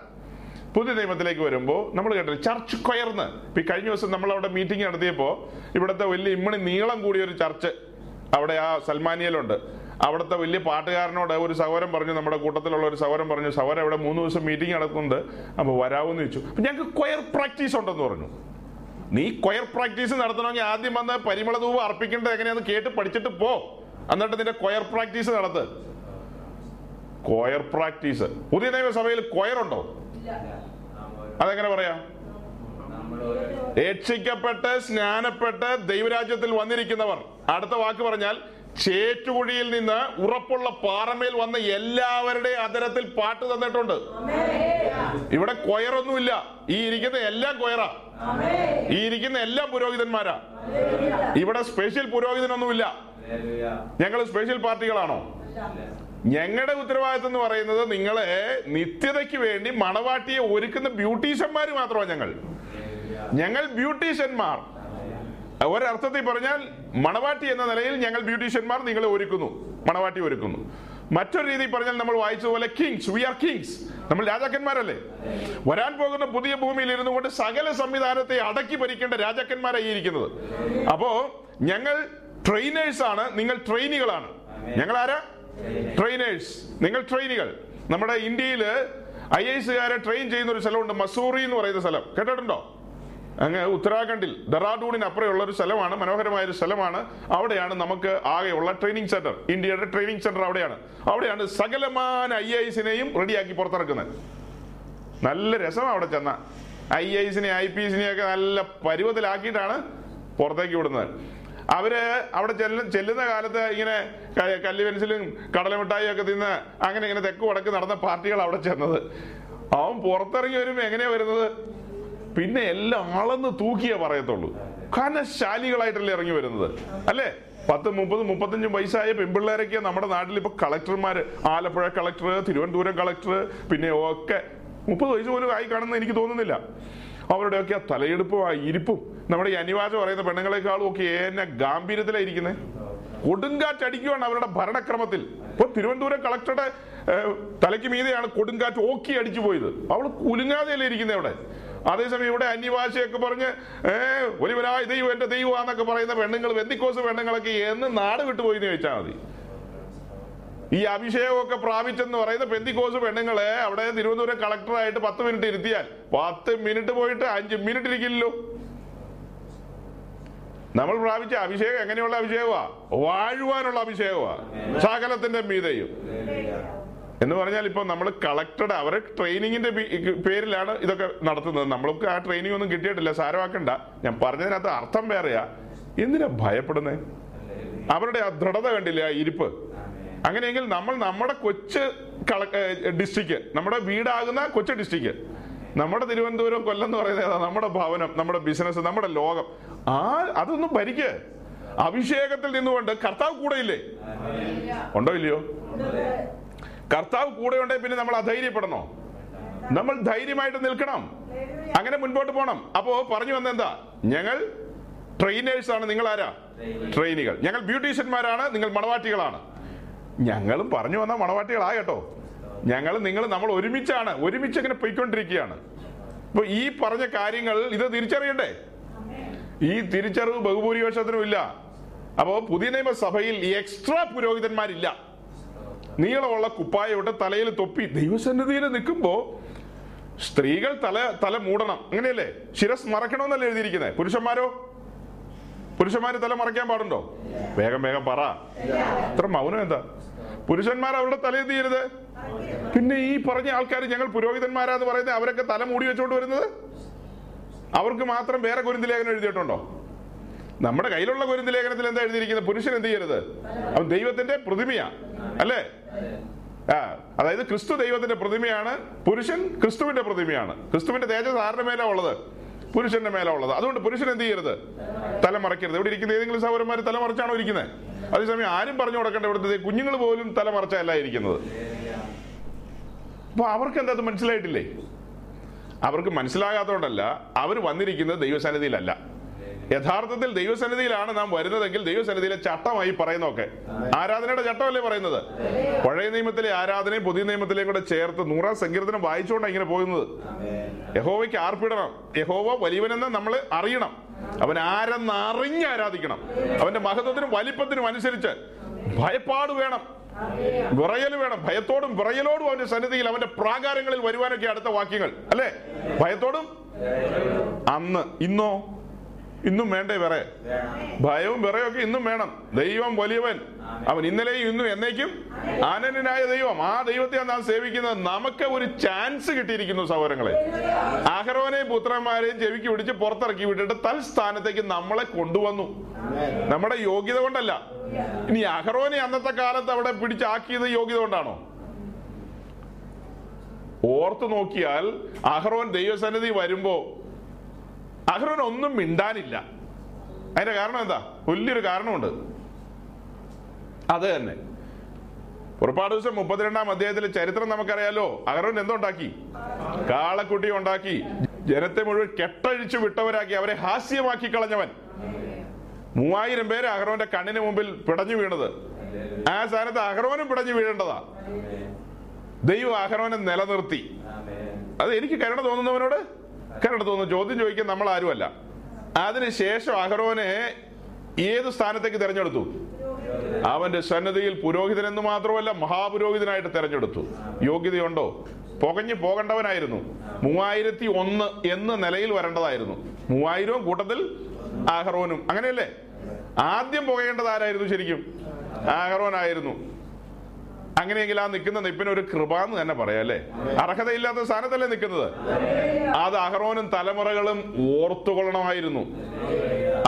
പുതിയ നിയമത്തിലേക്ക് വരുമ്പോൾ നമ്മൾ കേട്ടില്ല ചർച്ച് കൊയർന്ന്. ഈ കഴിഞ്ഞ ദിവസം നമ്മൾ അവിടെ മീറ്റിംഗ് നടത്തിയപ്പോൾ ഇവിടുത്തെ വലിയ ഇമ്മണി നീളം കൂടിയ ഒരു ചർച്ച് അവിടെ ആ സൽമാനിയലുണ്ട് അവിടുത്തെ വലിയ പാട്ടുകാരനോട് ഒരു സഹോരം പറഞ്ഞു നമ്മുടെ കൂട്ടത്തിലുള്ള ഒരു സഹോരം പറഞ്ഞു സഹോരം അവിടെ മൂന്ന് ദിവസം മീറ്റിംഗ് നടക്കുന്നുണ്ട്. അപ്പൊ വരാവെന്ന് ചോദിച്ചു. അപ്പം ഞങ്ങൾക്ക് ക്വയർ പ്രാക്ടീസ് ഉണ്ടെന്ന് പറഞ്ഞു. നീ ക്വയർ പ്രാക്ടീസ് നടത്തണമെങ്കിൽ ആദ്യം വന്ന് പരിമള ധൂവ് അർപ്പിക്കേണ്ടത് എങ്ങനെയാന്ന് കേട്ട് പഠിച്ചിട്ട് പോ. എന്നിട്ട് നിന്റെ ക്വയർ പ്രാക്ടീസ് നടത്ത്. ക്വയർ പ്രാക്ടീസ് പുതിയ നിയമസഭയിൽ ക്വയർ ഉണ്ടോ? അതെങ്ങനെ പറയാം? രക്ഷിക്കപ്പെട്ട് സ്നാനപ്പെട്ട് ദൈവരാജ്യത്തിൽ വന്നിരിക്കുന്നവർ. അടുത്ത വാക്ക് പറഞ്ഞാൽ ചേറ്റുകുഴിയിൽ നിന്ന് ഉറപ്പുള്ള പാറമേൽ വന്ന എല്ലാവരുടെ അതരത്തിൽ പാട്ട് തന്നിട്ടുണ്ട്. ഇവിടെ കൊയറൊന്നുമില്ല. ഈ ഇരിക്കുന്ന എല്ലാം കൊയറാ. ഈ ഇരിക്കുന്ന എല്ലാം പുരോഹിതന്മാരാ. ഇവിടെ സ്പെഷ്യൽ പുരോഹിതനൊന്നുമില്ല. ഞങ്ങൾ സ്പെഷ്യൽ പാർട്ടികളാണോ? ഞങ്ങളുടെ ഉത്തരവാദിത്വം എന്ന് പറയുന്നത് നിങ്ങളെ നിത്യതയ്ക്ക് വേണ്ടി മണവാട്ടിയെ ഒരുക്കുന്ന ബ്യൂട്ടീഷ്യന്മാർ മാത്രമാണ് ഞങ്ങൾ. ഞങ്ങൾ ബ്യൂട്ടീഷ്യന്മാർ. ഒരർത്ഥത്തിൽ പറഞ്ഞാൽ മണവാട്ടി എന്ന നിലയിൽ ഞങ്ങൾ ബ്യൂട്ടീഷ്യന്മാർ നിങ്ങളെ ഒരുക്കുന്നു. മണവാട്ടി ഒരുക്കുന്നു. മറ്റൊരു രീതിയിൽ പറഞ്ഞാൽ നമ്മൾ വായിച്ചതുപോലെ കിങ്സ് വി ആർ കിങ്സ് നമ്മൾ രാജാക്കന്മാരല്ലേ? വരാൻ പോകുന്ന പുതിയ ഭൂമിയിൽ ഇരുന്നു കൊണ്ട് സകല സംവിധാനത്തെ അടക്കി ഭരിക്കേണ്ട രാജാക്കന്മാരായി ഇരിക്കുന്നത്. അപ്പോ ഞങ്ങൾ ട്രെയിനേഴ്സ് ആണ് നിങ്ങൾ ട്രെയിനുകളാണ് ഞങ്ങൾ ആരാ ട്രെയിനേഴ്സ് നിങ്ങൾ ട്രെയിനുകൾ നമ്മുടെ ഇന്ത്യയിൽ ഐ എസുകാരെ ട്രെയിൻ ചെയ്യുന്ന ഒരു സ്ഥലമുണ്ട് മസൂറി എന്ന് പറയുന്ന സ്ഥലം. കേട്ടിട്ടുണ്ടോ? അങ്ങ് ഉത്തരാഖണ്ഡിൽ ഡെറാഡൂണിന് അപ്പുറമുള്ള ഒരു സ്ഥലമാണ് മനോഹരമായ ഒരു സ്ഥലമാണ്. അവിടെയാണ് നമുക്ക് ആകെയുള്ള ട്രെയിനിങ് സെന്റർ ഇന്ത്യയുടെ ട്രെയിനിങ് സെന്റർ അവിടെയാണ്. അവിടെയാണ് സകലമാന ഐ ഐസിനെയും റെഡിയാക്കി പുറത്തിറക്കുന്നത്. നല്ല രസം അവിടെ ചെന്ന. ഐ ഐസിനെ ഐ പി എസിനെ ഒക്കെ നല്ല പരുവത്തിലാക്കിയിട്ടാണ് പുറത്തേക്ക് വിടുന്നത്. അവർ അവിടെ ചെല്ല ചെല്ലുന്ന കാലത്ത് ഇങ്ങനെ കല്ല് പെൻസിലും കടലമിട്ടായും ഒക്കെ തിന്ന് അങ്ങനെ ഇങ്ങനെ തെക്ക് വടക്ക് നടന്ന പാർട്ടികൾ അവിടെ ചെന്നത്. അവൻ പുറത്തിറങ്ങി വരുമ്പോൾ എങ്ങനെയാ വരുന്നത്? പിന്നെ എല്ലാം അളന്ന് തൂക്കിയേ പറയത്തുള്ളൂ. കനശാലികളായിട്ടല്ലേ ഇറങ്ങി വരുന്നത്. അല്ലേ? പത്ത് മുപ്പത് മുപ്പത്തഞ്ചും വയസ്സായ പെൺപിള്ളേരൊക്കെ നമ്മുടെ നാട്ടിൽ ഇപ്പൊ കളക്ടർമാര് ആലപ്പുഴ കളക്ടർ തിരുവനന്തപുരം കളക്ടർ പിന്നെ ഒക്കെ മുപ്പത് വയസ്സ് പോലും ആയി കാണുന്ന എനിക്ക് തോന്നുന്നില്ല. അവരുടെയൊക്കെ ആ തലയെടുപ്പും ആ ഇരിപ്പും. നമ്മുടെ ഈ അനിവാചം പറയുന്ന പെണ്ണുങ്ങളെക്കാളും ഒക്കെ ഏന്നെ ഗാംഭീര്യത്തിലാണ് ഇരിക്കുന്നത് കൊടുങ്കാറ്റ് അടിക്കുകയാണ് അവരുടെ ഭരണക്രമത്തിൽ. ഇപ്പൊ തിരുവനന്തപുരം കളക്ടറുടെ തലയ്ക്ക് മീതെയാണ് കൊടുങ്കാറ്റ് ഓക്കി അടിച്ചു പോയത്. അവൾ കുലുങ്ങാതെയല്ലേ ഇരിക്കുന്നത് അവിടെ? അതേസമയം ഇവിടെ അന്യഭാഷയൊക്കെ പറഞ്ഞ് ഏഹ് ഒരുവനായ ദൈവം എന്റെ ദൈവമാന്നൊക്കെ പറയുന്ന പെണ്ണുങ്ങൾ വെന്തിക്കോസ് പെണ്ണുങ്ങളൊക്കെ എന്ന് നാട് വിട്ടുപോയി എന്ന് ചോദിച്ചാൽ മതി. ഈ അഭിഷേകമൊക്കെ പ്രാപിച്ചെന്ന് പറയുന്ന പെന്തിക്കോസ് പെണ്ണുങ്ങളെ അവിടെ തിരുവനന്തപുരം കളക്ടറായിട്ട് പത്ത് മിനിറ്റ് ഇരുത്തിയാൽ പത്ത് മിനിറ്റ് പോയിട്ട് അഞ്ച് മിനിറ്റ് ഇരിക്കില്ലല്ലോ. നമ്മൾ പ്രാപിച്ച അഭിഷേകം എങ്ങനെയുള്ള അഭിഷേകമാ? വാഴുവാനുള്ള അഭിഷേകമാ. സകലത്തിന്റെ മീതയും. എന്ന് പറഞ്ഞാൽ ഇപ്പൊ നമ്മൾ കളക്ടഡ് അവരെ ട്രെയിനിങ്ങിന്റെ പേരിലാണ് ഇതൊക്കെ നടത്തുന്നത്. നമ്മൾക്ക് ആ ട്രെയിനിങ് ഒന്നും കിട്ടിയിട്ടില്ല സാരമാക്കണ്ട. ഞാൻ പറഞ്ഞതിനകത്ത് അർത്ഥം വേറെയാ. എന്തിനാ ഭയപ്പെടുന്നേ? അവരുടെ ആ ദൃഢത കണ്ടില്ലേ ആ ഇരിപ്പ്? അങ്ങനെയെങ്കിൽ നമ്മൾ നമ്മുടെ കൊച്ച് ഡിസ്ട്രിക്ട് നമ്മുടെ വീടാകുന്ന കൊച്ചു ഡിസ്ട്രിക്ട് നമ്മുടെ തിരുവനന്തപുരം കൊല്ലം എന്ന് പറയുന്നത് നമ്മുടെ ഭവനം നമ്മുടെ ബിസിനസ് നമ്മുടെ ലോകം. ആ അതൊന്നും ഭരിക്ക്. അഭിഷേകത്തിൽ നിന്നുകൊണ്ട് കർത്താവ് കൂടെ ഇല്ലേ? ഉണ്ടോ ഇല്ലയോ? കർത്താവ് കൂടെ ഉണ്ടെങ്കിൽ പിന്നെ നമ്മൾ അധൈര്യപ്പെടണോ? നമ്മൾ ധൈര്യമായിട്ട് നിൽക്കണം. അങ്ങനെ മുൻപോട്ട് പോകണം അപ്പോ പറഞ്ഞു വന്നെന്താ? ഞങ്ങൾ ട്രെയിനേഴ്സ് ആണ് നിങ്ങൾ ആരാ ട്രെയിനികൾ. ഞങ്ങൾ ബ്യൂട്ടീഷ്യന്മാരാണ്. നിങ്ങൾ മണവാട്ടികളാണ്. ഞങ്ങളും പറഞ്ഞു വന്ന മണവാട്ടികളാ കേട്ടോ. ഞങ്ങൾ നിങ്ങൾ നമ്മൾ ഒരുമിച്ചാണ്. ഒരുമിച്ച് ഇങ്ങനെ പോയിക്കൊണ്ടിരിക്കുകയാണ്. അപ്പൊ ഈ പറഞ്ഞ കാര്യങ്ങൾ ഇത് തിരിച്ചറിയണ്ടേ? ഈ തിരിച്ചറിവ് ബഹുഭൂരിപക്ഷത്തിനും ഇല്ല അപ്പോ പുതിയ നിയമസഭയിൽ എക്സ്ട്രാ പുരോഹിതന്മാരില്ല. നീളമുള്ള കുപ്പായോട്ട് തലയിൽ തൊപ്പി. ദൈവസന്നിധിയിൽ നിൽക്കുമ്പോൾ സ്ത്രീകൾ തല തല മൂടണം. അങ്ങനെയല്ലേ? ശിരസ് മറക്കണമെന്നല്ലേ എഴുതിയിരിക്കുന്നത്? പുരുഷന്മാരോ? പുരുഷന്മാര് തല മറയ്ക്കാൻ പാടുണ്ടോ? വേഗം വേഗം പറ. ഇത്ര മൗനം എന്താ? പുരുഷന്മാർ അവരുടെ തല എന്ത് ചെയ്യരുത്? പിന്നെ ഈ പറഞ്ഞ ആൾക്കാർ ഞങ്ങൾ പുരോഹിതന്മാരാന്ന് പറയുന്നത് അവരൊക്കെ തല മൂടി വെച്ചോണ്ട് വരുന്നത്? അവർക്ക് മാത്രം വേറെ കുരുന്തിലേഖനം എഴുതിയിട്ടുണ്ടോ? നമ്മുടെ കയ്യിലുള്ള കുരുന്ത് ലേഖനത്തിൽ എന്താ എഴുതിയിരിക്കുന്നത്? പുരുഷൻ എന്ത് ചെയ്യരുത്? അവൻ ദൈവത്തിന്റെ പ്രതിമയാ. അല്ലേ? ആ അതായത് ക്രിസ്തു ദൈവത്തിന്റെ പ്രതിമയാണ് പുരുഷൻ ക്രിസ്തുവിന്റെ പ്രതിമയാണ്. ക്രിസ്തുവിന്റെ തേജസ് ആരുടെ മേലാ ഉള്ളത്? പുരുഷന്റെ മേലാ ഉള്ളത്. അതുകൊണ്ട് പുരുഷൻ എന്ത് ചെയ്യരുത്? തലമറയ്ക്കരുത് ഇവിടെ ഇരിക്കുന്ന? ഏതെങ്കിലും സൗരന്മാർ തല മറച്ചാണോ ഇരിക്കുന്നത് അതേസമയം ആരും പറഞ്ഞു കൊടുക്കേണ്ട ഇവിടുത്തെ കുഞ്ഞുങ്ങൾ പോലും തലമറച്ചല്ല ഇരിക്കുന്നത്. അപ്പൊ അവർക്ക് എന്താ മനസ്സിലായിട്ടില്ലേ? അവർക്ക് മനസ്സിലാകാത്തതുകൊണ്ടല്ല അവർ വന്നിരിക്കുന്നത് ദൈവസന്നിധിയിലല്ല. യഥാർത്ഥത്തിൽ ദൈവസന്നിധിയിലാണ് നാം വരുന്നതെങ്കിൽ ദൈവസന്നിധിയിലെ ചട്ടമായി പറയുന്നതൊക്കെ. ആരാധനയുടെ ചട്ടമല്ലേ പറയുന്നത്? പഴയ നിയമത്തിലെ ആരാധനയും പുതിയ നിയമത്തിലെയും കൂടെ ചേർത്ത് നൂറാം സങ്കീർത്തനം വായിച്ചുകൊണ്ടാണ് ഇങ്ങനെ പോകുന്നത്. യഹോവയ്ക്ക് ആർപ്പിടണം. യഹോവ വലിയവനെന്ന് നമ്മൾ അറിയണം. അവൻ ആരെന്ന് അറിഞ്ഞ് ആരാധിക്കണം. അവന്റെ മഹത്വത്തിനും വലിപ്പത്തിനും അനുസരിച്ച് ഭയപ്പാട് വേണം. വിറയൽ വേണം. ഭയത്തോടും വിറയലോടും അവന്റെ സന്നിധിയിൽ അവന്റെ പ്രാകാരങ്ങളിൽ വരുവാനൊക്കെ അടുത്ത വാക്യങ്ങൾ. അല്ലേ? ഭയത്തോടും അന്ന് ഇന്നോ? ഇന്നും വേണ്ടേ വേറെ? ഭയവും വിറയൊക്കെ ഇന്നും വേണം. ദൈവം വലിയവൻ. അവൻ ഇന്നലെയും ഇന്നും എന്നേക്കും ആനന്ദനായ ദൈവം. ആ ദൈവത്തെ നാം സേവിക്കുന്നത്. നമുക്ക് ഒരു ചാൻസ് കിട്ടിയിരിക്കുന്നു സഹോദരങ്ങളെ. ആഹ്റോനെയും പുത്രന്മാരെയും ചെവിക്ക് പിടിച്ച് പുറത്തിറക്കി വിട്ടിട്ട് തൽസ്ഥാനത്തേക്ക് നമ്മളെ കൊണ്ടുവന്നു. നമ്മുടെ യോഗ്യത കൊണ്ടല്ല. ഇനി അഹ്റോനെ അന്നത്തെ കാലത്ത് അവിടെ പിടിച്ചാക്കിയത് യോഗ്യത കൊണ്ടാണോ? ഓർത്തു നോക്കിയാൽ അഹ്റോൻ ദൈവസന്നിധി വരുമ്പോ അഹ്റോൻ ഒന്നും മിണ്ടാനില്ല. അതിന്റെ കാരണം എന്താ? വലിയൊരു കാരണമുണ്ട്. അത് തന്നെ. പുറപ്പാട് ദിവസം മുപ്പത്തിരണ്ടാം അധ്യായത്തിലെ ചരിത്രം നമുക്കറിയാലോ. അഹ്റോൻ എന്തുണ്ടാക്കി? കാളക്കുട്ടി ഉണ്ടാക്കി. ജനത്തെ മുഴുവൻ കെട്ടഴിച്ചു വിട്ടവരാക്കി. അവരെ ഹാസ്യമാക്കി കളഞ്ഞവൻ. മൂവായിരം പേര് അഹ്റോന്റെ കണ്ണിന് മുമ്പിൽ പിടഞ്ഞു വീണത്. ആ സ്ഥാനത്ത് അഹ്റോനും പിടഞ്ഞു വീഴേണ്ടതാ. ദൈവം അഹ്റോനെ നിലനിർത്തി. അത് എനിക്ക് കരുണ തോന്നുന്നവനോട് കരുണ തോന്നുന്നു ചോദ്യം ചോദിക്കാൻ നമ്മൾ ആരുമല്ല അതിനുശേഷം അഹ്റോനെ ഏത് സ്ഥാനത്തേക്ക് തിരഞ്ഞെടുത്തു? അവന്റെ സന്നദ്ധിയിൽ പുരോഹിതൻ എന്ന് മാത്രമല്ല മഹാപുരോഹിതനായിട്ട് തെരഞ്ഞെടുത്തു. യോഗ്യതയുണ്ടോ? പുകഞ്ഞു പോകേണ്ടവനായിരുന്നു. മൂവായിരത്തി ഒന്ന് എന്ന നിലയിൽ വരേണ്ടതായിരുന്നു. മൂവായിരവും കൂട്ടത്തിൽ ആഹ്റോനും അങ്ങനെയല്ലേ? ആദ്യം പുകയേണ്ടത് ആരായിരുന്നു ശരിക്കും? ആഹ്റോനായിരുന്നു അങ്ങനെയെങ്കിൽ ആ നിൽക്കുന്ന നിപ്പിന് ഒരു കൃപ എന്ന് തന്നെ പറയാം അർഹതയില്ലാത്ത സ്ഥാനത്തല്ലേ നിൽക്കുന്നത്? അത് അഹ്റോനും തലമുറകളും ഓർത്തുകൊള്ളണമായിരുന്നു.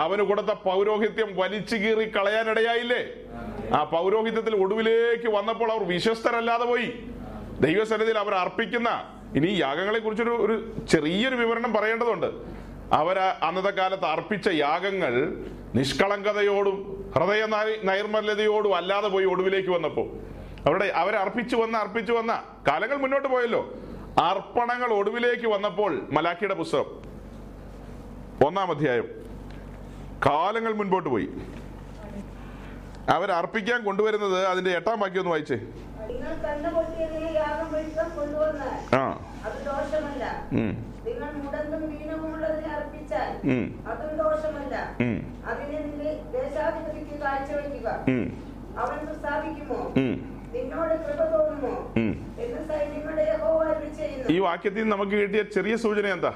അവന് കൊടുത്ത പൗരോഹിത്യം വലിച്ചു കീറി കളയാനിടയായില്ലേ? ആ പൗരോഹിത്യത്തിൽ ഒടുവിലേക്ക് വന്നപ്പോൾ അവർ വിശ്വസ്തരല്ലാതെ പോയി. ദൈവസന്നിധിയിൽ അവർ അർപ്പിക്കുന്ന ഇനി യാഗങ്ങളെ കുറിച്ചൊരു ഒരു ചെറിയൊരു വിവരണം പറയേണ്ടതുണ്ട്. അവർ അന്നത്തെ കാലത്ത് അർപ്പിച്ച യാഗങ്ങൾ നിഷ്കളങ്കതയോടും ഹൃദയ നൈർമല്യതയോടും അല്ലാതെ പോയി ഒടുവിലേക്ക് വന്നപ്പോൾ. അവിടെ അവരെ അർപ്പിച്ചു വന്ന അർപ്പിച്ചു വന്ന. കാലങ്ങൾ മുന്നോട്ട് പോയല്ലോ. അർപ്പണങ്ങൾ ഒടുവിലേക്ക് വന്നപ്പോൾ മലാക്കിയുടെ പുസ്തകം. ഒന്നാം അധ്യായം. കാലങ്ങൾ മുൻപോട്ട് പോയി. അവർ അർപ്പിക്കാൻ കൊണ്ടുവരുന്നത് അതിന്റെ എട്ടാം വാക്യം ഒന്ന് വായിച്ചേ. ആ. അവൻ പ്രസ്താവിക്കുമോ ഈ വാക്യത്തിൽ നമുക്ക് കിട്ടിയ ചെറിയ സൂചന എന്താ?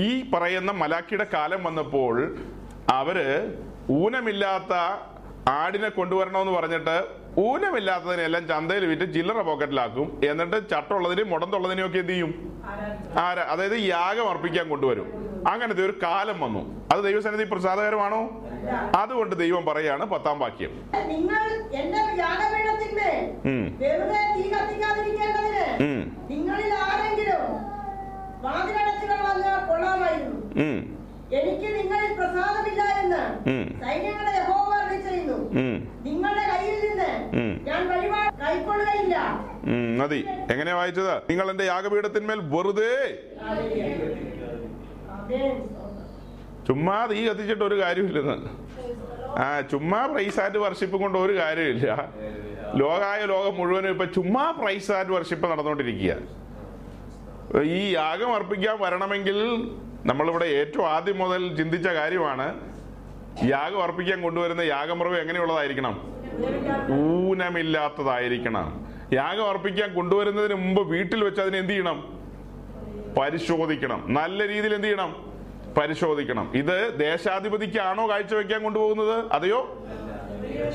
ഈ പറയുന്ന മലാക്കിയുടെ കാലം വന്നപ്പോൾ അവർ ഊനമില്ലാത്ത ആടിനെ കൊണ്ടുവരണമെന്ന് പറഞ്ഞിട്ട് ഊനമില്ലാത്തതിനെല്ലാം ചന്തയിൽ വിറ്റ് ചില്ലറ പോക്കറ്റിലാക്കും. എന്നിട്ട് ചട്ടുള്ളതിനെയും മുടന്തുള്ളതിനെയും ഒക്കെ എന്ത് ചെയ്യും? ആരാ? അതായത് യാഗം അർപ്പിക്കാൻ കൊണ്ടുവരും. അങ്ങനത്തെ ഒരു കാലം വന്നു. അത് ദൈവസന്നിധി പ്രസാദകരമാണോ? അതുകൊണ്ട് ദൈവം പറയാണ് പത്താം വാക്യം. നിങ്ങൾ എനിക്ക് നിങ്ങളിൽ പ്രസാദമില്ല എന്ന് സൈന്യങ്ങളെ യഹോവ ചെയ്യുന്നു നിങ്ങളുടെ കയ്യിൽ നിന്ന് ഞാൻ വഴിപാട് കൈക്കൊള്ളുകയില്ല. മതി. എങ്ങനെയാ വായിച്ചത്? നിങ്ങൾ എന്റെ യാഗപീഠത്തിന്മേൽ വെറുതെ. ചുമ്മാ തീ കത്തിച്ചിട്ട് ഒരു കാര്യമില്ലെന്ന്. ആ ചുമ്മാ പ്രൈസ് ആൻഡ് വർഷിപ്പ് കൊണ്ട് ഒരു കാര്യമില്ല. ലോകായ ലോകം മുഴുവനും ഇപ്പൊ ചുമ്മാ പ്രൈസ് ആൻഡ് വർഷിപ്പ് നടന്നുകൊണ്ടിരിക്കുക ഈ യാഗം അർപ്പിക്കാൻ വരണമെങ്കിൽ നമ്മളിവിടെ ഏറ്റവും ആദ്യം മുതൽ ചിന്തിച്ച കാര്യമാണ് യാഗം അർപ്പിക്കാൻ കൊണ്ടുവരുന്ന യാഗമൃഗം എങ്ങനെയുള്ളതായിരിക്കണം? ഊനമില്ലാത്തതായിരിക്കണം. യാഗം അർപ്പിക്കാൻ കൊണ്ടുവരുന്നതിന് മുമ്പ് വീട്ടിൽ വെച്ച് അതിനെ എന്ത് ചെയ്യണം? പരിശോധിക്കണം. നല്ല രീതിയിൽ എന്ത് ചെയ്യണം? പരിശോധിക്കണം. ഇത് ദേശാധിപതിക്കാണോ കാഴ്ചവെക്കാൻ കൊണ്ടുപോകുന്നത്? അതെയോ?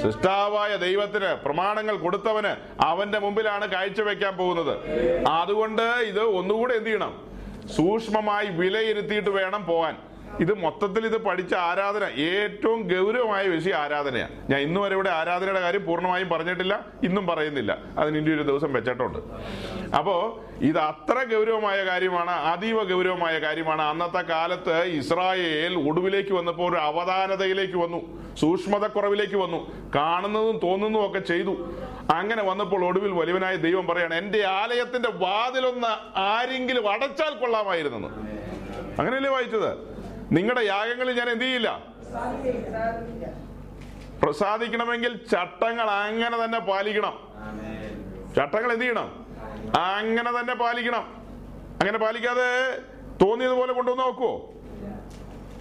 സൃഷ്ടാവായ ദൈവത്തിന് പ്രമാണങ്ങൾ കൊടുത്തവന് അവന്റെ മുമ്പിലാണ് കാഴ്ചവെക്കാൻ പോകുന്നത്. അതുകൊണ്ട് ഇത് ഒന്നുകൂടെ എന്ത് ചെയ്യണം? സൂക്ഷ്മമായി വിലയിരുത്തിയിട്ട് വേണം പോകാൻ ഇത് മൊത്തത്തിൽ ഇത് പഠിച്ച ആരാധന. ഏറ്റവും ഗൗരവമായ വിഷയം ആരാധനയാണ്. ഞാൻ ഇന്നു വരെ ഇവിടെ ആരാധനയുടെ കാര്യം പൂർണമായും പറഞ്ഞിട്ടില്ല ഇന്നും പറയുന്നില്ല. അതിന് ഇനി ഒരു ദിവസം വെച്ചിട്ടുണ്ട്. അപ്പോ ഇത് അത്ര ഗൗരവമായ കാര്യമാണ് അതീവ ഗൗരവമായ കാര്യമാണ്. അന്നത്തെ കാലത്ത് ഇസ്രായേൽ ഒടുവിലേക്ക് വന്നപ്പോൾ ഒരു അവധാനതയിലേക്ക് വന്നു സൂക്ഷ്മതക്കുറവിലേക്ക് വന്നു. കാണുന്നതും തോന്നുന്നതും ഒക്കെ ചെയ്തു. അങ്ങനെ വന്നപ്പോൾ ഒടുവിൽ വലിയവനായ ദൈവം പറയാണ് എന്റെ ആലയത്തിന്റെ വാതിലൊന്ന് ആരെങ്കിലും അടച്ചാൽ കൊള്ളാമായിരുന്നു. അങ്ങനെയല്ലേ വായിച്ചത്? നിങ്ങളുടെ യാഗങ്ങളിൽ ഞാൻ എന്ത് ചെയ്യില്ല? പ്രസാദിക്കണമെങ്കിൽ ചട്ടങ്ങൾ അങ്ങനെ തന്നെ പാലിക്കണം. ചട്ടങ്ങൾ എന്ത് ചെയ്യണം? അങ്ങനെ തന്നെ പാലിക്കണം. അങ്ങനെ പാലിക്കാതെ തോന്നിയതുപോലെ കൊണ്ടുവന്ന് നോക്കുവോ?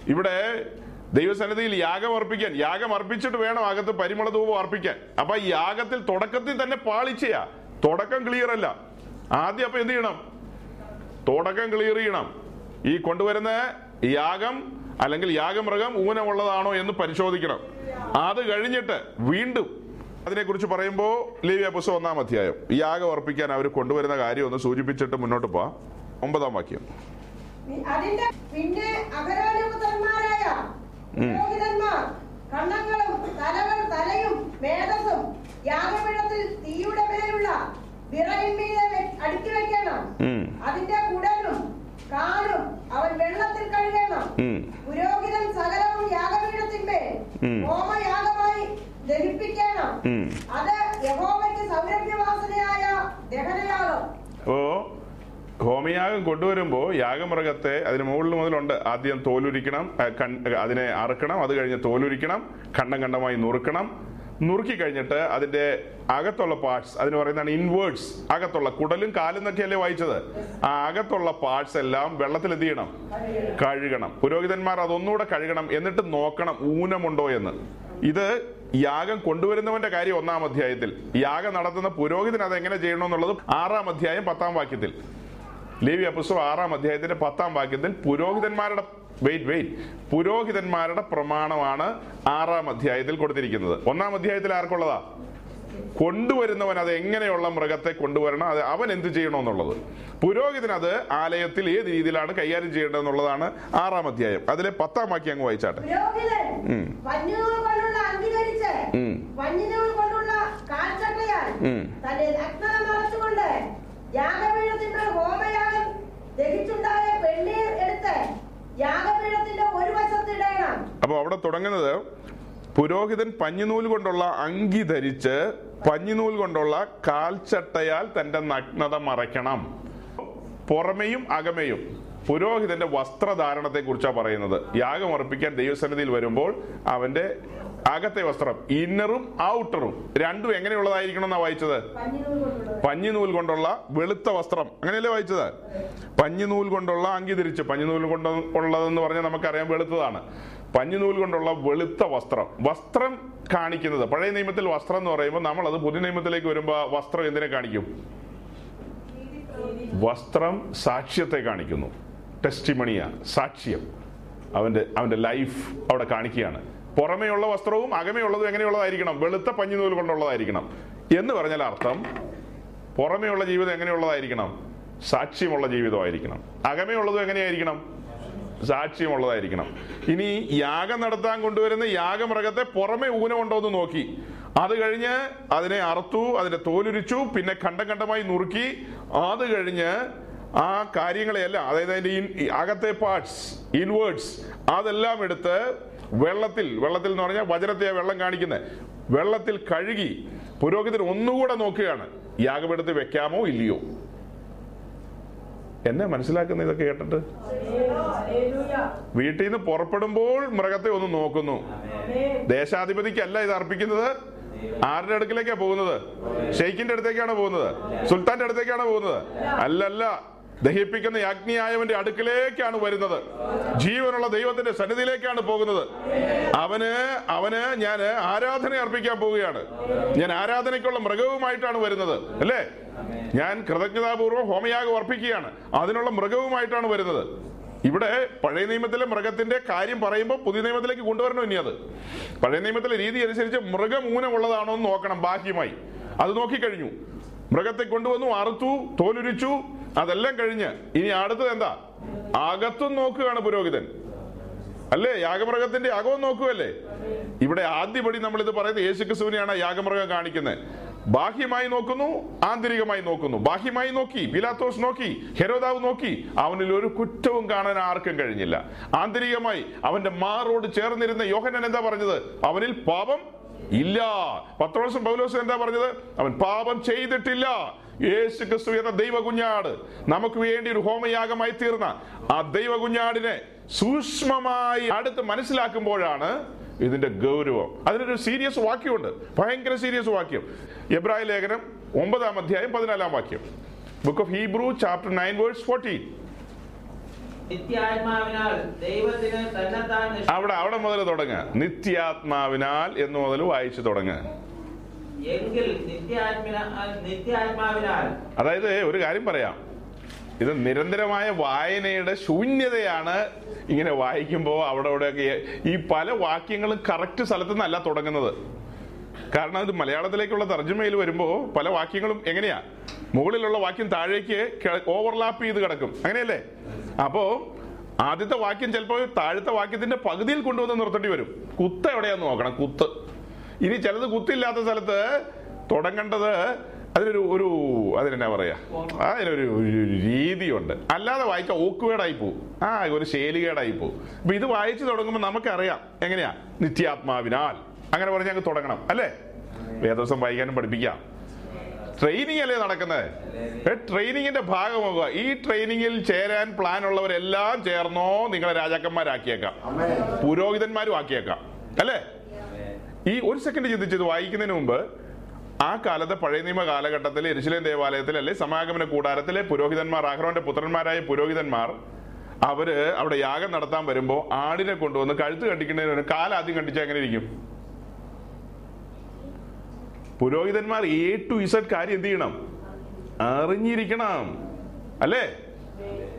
ഇവിടെ ദൈവസന്നിധിയിൽ യാഗം അർപ്പിക്കാൻ യാഗം അർപ്പിച്ചിട്ട് വേണം അകത്ത് പരിമള ധൂപം അർപ്പിക്കാൻ. അപ്പൊ യാഗത്തിൽ തുടക്കത്തിൽ തന്നെ പാളിച്ചയാ. തുടക്കം ക്ലിയർ അല്ല. ആദ്യം അപ്പൊ എന്ത് ചെയ്യണം? തുടക്കം ക്ലിയർ ചെയ്യണം. ഈ കൊണ്ടുവരുന്ന യാഗം അല്ലെങ്കിൽ യാഗമൃഗം ഊനമുള്ളതാണോ എന്ന് പരിശോധിക്കണം. അത് കഴിഞ്ഞിട്ട് വീണ്ടും അതിനെക്കുറിച്ച് പറയുമ്പോൾ ലീവ്യ പുസ്തകം ഒന്നാം അധ്യായം. യാഗം അർപ്പിക്കാൻ അവർ കൊണ്ടുവരുന്ന കാര്യം ഒന്ന് സൂചിപ്പിച്ചിട്ട് മുന്നോട്ട് പോവാം. ഒമ്പതാം വാക്യം. അതിന്റെ കുടലും കാലും അവൻ വെള്ളത്തിൽ കഴുകണം. പുരോഹിതൻ സകലവും യാഗപീഠത്തിന്മേൽ ഹോമയാഗമായി ദഹിപ്പിക്കണം. അത് യഹോവയ്ക്ക് സൗരഭ്യവാസനയായ ദഹനയാഗം. അപ്പോ ഹോമയാഗം കൊണ്ടുവരുമ്പോൾ യാഗമൃഗത്തെ അതിന് മുകളിൽ മുതലുണ്ട്. ആദ്യം തോലുരിക്കണം അതിനെ അറുക്കണം അത് കഴിഞ്ഞ് തോലുരിക്കണം കണ്ടം കണ്ടമായി നുറുക്കണം. നുറുക്കി കഴിഞ്ഞിട്ട് അതിന്റെ അകത്തുള്ള പാർട്സ് അതിന് പറയുന്നതാണ് ഇൻവേർട്സ് അകത്തുള്ള കുടലും കാലും എന്നൊക്കെയല്ലേ വായിച്ചത്? ആ അകത്തുള്ള പാർട്സ് എല്ലാം വെള്ളത്തിൽ എന്ത് ചെയ്യണം? കഴുകണം. പുരോഹിതന്മാർ അതൊന്നുകൂടെ കഴുകണം എന്നിട്ട് നോക്കണം ഊനമുണ്ടോ എന്ന്. ഇത് യാഗം കൊണ്ടുവരുന്നവന്റെ കാര്യം ഒന്നാം അധ്യായത്തിൽ. യാഗം നടത്തുന്ന പുരോഹിതൻ അത് എങ്ങനെ ചെയ്യണമെന്നുള്ളത് ആറാം അധ്യായം പത്താം വാക്യത്തിൽ. ലേവി പുസ്തകം ആറാം അധ്യായത്തിന്റെ പത്താം വാക്യത്തിൽ പുരോഹിതന്മാരുടെ വെയിറ്റ് വെയിറ്റ് പുരോഹിതന്മാരുടെ പ്രമാണമാണ് ആറാം അധ്യായത്തിൽ കൊടുത്തിരിക്കുന്നത്. ഒന്നാം അധ്യായത്തിൽ ആർക്കുള്ളതാ? കൊണ്ടുവരുന്നവൻ അത് എങ്ങനെയുള്ള മൃഗത്തെ കൊണ്ടുവരണം അത് അവൻ എന്ത് ചെയ്യണമെന്നുള്ളത്. പുരോഹിതൻ അത് ആലയത്തിൽ ഏത് രീതിയിലാണ് കൈകാര്യം ചെയ്യേണ്ടതെന്നുള്ളതാണ് ആറാം അധ്യായം. അതിലെ പത്താം വാക്യം അങ്ങ് വായിച്ചാട്ടെ. അപ്പൊ അവിടെ തുടങ്ങുന്നത് പുരോഹിതൻ പഞ്ഞിനൂൽ കൊണ്ടുള്ള അങ്കി ധരിച്ച് പഞ്ഞിനൂൽ കൊണ്ടുള്ള കാൽച്ചട്ടയാൽ തന്റെ നഗ്നത മറയ്ക്കണം. പുറമെയും അകമേയും. പുരോഹിതന്റെ വസ്ത്രധാരണത്തെ കുറിച്ചാണ് പറയുന്നത്. യാഗം അർപ്പിക്കാൻ ദൈവസന്നിധിയിൽ വരുമ്പോൾ അവന്റെ അകത്തെ വസ്ത്രം ഇന്നറും ഔട്ടറും രണ്ടും എങ്ങനെയുള്ളതായിരിക്കണം എന്നാ വായിച്ചത്? പഞ്ഞിനൂൽ പഞ്ഞിനൂൽ കൊണ്ടുള്ള വെളുത്ത വസ്ത്രം. അങ്ങനെയല്ലേ വായിച്ചത്? പഞ്ഞിനൂൽ കൊണ്ടുള്ള അങ്കി ധരിച്ച് പഞ്ഞിനൂൽ കൊണ്ട് ഉള്ളതെന്ന് പറഞ്ഞാൽ നമുക്കറിയാം വെളുത്തതാണ്. പഞ്ഞിനൂൽ കൊണ്ടുള്ള വെളുത്ത വസ്ത്രം. വസ്ത്രം കാണിക്കുന്നത് പഴയ നിയമത്തിൽ വസ്ത്രം എന്ന് പറയുമ്പോൾ നമ്മൾ അത് പുതിയ നിയമത്തിലേക്ക് വരുമ്പോൾ വസ്ത്രം എന്തിനെ കാണിക്കും? വസ്ത്രം സാക്ഷ്യത്തെ കാണിക്കുന്നു. ടെസ്റ്റിമണിയ സാക്ഷ്യം. അവന്റെ അവന്റെ ലൈഫ് അവിടെ കാണിക്കുകയാണ്. പുറമേയുള്ള വസ്ത്രവും അകമേയുള്ളതും എങ്ങനെയുള്ളതായിരിക്കണം? വെളുത്ത പഞ്ഞിനൂൽ കൊണ്ടുള്ളതായിരിക്കണം. എന്ന് പറഞ്ഞാൽ അർത്ഥം പുറമേയുള്ള ജീവിതം എങ്ങനെയുള്ളതായിരിക്കണം? സാക്ഷ്യമുള്ള ജീവിതമായിരിക്കണം. അകമേയുള്ളതും എങ്ങനെയായിരിക്കണം? സാക്ഷ്യമുള്ളതായിരിക്കണം. ഇനി യാഗം നടത്താൻ കൊണ്ടുവരുന്ന യാഗമൃഗത്തെ പുറമെ ഊനമുണ്ടോ എന്ന് നോക്കി. അത് കഴിഞ്ഞ് അതിനെ അറുത്തു അതിന്റെ തോലുരിച്ചു പിന്നെ ഖണ്ഡം ഖണ്ഡമായി നുറുക്കി. അത് കഴിഞ്ഞ് ആ കാര്യങ്ങളെയെല്ലാം അതായത് അതിന്റെ അകത്തെ പാർട്സ് ഇൻവേർഡ്സ് അതെല്ലാം എടുത്ത് വെള്ളത്തിൽ വെള്ളത്തിൽ എന്ന് പറഞ്ഞാൽ വജ്രത്തെ വെള്ളം കാണിക്കുന്നത് വെള്ളത്തിൽ കഴുകി പുരോഹിതൻ ഒന്നുകൂടെ നോക്കുകയാണ്. യാഗമെടുത്ത് വെക്കാമോ ഇല്ലയോ? എന്നെ മനസ്സിലാക്കുന്ന ഇതൊക്കെ കേട്ടിട്ട്? വീട്ടിൽ നിന്ന് പുറപ്പെടുമ്പോൾ മൃഗത്തെ ഒന്ന് നോക്കുന്നു. ദേശാധിപതിക്കല്ല ഇത് അർപ്പിക്കുന്നത്? ആരുടെ അടുക്കിലേക്കാ പോകുന്നത്? ഷെയ്ഖിന്റെ അടുത്തേക്കാണ് പോകുന്നത്? സുൽത്താന്റെ അടുത്തേക്കാണ് പോകുന്നത്? അല്ലല്ല. ദഹിപ്പിക്കുന്ന അഗ്നിയായവന്റെ അടുക്കിലേക്കാണ് വരുന്നത്. ജീവനുള്ള ദൈവത്തിന്റെ സന്നിധിയിലേക്കാണ് പോകുന്നത്. അവന് അവന് ഞാൻ ആരാധന അർപ്പിക്കാൻ പോവുകയാണ്. ഞാൻ ആരാധനയ്ക്കുള്ള മൃഗവുമായിട്ടാണ് വരുന്നത്. അല്ലേ? ഞാൻ കൃതജ്ഞതാപൂർവം ഹോമയാഗം അർപ്പിക്കുകയാണ്. അതിനുള്ള മൃഗവുമായിട്ടാണ് വരുന്നത്. ഇവിടെ പഴയ നിയമത്തിലെ മൃഗത്തിന്റെ കാര്യം പറയുമ്പോൾ പുതിയ നിയമത്തിലേക്ക് കൊണ്ടുവരണം ഇനി അത്? പഴയ നിയമത്തിലെ രീതി അനുസരിച്ച് മൃഗമൂനമുള്ളതാണോ എന്ന് നോക്കണം ബാഹ്യമായി. അത് നോക്കിക്കഴിഞ്ഞു. മൃഗത്തെ കൊണ്ടുവന്നു അറുത്തു തോലുരിച്ചു. അതെല്ലാം കഴിഞ്ഞ് ഇനി അടുത്തത് എന്താ? അകത്തും നോക്കുകയാണ് പുരോഹിതൻ. അല്ലേ? യാഗമൃഗത്തിന്റെ അകവും നോക്കുകയല്ലേ? ഇവിടെ ആദ്യപടി നമ്മൾ ഇത് പറയുന്നത് യേശുക്രിസ്തുവിനെയാണ് യാഗമൃഗം കാണിക്കുന്നത്. ബാഹ്യമായി നോക്കുന്നു ആന്തരികമായി നോക്കുന്നു. ബാഹ്യമായി നോക്കി പിലാത്തോസ് നോക്കി ഹെരോദാവ് നോക്കി. അവനിൽ ഒരു കുറ്റവും കാണാൻ ആർക്കും കഴിഞ്ഞില്ല. ആന്തരികമായി അവന്റെ മാറോട് ചേർന്നിരുന്ന യോഹനൻ എന്താ പറഞ്ഞത്? അവനിൽ പാപം ഇല്ല. പത്രോസും പൗലോസ് എന്താ പറഞ്ഞത്? അവൻ പാപം ചെയ്തിട്ടില്ല. യേശു ക്രിസ്തു എന്ന ദൈവ കുഞ്ഞാട് നമുക്ക് വേണ്ടി ഒരു ഹോമയാഗമായി തീർന്ന ആ ദൈവ കുഞ്ഞാടിനെ സൂക്ഷ്മമായി അടുത്ത് മനസ്സിലാക്കുമ്പോഴാണ് ഇതിന്റെ ഗൗരവം. അതിനൊരു സീരിയസ് വാക്യമുണ്ട്. ഭയങ്കര സീരിയസ് വാക്യം. എബ്രാഹിം ലേഖനം ഒമ്പതാം അധ്യായം പതിനാലാം വാക്യം. Book of Hebrew chapter nine verse fourteen നിത്യാത്മാവിനാൽ ദൈവത്തിന് തന്നെത്താൻ നിഷ്- അവിടെ അവിടെ മുതൽ തുടങ്ങ. നിത്യാത്മാവിനാൽ എന്ന് മുതൽ വായിച്ചു തുടങ്ങ. അതായത് ഒരു കാര്യം പറയാം. ഇത് നിരന്തരമായ വായനയുടെ ശൂന്യതയാണ് ഇങ്ങനെ വായിക്കുമ്പോൾ അവിടെ അവിടെയൊക്കെ ഈ പല വാക്യങ്ങളും കറക്റ്റ് സ്ഥലത്തു നിന്നല്ല തുടങ്ങുന്നത്. കാരണം ഇത് മലയാളത്തിലേക്കുള്ള തർജമയിൽ വരുമ്പോൾ പല വാക്യങ്ങളും എങ്ങനെയാ? മുകളിലുള്ള വാക്യം താഴേക്ക് ഓവർലാപ്പ് ചെയ്ത് കിടക്കും. അങ്ങനെയല്ലേ? അപ്പോ ആദ്യത്തെ വാക്യം ചിലപ്പോൾ താഴത്തെ വാക്യത്തിന്റെ പകുതിയിൽ കൊണ്ടുവന്ന് നിർത്തേണ്ടി വരും. കുത്ത് എവിടെയാന്ന് നോക്കണം. കുത്ത്. ഇനി ചിലത് കുത്തില്ലാത്ത സ്ഥലത്ത് തുടങ്ങേണ്ടത് അതിനൊരു ഒരു അതിനെന്നാ പറയാ? അതിനൊരു രീതിയുണ്ട്. അല്ലാതെ വായിച്ച ഓക്കുവേടായി പോവും. ആ ഒരു ശേലികേടായി പോവും. അപ്പൊ ഇത് വായിച്ചു തുടങ്ങുമ്പോൾ നമുക്കറിയാം. എങ്ങനെയാ? നിത്യാത്മാവിനാൽ. അങ്ങനെ പറഞ്ഞ് ഞങ്ങൾക്ക് തുടങ്ങണം അല്ലേ? വേദോസം വായിക്കാനും പഠിപ്പിക്കാം. ട്രെയിനിങ് അല്ലേ നടക്കുന്നത്? ട്രെയിനിങ്ങിന്റെ ഭാഗമാകുക ഈ ട്രെയിനിങ്ങിൽ ചേരാൻ പ്ലാൻ ഉള്ളവരെല്ലാം ചേർന്നോ നിങ്ങളെ രാജാക്കന്മാരാക്കിയേക്കാം. പുരോഹിതന്മാരും ആക്കിയേക്കാം അല്ലേ? ഈ ഒരു സെക്കൻഡ് ചിന്തിച്ചത് വായിക്കുന്നതിന് മുമ്പ് ആ കാലത്തെ പഴയ നിയമ കാലഘട്ടത്തിൽ എരിശിലേം ദേവാലയത്തിൽ അല്ലെ സമാഗമന കൂടാരത്തിലെ പുരോഹിതന്മാർ ആഹ്റോന്റെ പുത്രന്മാരായ പുരോഹിതന്മാർ അവർ അവിടെ യാഗം നടത്താൻ വരുമ്പോ ആടിനെ കൊണ്ടുവന്ന് കഴുത്ത് കണ്ടിക്കുന്നതിന് കാലാദ്യം കണ്ടിച്ചാൽ എങ്ങനെ ഇരിക്കും? പുരോഹിതന്മാർ എ ടു ഇസഡ് കാര്യം എന്ത് ചെയ്യണം? അറിഞ്ഞിരിക്കണം. അല്ലേ?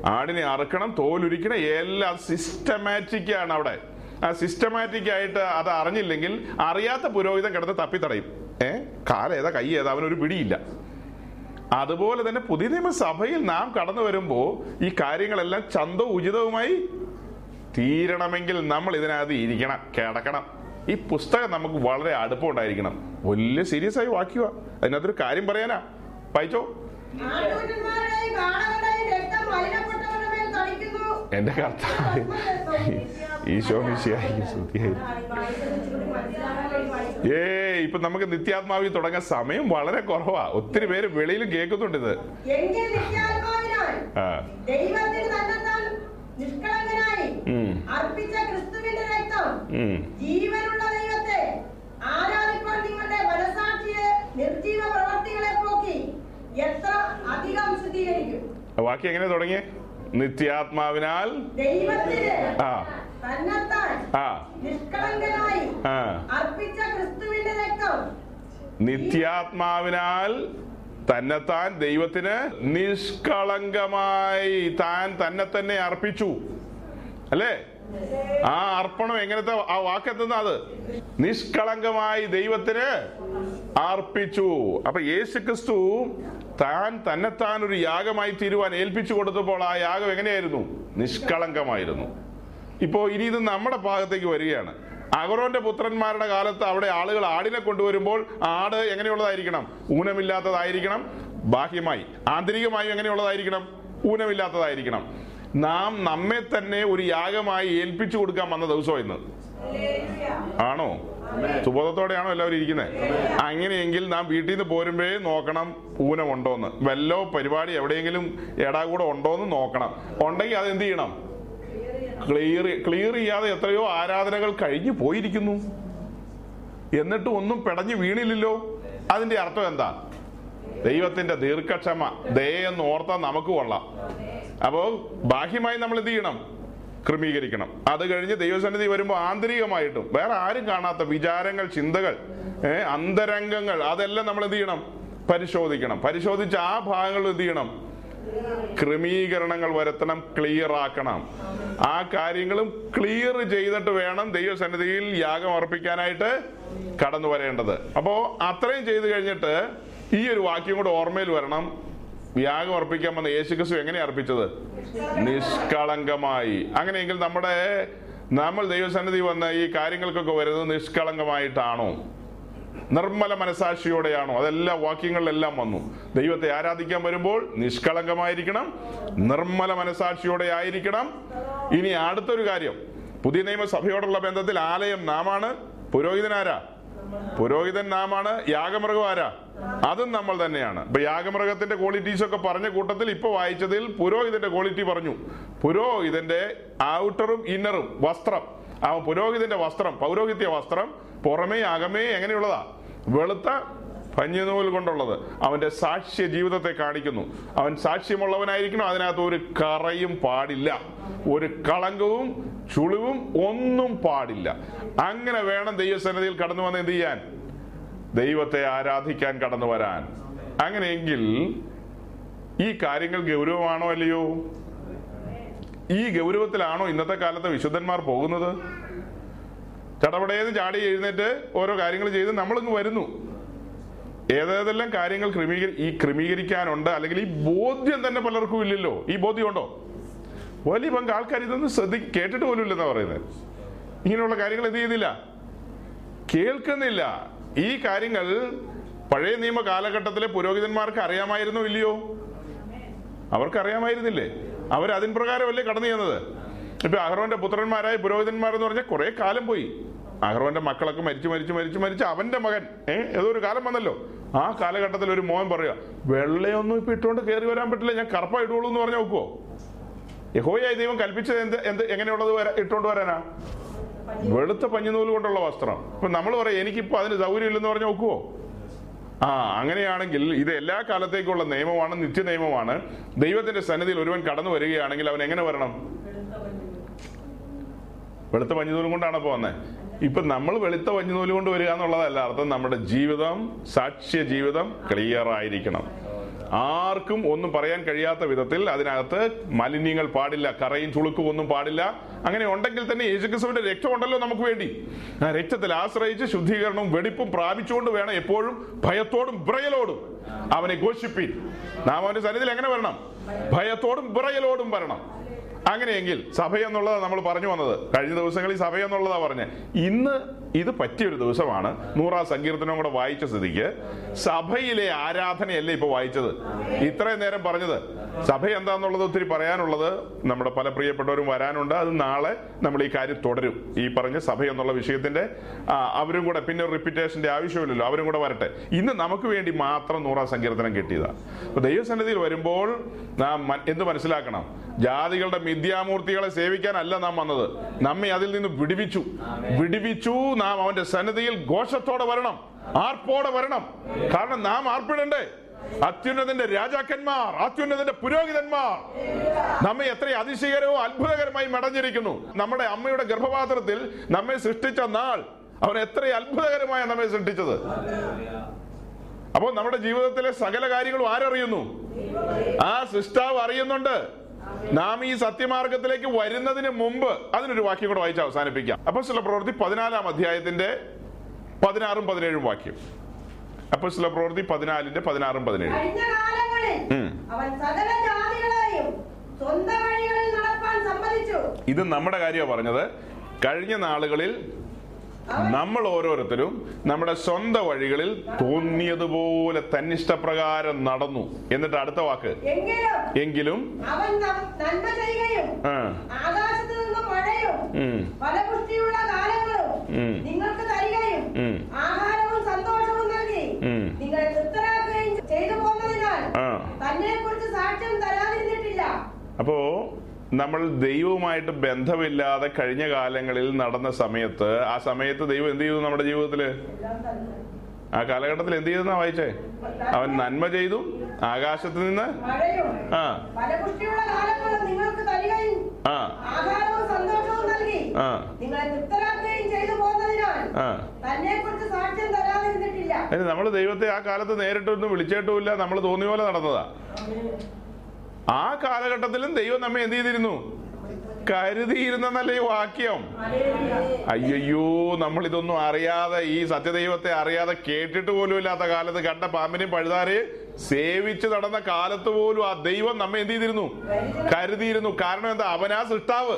ആടിനെ അറുക്കണം തോലുരിക്കണം എല്ലാം സിസ്റ്റമാറ്റിക് ആണ് അവിടെ. ആ സിസ്റ്റമാറ്റിക് ആയിട്ട് അത് അറിഞ്ഞില്ലെങ്കിൽ അറിയാത്ത പുരോഹിതൻ കിടന്ന് തപ്പിത്തടയും. ഏ? കാലേതാ കൈ ഏതാ അവനൊരു പിടിയില്ല. അതുപോലെ തന്നെ പുതിയ നിയമസഭയിൽ നാം കടന്നു വരുമ്പോൾ ഈ കാര്യങ്ങളെല്ലാം ചന്തവും ഉചിതവുമായി തീരണമെങ്കിൽ നമ്മൾ ഇതിനകത്ത് ഇരിക്കണം കിടക്കണം. ഈ പുസ്തകം നമുക്ക് വളരെ അടുപ്പം ഉണ്ടായിരിക്കണം. വലിയ സീരിയസ് ആയി വാക്കുക അതിനകത്തൊരു കാര്യം പറയാനാ. വായിച്ചോ. എന്റെ കർത്താവ് ഈശോ സ്തുതിയായി. ഏ ഇപ്പൊ നമുക്ക് നിത്യാത്മാവിൽ തുടങ്ങാൻ സമയം വളരെ കുറവാ. ഒത്തിരി പേര് വെളിയിലും കേൾക്കുന്നുണ്ട് ഇത്. ആ. ജീവനുള്ള ദൈവത്തെ ആരാധിപ്പാൻ നിങ്ങളുടെ മനസാക്ഷിയെ നിർജീവ പ്രവർത്തികളെ പോക്കി എത്ര അധികം ശുദ്ധീകരിക്കും. വാക്യം എങ്ങനെ തുടങ്ങി നിത്യാത്മാവിനാൽ ദൈവത്തിന് ആ. തന്നെത്താൻ ആ. നിഷ്കളങ്കനായി ആ. നിത്യാത്മാവിനാൽ തന്നെത്താൻ ദൈവത്തിന് നിഷ്കളങ്കമായി താൻ തന്നെ തന്നെ അർപ്പിച്ചു. അല്ലേ? ആ അർപ്പണം എങ്ങനത്തെ ആ വാക്കെത്തുന്ന അത്? നിഷ്കളങ്കമായി ദൈവത്തിന് അർപ്പിച്ചു. അപ്പൊ യേശു ക്രിസ്തു താൻ തന്നെത്താൻ ഒരു യാഗമായി തീരുവാൻ ഏൽപ്പിച്ചു കൊടുത്തപ്പോൾ ആ യാഗം എങ്ങനെയായിരുന്നു? നിഷ്കളങ്കമായിരുന്നു. ഇപ്പോ ഇനി ഇത് നമ്മുടെ ഭാഗത്തേക്ക് വരികയാണ്. അഗറോന്റെ പുത്രന്മാരുടെ കാലത്ത് അവിടെ ആളുകൾ ആടിനെ കൊണ്ടുവരുമ്പോൾ ആട് എങ്ങനെയുള്ളതായിരിക്കണം? ഊനമില്ലാത്തതായിരിക്കണം. ബാഹ്യമായി. ആന്തരികമായും എങ്ങനെയുള്ളതായിരിക്കണം? ഊനമില്ലാത്തതായിരിക്കണം. നാം നമ്മെ തന്നെ ഒരു യാഗമായി ഏൽപ്പിച്ചു കൊടുക്കാൻ വന്ന ദിവസം ഇന്ന്. ആണോ? സുബോധത്തോടെയാണോ എല്ലാവരും ഇരിക്കുന്നത് അങ്ങനെയെങ്കിൽ നാം വീട്ടിൽ നിന്ന് പോരുമ്പേ നോക്കണം ഊനമുണ്ടോന്ന് വല്ലോ പരിപാടി എവിടെയെങ്കിലും എടാകൂടെ ഉണ്ടോന്ന് നോക്കണം. ഉണ്ടെങ്കിൽ അത് എന്ത് ചെയ്യണം? ക്ലിയർ ക്ലിയർ ചെയ്യാതെ എത്രയോ ആരാധനകൾ കഴിഞ്ഞു പോയിരിക്കുന്നു. എന്നിട്ടും ഒന്നും പെടഞ്ഞു വീണില്ലല്ലോ. അതിന്റെ അർത്ഥം എന്താ? ദൈവത്തിന്റെ ദീർഘക്ഷമ ദയെന്ന് ഓർത്താൽ നമുക്ക് കൊള്ളാം. അപ്പോ ബാഹ്യമായി നമ്മൾ എന്ത് ചെയ്യണം? ക്രമീകരിക്കണം. അത് കഴിഞ്ഞ് ദൈവസന്നിധി വരുമ്പോൾ ആന്തരികമായിട്ടും വേറെ ആരും കാണാത്ത വിചാരങ്ങൾ ചിന്തകൾ അന്തരംഗങ്ങൾ അതെല്ലാം നമ്മൾ എന്ത് ചെയ്യണം? പരിശോധിക്കണം. പരിശോധിച്ച് ആ ഭാഗങ്ങൾ എന്ത് ചെയ്യണം? ക്രമീകരണങ്ങൾ വരുത്തണം ക്ലിയർ ആക്കണം. ആ കാര്യങ്ങളും ക്ലിയർ ചെയ്തിട്ട് വേണം ദൈവസന്നിധിയിൽ യാഗം അർപ്പിക്കാനായിട്ട് കടന്നു വരേണ്ടത് അപ്പോ അത്രയും ചെയ്തു കഴിഞ്ഞിട്ട് ഈ ഒരു വാക്യം കൂടെ ഓർമ്മയിൽ വരണം. യാഗം അർപ്പിക്കാൻ വന്ന യേശുക്രിസ്തു എങ്ങനെ അർപ്പിച്ചത്? നിഷ്കളങ്കമായി. അങ്ങനെയെങ്കിൽ നമ്മുടെ നമ്മൾ ദൈവസന്നിധി വന്ന ഈ കാര്യങ്ങൾക്കൊക്കെ വരുന്നത് നിഷ്കളങ്കമായിട്ടാണോ? നിർമ്മല മനസാക്ഷിയോടെയാണോ? അതെല്ലാ വാക്യങ്ങളിലെല്ലാം വന്നു. ദൈവത്തെ ആരാധിക്കാൻ വരുമ്പോൾ നിഷ്കളങ്കമായിരിക്കണം നിർമ്മല മനസാക്ഷിയോടെ ആയിരിക്കണം. ഇനി അടുത്തൊരു കാര്യം. പുതിയ നിയമസഭയോടുള്ള ബന്ധത്തിൽ ആലയം നാമാണ്. പുരോഹിതനാരാ? പുരോഹിതൻ നാമാണ് യാഗമൃഗം ആരാ? അതും നമ്മൾ തന്നെയാണ്. ഇപ്പൊ യാഗമൃഗത്തിന്റെ ക്വാളിറ്റീസ് ഒക്കെ പറഞ്ഞ കൂട്ടത്തിൽ ഇപ്പൊ വായിച്ചതിൽ പുരോഹിതന്റെ ക്വാളിറ്റി പറഞ്ഞു. പുരോഹിതന്റെ ഔട്ടറും ഇന്നറും വസ്ത്രം. ആ പുരോഹിതന്റെ വസ്ത്രം പൗരോഹിത്യ വസ്ത്രം പുറമേ അകമേ എങ്ങനെയുള്ളതാ? വെളുത്ത പഞ്ഞിനൂൽ കൊണ്ടുള്ളത്. അവന്റെ സാക്ഷ്യ ജീവിതത്തെ കാണിക്കുന്നു. അവൻ സാക്ഷ്യമുള്ളവനായിരിക്കണം അതിനകത്ത് ഒരു കറയും പാടില്ല. ഒരു കളങ്കവും ചുളിവും ഒന്നും പാടില്ല. അങ്ങനെ വേണം ദൈവസന്നിധിയിൽ കടന്നു വന്ന് എന്ത് ചെയ്യാൻ? ദൈവത്തെ ആരാധിക്കാൻ കടന്നു വരാൻ. അങ്ങനെയെങ്കിൽ ഈ കാര്യങ്ങൾ ഗൗരവമാണോ അല്ലയോ? ഈ ഗൗരവത്തിലാണോ ഇന്നത്തെ കാലത്ത് വിശുദ്ധന്മാർ പോകുന്നത്? ചടപടേന്ന് ചാടി എഴുന്നേറ്റ് ഓരോ കാര്യങ്ങൾ ചെയ്ത് നമ്മളിങ്ങ് വരുന്നു. ഏതേതെല്ലാം കാര്യങ്ങൾ ക്രമീകരി ഈ ക്രമീകരിക്കാനുണ്ട് അല്ലെങ്കിൽ ഈ ബോധ്യം തന്നെ പലർക്കും ഇല്ലല്ലോ. ഈ ബോധ്യം ഉണ്ടോ? വലിയ പങ്ക് ആൾക്കാർ ഇതൊന്നും ശ്രദ്ധി കേട്ടിട്ട് പോലും ഇല്ലെന്നാ പറയുന്നത് ഇങ്ങനെയുള്ള കാര്യങ്ങൾ എന്ത് ചെയ്യുന്നില്ല? കേൾക്കുന്നില്ല. ഈ കാര്യങ്ങൾ പഴയ നിയമ കാലഘട്ടത്തിലെ പുരോഹിതന്മാർക്ക് അറിയാമായിരുന്നോ ഇല്ലയോ? അവർക്ക് അറിയാമായിരുന്നില്ലേ അവർ അതിൻ പ്രകാരമല്ലേ കടന്നു ചെയ്യുന്നത് ഇപ്പൊ അഹ്റോന്റെ പുത്രന്മാരായ പുരോഹിതന്മാർ എന്ന് പറഞ്ഞാൽ കുറെ കാലം പോയി. അഹ്റോന്റെ മക്കളൊക്കെ മരിച്ചു മരിച്ചു മരിച്ചു മരിച്ച് അവന്റെ മകൻ ഏഹ് ഏതോ ഒരു കാലം വന്നല്ലോ. ആ കാലഘട്ടത്തിൽ ഒരു മോൻ പറയുക വെള്ളയൊന്നും ഇപ്പൊ ഇട്ടുകൊണ്ട് കയറി വരാൻ പറ്റില്ല ഞാൻ കറുപ്പ ഇടുകയുള്ളൂ എന്ന് പറഞ്ഞു നോക്കുവോ യഹോയായി ദൈവം കൽപ്പിച്ചത് എന്ത് എന്ത് എങ്ങനെയുള്ളത് ഇട്ടുകൊണ്ട് വരാനാ? വെളുത്ത പഞ്ഞുനൂൽ കൊണ്ടുള്ള വസ്ത്രം. ഇപ്പൊ നമ്മൾ പറയാം എനിക്കിപ്പോ അതിന് സൗകര്യം ഇല്ലെന്ന് പറഞ്ഞു നോക്കുവോ ആ അങ്ങനെയാണെങ്കിൽ ഇത് എല്ലാ കാലത്തേക്കുള്ള നിയമമാണ് നിത്യ നിയമമാണ് ദൈവത്തിന്റെ സന്നിധിയിൽ ഒരുവൻ കടന്നു വരികയാണെങ്കിൽ അവൻ എങ്ങനെ വരണം? വെളുത്ത പഞ്ഞുനൂലും. കൊണ്ടാണ് ഇപ്പൊ വന്നത് ഇപ്പൊ നമ്മൾ വെളുത്ത പഞ്ഞുനൂൽ കൊണ്ട് വരിക എന്നുള്ളതല്ല. അർത്ഥം നമ്മുടെ ജീവിതം സാക്ഷ്യ ജീവിതം ക്ലിയർ ആയിരിക്കണം. ആർക്കും ഒന്നും പറയാൻ കഴിയാത്ത വിധത്തിൽ അതിനകത്ത് മാലിന്യങ്ങൾ പാടില്ല കറയും ചുളുക്കും ഒന്നും പാടില്ല. അങ്ങനെ ഉണ്ടെങ്കിൽ തന്നെ യേശുക്രിസ്തുവിന്റെ രക്തം ഉണ്ടല്ലോ നമുക്ക് വേണ്ടി. ആ രക്തത്തിൽ ആശ്രയിച്ച് ശുദ്ധീകരണവും വെടിപ്പും പ്രാപിച്ചുകൊണ്ട് വേണം എപ്പോഴും ഭയത്തോടും വിറയലോടും അവനെ ഘോഷിപ്പീൻ. നാം അവന്റെ സന്നിധിയിൽ എങ്ങനെ വരണം? ഭയത്തോടും വിറയലോടും വരണം. അങ്ങനെയെങ്കിൽ സഭ എന്നുള്ളതാണ് നമ്മൾ പറഞ്ഞു വന്നത്. കഴിഞ്ഞ ദിവസങ്ങളിൽ സഭ എന്നുള്ളതാ പറഞ്ഞത് ഇന്ന് ഇത് പറ്റിയൊരു ദിവസമാണ്. നൂറാം സങ്കീർത്തനം കൂടെ വായിച്ച സ്ഥിതിക്ക് സഭയിലെ ആരാധനയല്ലേ ഇപ്പൊ വായിച്ചത്? ഇത്രയും നേരം പറഞ്ഞത്. സഭ എന്താന്നുള്ളത് ഒത്തിരി പറയാനുള്ളത്. നമ്മുടെ പല പ്രിയപ്പെട്ടവരും വരാനുണ്ട്. അത് നാളെ നമ്മൾ ഈ കാര്യം തുടരും. ഈ പറഞ്ഞ സഭ എന്നുള്ള വിഷയത്തിന്റെ അവരും കൂടെ പിന്നെ റിപ്പീറ്റേഷന്റെ ആവശ്യമില്ലല്ലോ. അവരും കൂടെ വരട്ടെ. ഇന്ന് നമുക്ക് വേണ്ടി മാത്രം നൂറാം സങ്കീർത്തനം കിട്ടിയതാണ് അപ്പൊ ദൈവസന്നിധിയിൽ വരുമ്പോൾ നാം എന്ത് മനസ്സിലാക്കണം? ജാതികളുടെ മിഥ്യാമൂർത്തികളെ സേവിക്കാനല്ല നാം വന്നത്. നമ്മെ അതിൽ നിന്ന് വിടിവിച്ചു. വിടിവിച്ചു നാം അവന്റെ സന്നിധിയിൽ ഘോഷത്തോടെ വരണം. ആർപ്പോടെ വരണം. കാരണം നാം ആർപ്പിടണ്ടേ? അത്യുന്നതിന്റെ രാജാക്കന്മാർ അത്യുന്നതിന്റെ പുരോഹിതന്മാർ നമ്മെ എത്ര അതിശയകരവും അത്ഭുതകരമായി മടഞ്ഞിരിക്കുന്നു. നമ്മുടെ അമ്മയുടെ ഗർഭപാത്രത്തിൽ നമ്മെ സൃഷ്ടിച്ച നാൾ അവൻ എത്ര അത്ഭുതകരമായ നമ്മെ സൃഷ്ടിച്ചത്. അപ്പോൾ നമ്മുടെ ജീവിതത്തിലെ സകല കാര്യങ്ങളും ആരറിയുന്നു? ആ സൃഷ്ടാവ് അറിയുന്നുണ്ട്. നാം ഈ സത്യമാർഗത്തിലേക്ക് വരുന്നതിന് മുമ്പ് അതിനൊരു വാക്യം കൂടെ വായിച്ച് അവസാനിപ്പിക്കാം. അപ്പൊ ചില പ്രവൃത്തി പതിനാലാം അധ്യായത്തിന്റെ പതിനാറും പതിനേഴും വാക്യം. അപ്പൊ ചില പ്രവൃത്തി പതിനാലിന്റെ പതിനാറും പതിനേഴും. ഇത് നമ്മുടെ കാര്യമാണ് പറഞ്ഞത്. കഴിഞ്ഞ നാളുകളിൽ നമ്മൾ ഓരോരുത്തരും നമ്മുടെ സ്വന്തം വഴികളിൽ തോന്നിയതുപോലെ തന്നിഷ്ടപ്രകാരം നടന്നു. എന്നിട്ട് അടുത്ത വാക്ക്. എങ്കിലും അപ്പോ നമ്മൾ ദൈവവുമായിട്ട് ബന്ധമില്ലാതെ കഴിഞ്ഞ കാലങ്ങളിൽ നടന്ന സമയത്ത് ആ സമയത്ത് ദൈവം എന്ത് ചെയ്തു നമ്മുടെ ജീവിതത്തിൽ? ആ കാലഘട്ടത്തിൽ എന്ത് ചെയ്തെന്നാ വായിച്ചേ? അവൻ നന്മ ചെയ്തു ആകാശത്ത് നിന്ന് ആ. ആ. ആ. നമ്മൾ ദൈവത്തെ ആ കാലത്ത് നേരിട്ടൊന്നും വിളിച്ചിട്ടുമില്ല നമ്മൾ തോന്നിയ പോലെ നടന്നതാ. ആ കാലഘട്ടത്തിലും ദൈവം നമ്മെ എന്ത് ചെയ്തിരുന്നു? കരുതിയിരുന്നല്ലേ ഈ വാക്യം. അയ്യോ നമ്മൾ ഇതൊന്നും അറിയാതെ ഈ സത്യദൈവത്തെ അറിയാതെ കേട്ടിട്ട് പോലും ഇല്ലാത്ത കാലത്ത് കണ്ട പാമ്പിനെയും പഴുതാരെ സേവിച്ച് നടന്ന കാലത്ത് പോലും ആ ദൈവം നമ്മെ എന്ത് ചെയ്തിരുന്നു? കരുതിയിരുന്നു. കാരണം എന്താ? അവനാ സൃഷ്ടാവ്.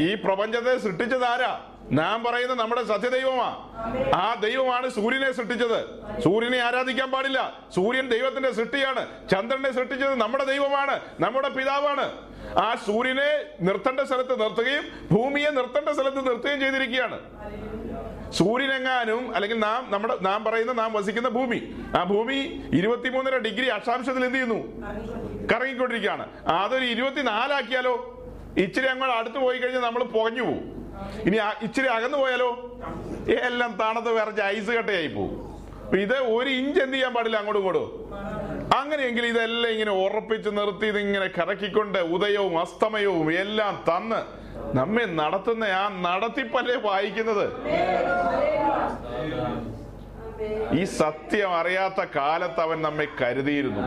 ഈ പ്രപഞ്ചത്തെ സൃഷ്ടിച്ചത് ആരാ? നാം പറയുന്ന നമ്മുടെ സത്യദൈവമാ. ആ ദൈവമാണ് സൂര്യനെ സൃഷ്ടിച്ചത്. സൂര്യനെ ആരാധിക്കാൻ പാടില്ല. സൂര്യൻ ദൈവത്തിന്റെ സൃഷ്ടിയാണ്. ചന്ദ്രനെ സൃഷ്ടിച്ചത് നമ്മുടെ ദൈവമാണ് നമ്മുടെ പിതാവാണ്. ആ സൂര്യനെ നിർത്തേണ്ട സ്ഥലത്ത് നിർത്തുകയും ഭൂമിയെ നിർത്തേണ്ട സ്ഥലത്ത് നിർത്തുകയും ചെയ്തിരിക്കുകയാണ്. സൂര്യനെങ്ങാനും അല്ലെങ്കിൽ നാം നമ്മുടെ നാം പറയുന്ന നാം വസിക്കുന്ന ഭൂമി ആ ഭൂമി ഇരുപത്തിമൂന്നര ഡിഗ്രി അക്ഷാംശത്തിൽ എന്ത് ചെയ്യുന്നു? കറങ്ങിക്കൊണ്ടിരിക്കുകയാണ്. അതൊരു ഇരുപത്തിനാലാക്കിയാലോ? ഇച്ചിരി അങ്ങോട്ട് അടുത്ത് പോയി കഴിഞ്ഞാൽ നമ്മൾ പുകഞ്ഞു പോകും ഇനി ഇച്ചിരി അകന്നു പോയാലോ? എല്ലാം തണുത്ത് വിറച്ച് ഐസ് കട്ടയായി പോകും ഇത് ഒരു ഇഞ്ച് എന്ത് ചെയ്യാൻ പാടില്ല അങ്ങോട്ടും ഇങ്ങോട്ടും? അങ്ങനെയെങ്കിൽ ഇതെല്ലാം ഇങ്ങനെ ഉറപ്പിച്ച് നിർത്തി ഇതിങ്ങനെ കറക്കിക്കൊണ്ട് ഉദയവും അസ്തമയവും എല്ലാം തന്ന് നമ്മെ നടത്തുന്ന ആ നടത്തിപ്പല്ലേ വായിക്കുന്നത്? ഈ സത്യം അറിയാത്ത കാലത്ത് അവൻ നമ്മെ കരുതിയിരുന്നു.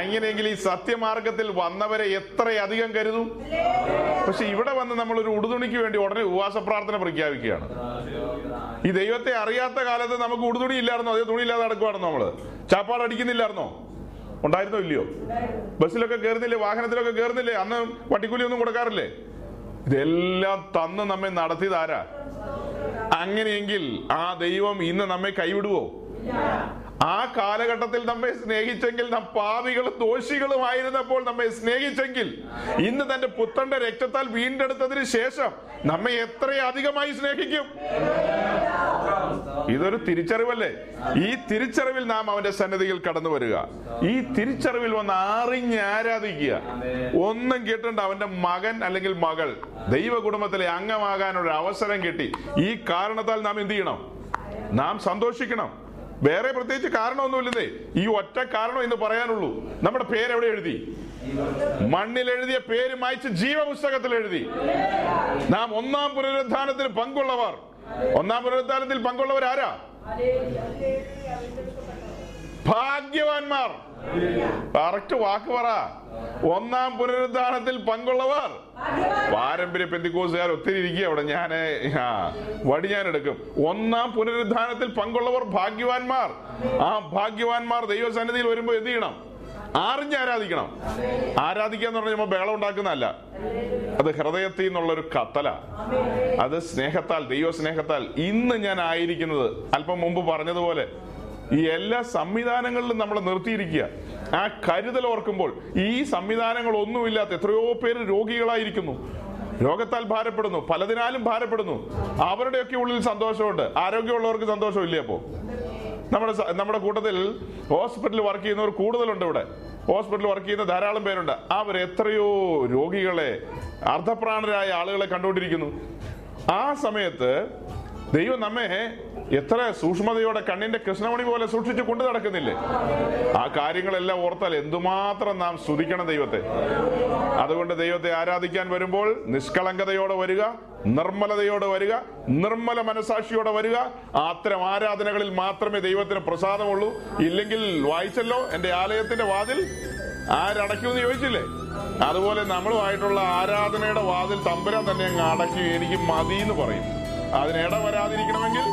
അങ്ങനെയെങ്കിൽ ഈ സത്യമാർഗത്തിൽ വന്നവരെ എത്രയധികം കരുതും? പക്ഷെ ഇവിടെ വന്ന് നമ്മൾ ഒരു ഉടുതുണിക്ക് വേണ്ടി ഉടനെ ഉപവാസ പ്രാർത്ഥന പ്രഖ്യാപിക്കുകയാണ്. ഈ ദൈവത്തെ അറിയാത്ത കാലത്ത് നമുക്ക് ഉടുതുണി ഇല്ലായിരുന്നോ? അതേ തുണി ഇല്ലാതെ നടക്കുവാണെന്നോ നമ്മൾ? ചാപ്പാട് അടിക്കുന്നില്ലായിരുന്നോ? ഉണ്ടായിരുന്നോ ഇല്ലയോ? ബസ്സിലൊക്കെ കയറുന്നില്ലേ വാഹനത്തിലൊക്കെ കയറുന്നില്ലേ അന്ന് പട്ടിക്കൂലി ഒന്നും കൊടുക്കാറില്ലേ? ഇതെല്ലാം തന്ന് നമ്മെ നടത്തിയതാരാ അങ്ങനെയെങ്കിൽ ആ ദൈവം ഇന്ന് നമ്മെ കൈവിടുവോ? ആ കാലഘട്ടത്തിൽ നമ്മെ സ്നേഹിച്ചെങ്കിൽ നാം പാപികളും ദോഷികളുമായിരുന്നപ്പോൾ നമ്മെ സ്നേഹിച്ചെങ്കിൽ ഇന്ന് തന്റെ പുത്രന്റെ രക്തത്താൽ വീണ്ടെടുത്തതിന് ശേഷം നമ്മെ എത്രയധികമായി സ്നേഹിക്കും? ഇതൊരു തിരിച്ചറിവല്ലേ? ഈ തിരിച്ചറിവിൽ നാം അവന്റെ സന്നിധിയിൽ കടന്നു വരിക. ഈ തിരിച്ചറിവിൽ വന്ന് അറിഞ്ഞ് ആരാധിക്കുക. ഒന്നും കിട്ടണ്ട അവന്റെ മകൻ അല്ലെങ്കിൽ മകൾ. ദൈവ കുടുംബത്തിലെ അംഗമാകാനൊരു അവസരം കിട്ടി. ഈ കാരണത്താൽ നാം എന്ത് ചെയ്യണം? നാം സന്തോഷിക്കണം. വേറെ പ്രത്യേകിച്ച് കാരണമൊന്നുമില്ലേ ഈ ഒറ്റ കാരണം എന്ന് പറയാനുള്ളൂ. നമ്മുടെ പേര് എവിടെ എഴുതി? മണ്ണിൽ എഴുതിയ പേര് മായ്ച്ച് ജീവപുസ്തകത്തിൽ എഴുതി. നാം ഒന്നാം പുനരുദ്ധാനത്തിൽ പങ്കുള്ളവർ. ഒന്നാം പുനരുദ്ധാനത്തിൽ പങ്കുള്ളവർ ആരാ ഭാഗ്യവാന്മാർ. കറക്റ്റ് വാക്ക് പറ. ഒന്നാം പുനരുദ്ധാനത്തിൽ പങ്കുള്ളവർ. പാരമ്പര്യ പെന്തിക്കോസുകാർ ഒത്തിരി ഇരിക്കുക അവിടെ. ഞാൻ ആ വടി ഞാൻ എടുക്കും. ഒന്നാം പുനരുദ്ധാനത്തിൽ പങ്കുള്ളവർ ഭാഗ്യവാന്മാർ. ആ ഭാഗ്യവാന്മാർ ദൈവസന്നിധിയിൽ വരുമ്പോൾ എന്ത് ചെയ്യണം? അറിഞ്ഞ് ആരാധിക്കണം. ആരാധിക്കുക എന്ന് പറഞ്ഞാൽ ബഹളം ഉണ്ടാക്കുന്നതല്ല. അത് ഹൃദയത്തിൽ നിന്നുള്ള ഒരു കത്തല. അത് സ്നേഹത്താൽ ദൈവ സ്നേഹത്താൽ ഇന്ന് ഞാൻ ആയിരിക്കുന്നത് അല്പം മുമ്പ് പറഞ്ഞതുപോലെ ഈ എല്ലാ സംവിധാനങ്ങളിലും നമ്മൾ നിർത്തിയിരിക്കുക. ആ കരുതൽ ഓർക്കുമ്പോൾ ഈ സംവിധാനങ്ങൾ ഒന്നുമില്ലാത്ത എത്രയോ പേര് രോഗികളായിരിക്കുന്നു. രോഗത്താൽ ഭാരപ്പെടുന്നു. പലതിനാലും ഭാരപ്പെടുന്നു. അവരുടെയൊക്കെ ഉള്ളിൽ സന്തോഷമുണ്ട്. ആരോഗ്യമുള്ളവർക്ക് സന്തോഷമില്ലേ അപ്പോ? നമ്മുടെ നമ്മുടെ കൂട്ടത്തിൽ ഹോസ്പിറ്റലിൽ വർക്ക് ചെയ്യുന്നവർ കൂടുതലുണ്ട് ഇവിടെ. ഹോസ്പിറ്റലിൽ വർക്ക് ചെയ്യുന്ന ധാരാളം പേരുണ്ട്. അവർ എത്രയോ രോഗികളെ അർദ്ധപ്രാണരായ ആളുകളെ കണ്ടുകൊണ്ടിരിക്കുന്നു. ആ സമയത്ത് ദൈവം നമ്മെ എത്ര സൂക്ഷ്മതയോടെ കണ്ണിന്റെ കൃഷ്ണമണി പോലെ സൂക്ഷിച്ചു കൊണ്ടു നടക്കുന്നില്ലേ? ആ കാര്യങ്ങളെല്ലാം ഓർത്താൽ എന്തുമാത്രം നാം സ്തുതിക്കണം ദൈവത്തെ. അതുകൊണ്ട് ദൈവത്തെ ആരാധിക്കാൻ വരുമ്പോൾ നിഷ്കളങ്കതയോടെ വരിക നിർമ്മലതയോടെ വരിക നിർമ്മല മനസാക്ഷിയോടെ വരിക. അത്തരം ആരാധനകളിൽ മാത്രമേ ദൈവത്തിന് പ്രസാദമുള്ളൂ. ഇല്ലെങ്കിൽ വായിച്ചല്ലോ എന്റെ ആലയത്തിന്റെ വാതിൽ? ആരടയ്ക്കുമെന്ന് ചോദിച്ചില്ലേ? അതുപോലെ നമ്മളുമായിട്ടുള്ള ആരാധനയുടെ വാതിൽ തമ്പുരാൻ തന്നെ അങ്ങ് അടയ്ക്കും എനിക്ക് മതി എന്ന് പറയും. അതിന് ഇട വരാതിരിക്കണമെങ്കിൽ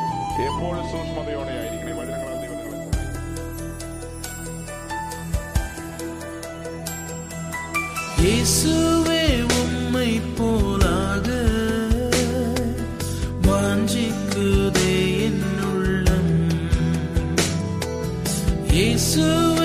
എപ്പോഴും സൂക്ഷ്മതയോടെ ആയിരിക്കണം ഈ വചനങ്ങളാൽ ദൈവം നിങ്ങളെ സഹായിക്കട്ടെ. இயேசுவே உம்மை போலாக வாஞ்சிக்குதே என் உள்ளம் இயேசுவே